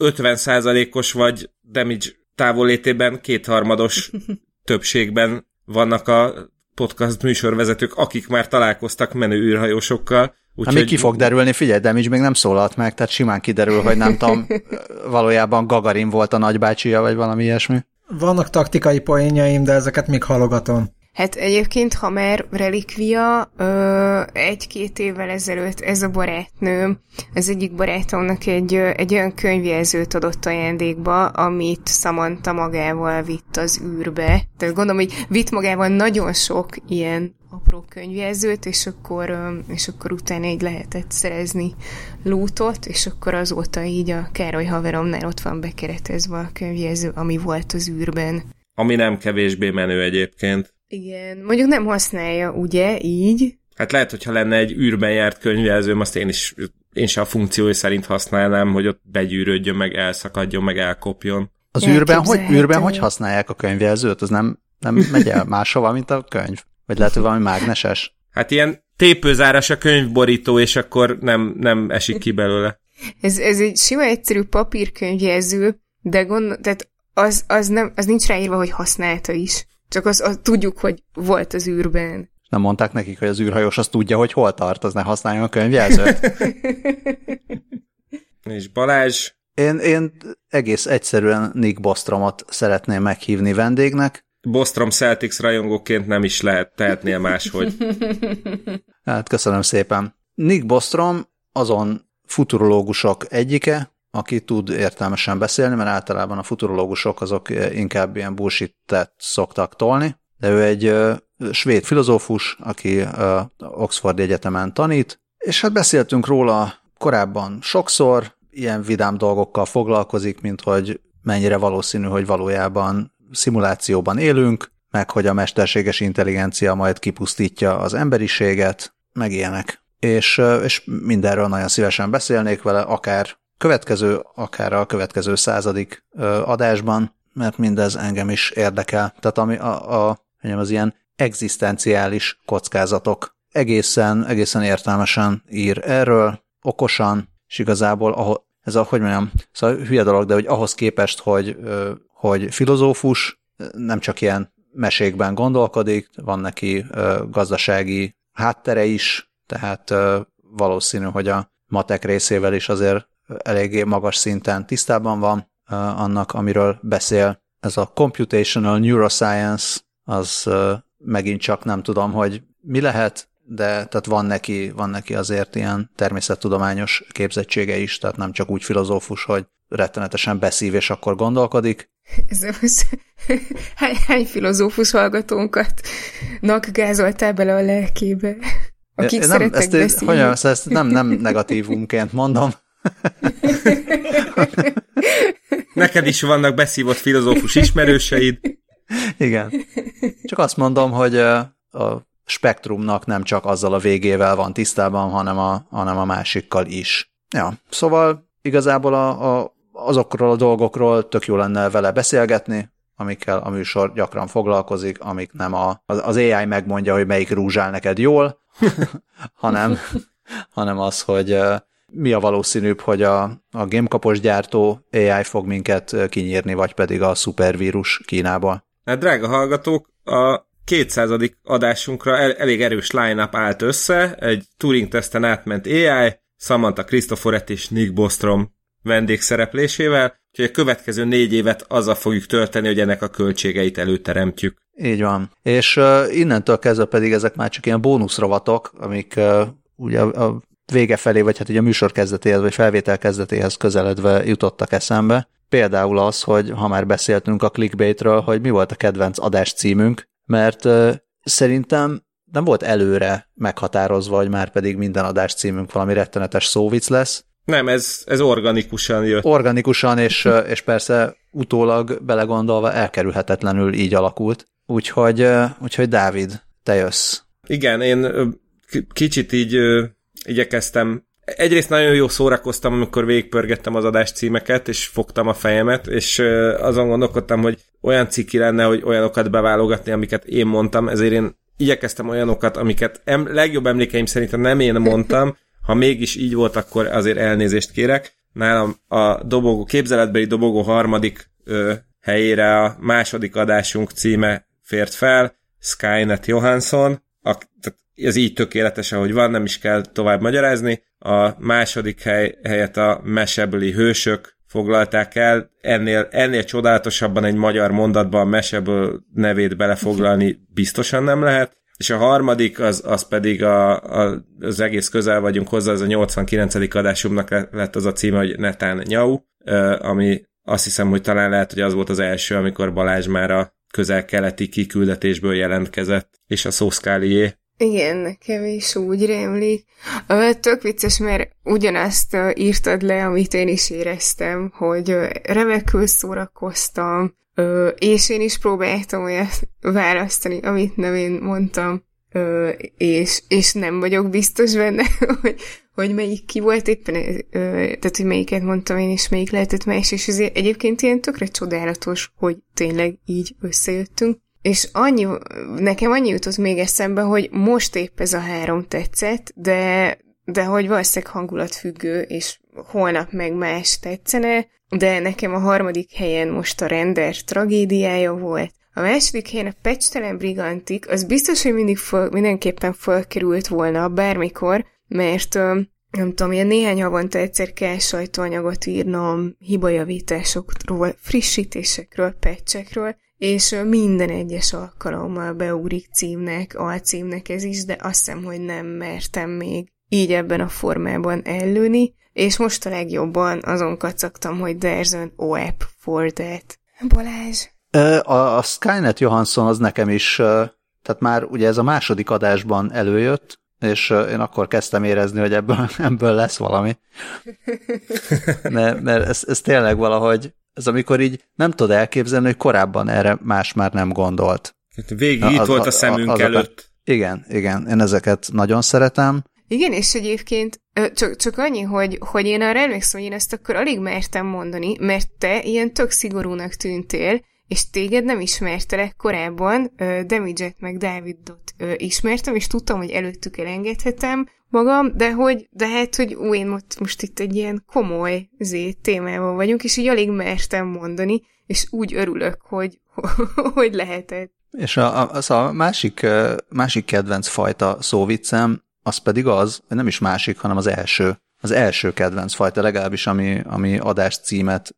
50%-os vagy damage távollétében kétharmados *laughs* többségben vannak a podcast műsorvezetők, akik már találkoztak menő űrhajósokkal. Úgy, még ki fog derülni, figyelj, Damage még nem szólalt meg, tehát simán kiderül, hogy nem tudom, *laughs* valójában Gagarin volt a nagybácsia, vagy valami ilyesmi. Vannak taktikai poénjaim, de ezeket még halogatom. Hát egyébként, ha már relikvia, egy-két évvel ezelőtt ez a barátnőm, az egyik barátomnak egy, egy olyan könyvjelzőt adott ajándékba, amit Samantha magával vitt az űrbe. Tehát gondolom, hogy vitt magával nagyon sok ilyen apró könyvjelzőt, és akkor, és akkor utána így lehetett szerezni lútot, és akkor azóta így a Károly haveromnál ott van bekeretezve a könyvjelző, ami volt az űrben. Ami nem kevésbé menő egyébként. Igen, mondjuk nem használja, ugye, így? Hát lehet, hogyha lenne egy űrben járt könyvjelzőm, azt én is én se a funkciói szerint használnám, hogy ott begyűrődjön, meg elszakadjon, meg elkopjon. Az űrben hogy, űrben hogy használják a könyvjelzőt? Az nem, nem *laughs* megy el máshova, mint a könyv? Vagy lehet, hogy valami mágneses? Hát ilyen tépőzáras a könyvborító, és akkor nem, nem esik ki belőle. Ez, ez egy sima egyszerű papírkönyvjelző, de gond, tehát az, az, nem, az nincs ráírva, hogy használta is. Csak azt az, tudjuk, hogy volt az űrben. Nem mondták nekik, hogy az űrhajós azt tudja, hogy hol tart, az ne használjon a könyvjelzőt. *laughs* És Balázs? Én, én egész egyszerűen Nick Bostromot szeretném meghívni vendégnek. Bostrom Celtics rajongóként nem is lehet, tehetnél máshogy. hát köszönöm szépen. Nick Bostrom azon futurológusok egyike, aki tud értelmesen beszélni, mert általában a futurológusok azok inkább ilyen bullshit szoktak tolni, de ő egy svéd filozófus, aki Oxford Egyetemen tanít, és hát beszéltünk róla korábban sokszor, ilyen vidám dolgokkal foglalkozik, mint hogy mennyire valószínű, hogy valójában szimulációban élünk, meg hogy a mesterséges intelligencia majd kipusztítja az emberiséget, meg ilyenek. És, és mindenről nagyon szívesen beszélnék vele, akár következő, akár a következő századik adásban, mert mindez engem is érdekel. Tehát ami a, a az ilyen egzisztenciális kockázatok egészen, egészen értelmesen ír erről, okosan, és igazából ahol, ez a, hogy mondjam, szóval hülye dolog, de hogy ahhoz képest, hogy, hogy filozófus, nem csak ilyen mesékben gondolkodik, van neki gazdasági háttere is, tehát valószínű, hogy a matek részével is azért eléggé magas szinten tisztában van annak, amiről beszél. Ez a computational neuroscience, az megint csak nem tudom, hogy mi lehet, de tehát van neki, van neki azért ilyen természettudományos képzettsége is, tehát nem csak úgy filozófus, hogy rettenetesen beszív és akkor gondolkodik. Ez most hány, hány filozófus hallgatónkat gázoltál bele a lelkébe, akik nem, szeretnek ezt, beszélni. Hogyan, ezt nem, nem negatívumként mondom, *laughs* Neked is vannak beszívott filozófus ismerőseid. Igen. Csak azt mondom, hogy a spektrumnak nem csak azzal a végével van tisztában, hanem a, hanem a másikkal is. Ja, szóval igazából a, a, azokról a dolgokról tök jó lenne vele beszélgetni, amikkel a műsor gyakran foglalkozik, amik nem a, az, az AI megmondja, hogy melyik rúzsál neked jól, *laughs* hanem, hanem az, hogy mi a valószínűbb, hogy a, a gamekapos gyártó AI fog minket kinyírni, vagy pedig a szupervírus Kínából? Hát drága hallgatók, a 200. adásunkra el, elég erős line-up állt össze, egy Turing-teszten átment AI, Samantha Christophoret és Nick Bostrom vendégszereplésével, úgyhogy a következő négy évet azzal fogjuk tölteni, hogy ennek a költségeit előteremtjük. Így van. És uh, innentől kezdve pedig ezek már csak ilyen bónuszrovatok, amik uh, ugye a vége felé, vagy hát ugye a műsor kezdetéhez, vagy felvétel kezdetéhez közeledve jutottak eszembe. Például az, hogy ha már beszéltünk a clickbaitről, hogy mi volt a kedvenc adás címünk, mert uh, szerintem nem volt előre meghatározva, hogy már pedig minden adás címünk valami rettenetes szóvic lesz. Nem, ez, ez organikusan jött. Organikusan, és, és persze utólag belegondolva elkerülhetetlenül így alakult. Úgyhogy, úgyhogy Dávid, te jössz. Igen, én kicsit így igyekeztem egyrészt nagyon jó szórakoztam, amikor végigpörgettem az adás címeket, és fogtam a fejemet, és azon gondolkodtam, hogy olyan ciki lenne, hogy olyanokat beválogatni, amiket én mondtam, ezért én igyekeztem olyanokat, amiket em, legjobb emlékeim szerint nem én mondtam, *laughs* ha mégis így volt, akkor azért elnézést kérek. Nálam a dobogó, képzeletbeli dobogó harmadik ö, helyére a második adásunk címe fért fel, Skynet Johansson, a, tehát ez így tökéletes, ahogy van, nem is kell tovább magyarázni. A második hely, helyet a mesebeli hősök foglalták el. Ennél, ennél csodálatosabban egy magyar mondatban meseből nevét belefoglalni biztosan nem lehet. És a harmadik, az, az pedig a, a, az egész közel vagyunk hozzá, az a 89. adásunknak lett az a címe, hogy Netán Nyau, ami azt hiszem, hogy talán lehet, hogy az volt az első, amikor Balázs már a közel-keleti kiküldetésből jelentkezett, és a szószkálié. Igen, nekem is úgy rémlik. Tök vicces, mert ugyanazt írtad le, amit én is éreztem, hogy remekül szórakoztam, és én is próbáltam olyat választani, amit nem én mondtam, és, és nem vagyok biztos benne, *laughs* hogy, hogy melyik ki volt éppen, tehát hogy melyiket mondtam én, és melyik lehetett más, és ezért egyébként ilyen tökre csodálatos, hogy tényleg így összejöttünk. És annyi, nekem annyi jutott még eszembe, hogy most épp ez a három tetszett, de, de hogy valószínűleg hangulatfüggő, és holnap meg más tetszene, de nekem a harmadik helyen most a render tragédiája volt. A második helyen a pecstelen brigantik, az biztos, hogy mindig föl, mindenképpen felkerült volna bármikor, mert nem tudom, ilyen néhány havonta egyszer kell sajtóanyagot írnom hibajavításokról, frissítésekről, pecsekről, és minden egyes alkalommal beugrik címnek, alcímnek ez is, de azt hiszem, hogy nem mertem még így ebben a formában ellőni, és most a legjobban azon kacagtam, hogy there's an OAP for that. Balázs? A, a Skynet Johansson az nekem is, tehát már ugye ez a második adásban előjött, és én akkor kezdtem érezni, hogy ebből, *laughs* ebből lesz valami. *laughs* Mert, mert ez, ez tényleg valahogy, ez amikor így nem tudod elképzelni, hogy korábban erre más már nem gondolt. Végig itt volt a szemünk az, előtt. Igen, igen, én ezeket nagyon szeretem. Igen, és egyébként csak, csak annyi, hogy, hogy én arra emlékszem, hogy én ezt akkor alig mertem mondani, mert te ilyen tök szigorúnak tűntél, és téged nem ismertelek korábban, Demidzset meg Dávidot ismertem, és tudtam, hogy előttük elengedhetem magam, de hogy, de hát, hogy ó, én most, most itt egy ilyen komoly zé, témában vagyunk, és így alig mertem mondani, és úgy örülök, hogy, *laughs* hogy lehetett. És a, az a másik, másik kedvenc fajta szóviccem, az pedig az, hogy nem is másik, hanem az első. Az első kedvenc fajta, legalábbis ami, ami adás címet,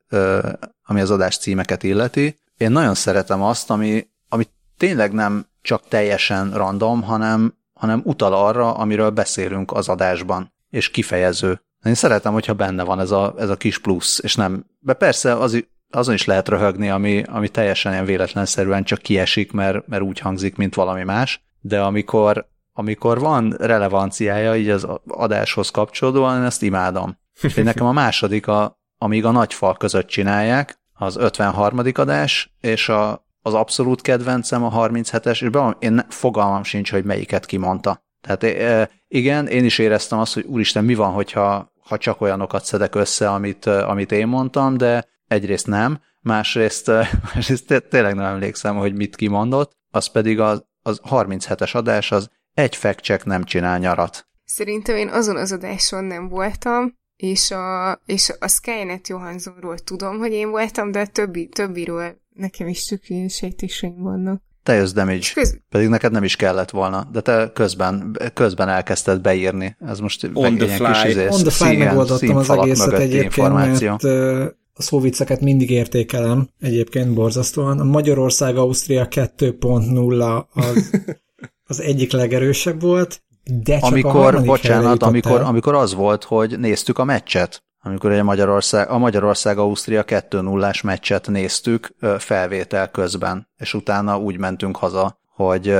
ami az adás címeket illeti, én nagyon szeretem azt, ami, ami tényleg nem csak teljesen random, hanem, hanem utal arra, amiről beszélünk az adásban, és kifejező. Én szeretem, hogyha benne van ez a, ez a kis plusz, és nem, de persze az, azon is lehet röhögni, ami, ami teljesen ilyen véletlenszerűen csak kiesik, mert, mert úgy hangzik, mint valami más, de amikor, amikor van relevanciája így az adáshoz kapcsolódóan, én ezt imádom. *laughs* És nekem a második, a, amíg a nagy fal között csinálják, az 53. adás, és a, az abszolút kedvencem a 37-es, és be, én fogalmam sincs, hogy melyiket kimondta. Tehát igen, én is éreztem azt, hogy úristen, mi van, hogyha ha csak olyanokat szedek össze, amit, amit én mondtam, de egyrészt nem, másrészt, *laughs* másrészt tényleg nem emlékszem, hogy mit kimondott, az pedig az, az 37-es adás, az egy fact nem csinál nyarat. Szerintem én azon az adáson nem voltam, és a, és a Skynet Johanssonról tudom, hogy én voltam, de a többi, többiről nekem is ilyen sejtéseim vannak. Te jössz damage, Köz... pedig neked nem is kellett volna, de te közben, közben elkezdted beírni. Ez most On the fly. Kis izé, On the fly megoldottam az egészet egyébként, információ. mert a szóvicceket mindig értékelem, egyébként borzasztóan. A Magyarország-Ausztria 2.0 az, *laughs* az egyik legerősebb volt, de csak amikor, a bocsánat, amikor, amikor az volt, hogy néztük a meccset, amikor egy Magyarország, a Magyarország-Ausztria 2-0-ás meccset néztük felvétel közben, és utána úgy mentünk haza, hogy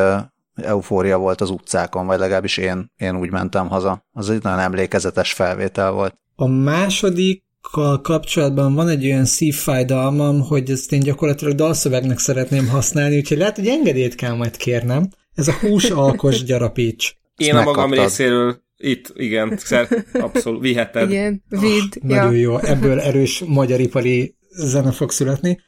eufória volt az utcákon, vagy legalábbis én, én úgy mentem haza. Az egy nagyon emlékezetes felvétel volt. A második kapcsolatban van egy olyan szívfájdalmam, hogy ezt én gyakorlatilag dalszövegnek szeretném használni, úgyhogy lehet, hogy engedélyt kell majd kérnem. Ez a húsalkos gyarapíts. Én a magam részéről itt, igen, abszolút, viheted. Igen, vid. Ah, ja. Nagyon jó, ebből erős magyaripari zene fog születni.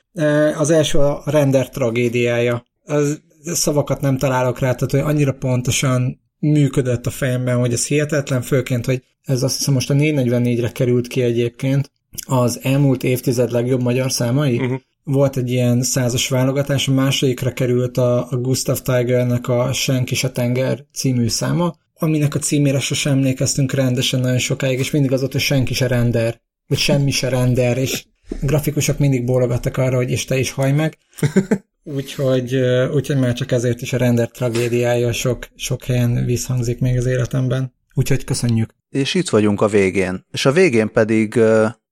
Az első a render tragédiája. Az szavakat nem találok rá, tehát hogy annyira pontosan működött a fejemben, hogy ez hihetetlen, főként, hogy ez azt hiszem most a 444-re került ki egyébként, az elmúlt évtized legjobb magyar számai. Uh-huh. Volt egy ilyen százas válogatás, a másodikra került a, a Gustav Tigernek a Senki a tenger című száma, aminek a címére sosem emlékeztünk rendesen nagyon sokáig, és mindig az ott, hogy senki se render, vagy semmi se render, és grafikusok mindig bólogattak arra, hogy és te is haj meg. *laughs* Úgyhogy, úgyhogy már csak ezért is a render tragédiája sok, sok helyen visszhangzik még az életemben. Úgyhogy köszönjük. És itt vagyunk a végén. És a végén pedig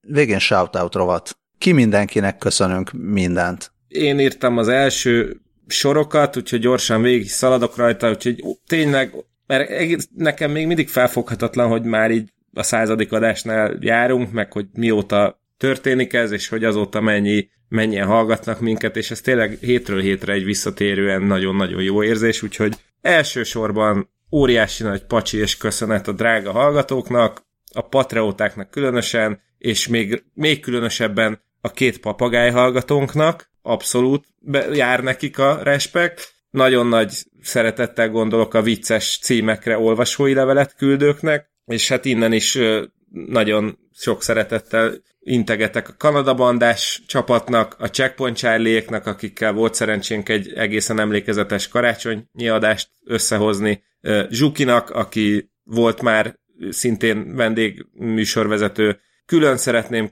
végén shoutout rovat. Ki mindenkinek köszönünk mindent. Én írtam az első sorokat, úgyhogy gyorsan végig szaladok rajta, úgyhogy tényleg, mert nekem még mindig felfoghatatlan, hogy már így a századik adásnál járunk, meg hogy mióta történik ez, és hogy azóta mennyi, mennyien hallgatnak minket, és ez tényleg hétről hétre egy visszatérően nagyon-nagyon jó érzés, úgyhogy elsősorban óriási nagy pacsi és köszönet a drága hallgatóknak, a patreótáknak különösen, és még, még különösebben a két papagáj hallgatónknak, abszolút jár nekik a respekt. Nagyon nagy szeretettel gondolok a vicces címekre olvasói levelet küldőknek, és hát innen is nagyon sok szeretettel integetek a Kanada bandás csapatnak, a Checkpoint charlie akikkel volt szerencsénk egy egészen emlékezetes karácsonyi adást összehozni, Zsukinak, aki volt már szintén vendég műsorvezető, Külön szeretném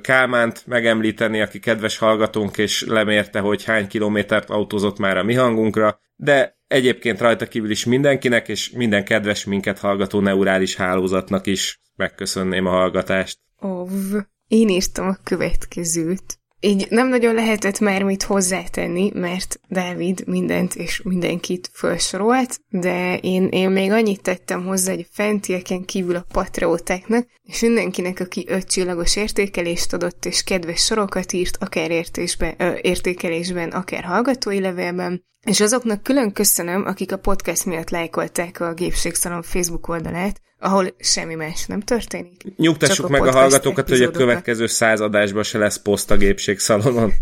Kálmánt megemlíteni, aki kedves hallgatónk, és lemérte, hogy hány kilométert autózott már a mi hangunkra, de egyébként rajta kívül is mindenkinek, és minden kedves minket hallgató neurális hálózatnak is megköszönném a hallgatást. Ov, én írtam a következőt így nem nagyon lehetett már mit hozzátenni, mert Dávid mindent és mindenkit felsorolt, de én, én még annyit tettem hozzá, hogy fentieken kívül a patriótáknak, és mindenkinek, aki öt csillagos értékelést adott, és kedves sorokat írt, akár értésben, ö, értékelésben, akár hallgatói levélben, és azoknak külön köszönöm, akik a podcast miatt lájkolták a Gépségszalon Facebook oldalát, ahol semmi más nem történik. Nyugtassuk meg a hallgatókat, hogy a következő századásban se lesz poszt a Gépségszalonon.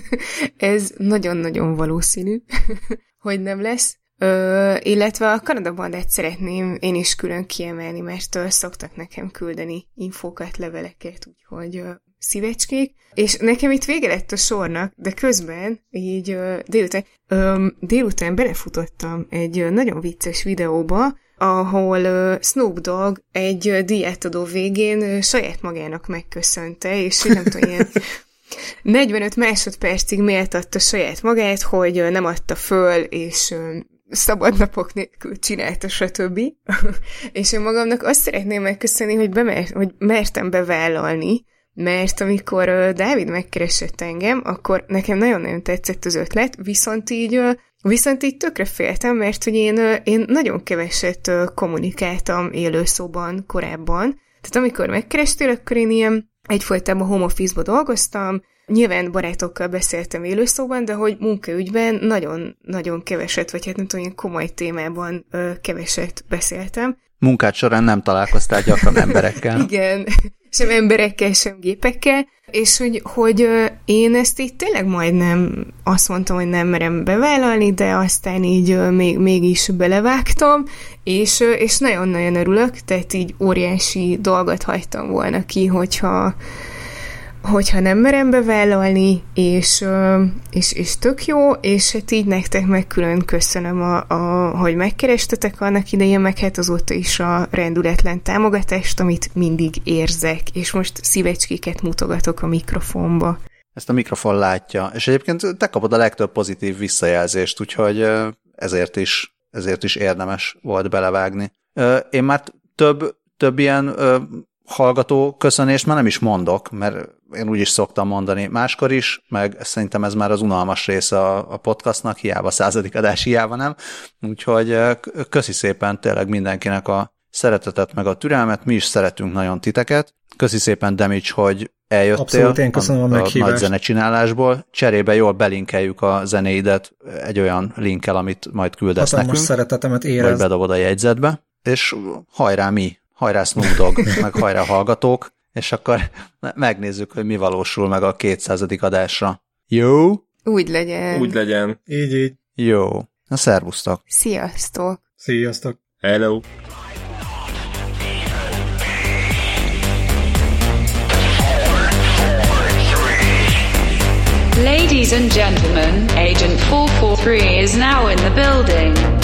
*laughs* Ez nagyon-nagyon valószínű, *laughs* hogy nem lesz. Ö, illetve a Kanada bandát szeretném én is külön kiemelni, mert szoktak nekem küldeni infókat, leveleket, úgyhogy szívecskék, és nekem itt vége lett a sornak, de közben így ö, délután, ö, délután belefutottam egy nagyon vicces videóba, ahol uh, Snoop Dogg egy uh, diátadó végén uh, saját magának megköszönte, és nem tudom, ilyen *laughs* 45 másodpercig méltatta saját magát, hogy uh, nem adta föl, és uh, szabad napok nélkül csinálta, stb. *laughs* és én magamnak azt szeretném megköszönni, hogy, bemer, hogy mertem bevállalni, mert amikor uh, Dávid megkeresett engem, akkor nekem nagyon-nagyon tetszett az ötlet, viszont így uh, Viszont így tökre féltem, mert hogy én, én nagyon keveset kommunikáltam élőszóban korábban. Tehát amikor megkerestél, akkor én ilyen egyfolytában home office dolgoztam, Nyilván barátokkal beszéltem élőszóban, de hogy munkaügyben nagyon-nagyon keveset, vagy hát nem tudom, ilyen komoly témában ö, keveset beszéltem. Munkád során nem találkoztál gyakran emberekkel. *laughs* Igen, sem emberekkel, sem gépekkel, és hogy, hogy én ezt így tényleg majdnem azt mondtam, hogy nem merem bevállalni, de aztán így még, mégis belevágtam, és, és nagyon-nagyon örülök, tehát így óriási dolgot hagytam volna ki, hogyha hogyha nem merem bevállalni, és, és, és tök jó, és hát így nektek meg külön köszönöm, a, a, hogy megkerestetek annak idején, meg hát azóta is a rendületlen támogatást, amit mindig érzek, és most szívecskéket mutogatok a mikrofonba. Ezt a mikrofon látja, és egyébként te kapod a legtöbb pozitív visszajelzést, úgyhogy ezért is, ezért is érdemes volt belevágni. Én már több, több ilyen hallgató köszönést már nem is mondok, mert én úgy is szoktam mondani máskor is, meg szerintem ez már az unalmas része a, a podcastnak, hiába századik adás, hiába nem. Úgyhogy köszi szépen tényleg mindenkinek a szeretetet, meg a türelmet, mi is szeretünk nagyon titeket. Köszi szépen, Demics, hogy eljöttél Abszolút, én köszönöm a, a, a nagy zenecsinálásból. Cserébe jól belinkeljük a zenéidet egy olyan linkkel, amit majd küldesz Hatalmas nekünk. szeretetemet érez. Vagy bedobod a jegyzetbe. És hajrá mi, hajrá Snoop Dogg, meg hajrá hallgatók, és akkor megnézzük, hogy mi valósul meg a 200. adásra. Jó? Úgy legyen. Úgy legyen. Így, így. Jó. Na, szervusztok. Sziasztok. Sziasztok. Hello. Ladies and gentlemen, Agent 443 is now in the building.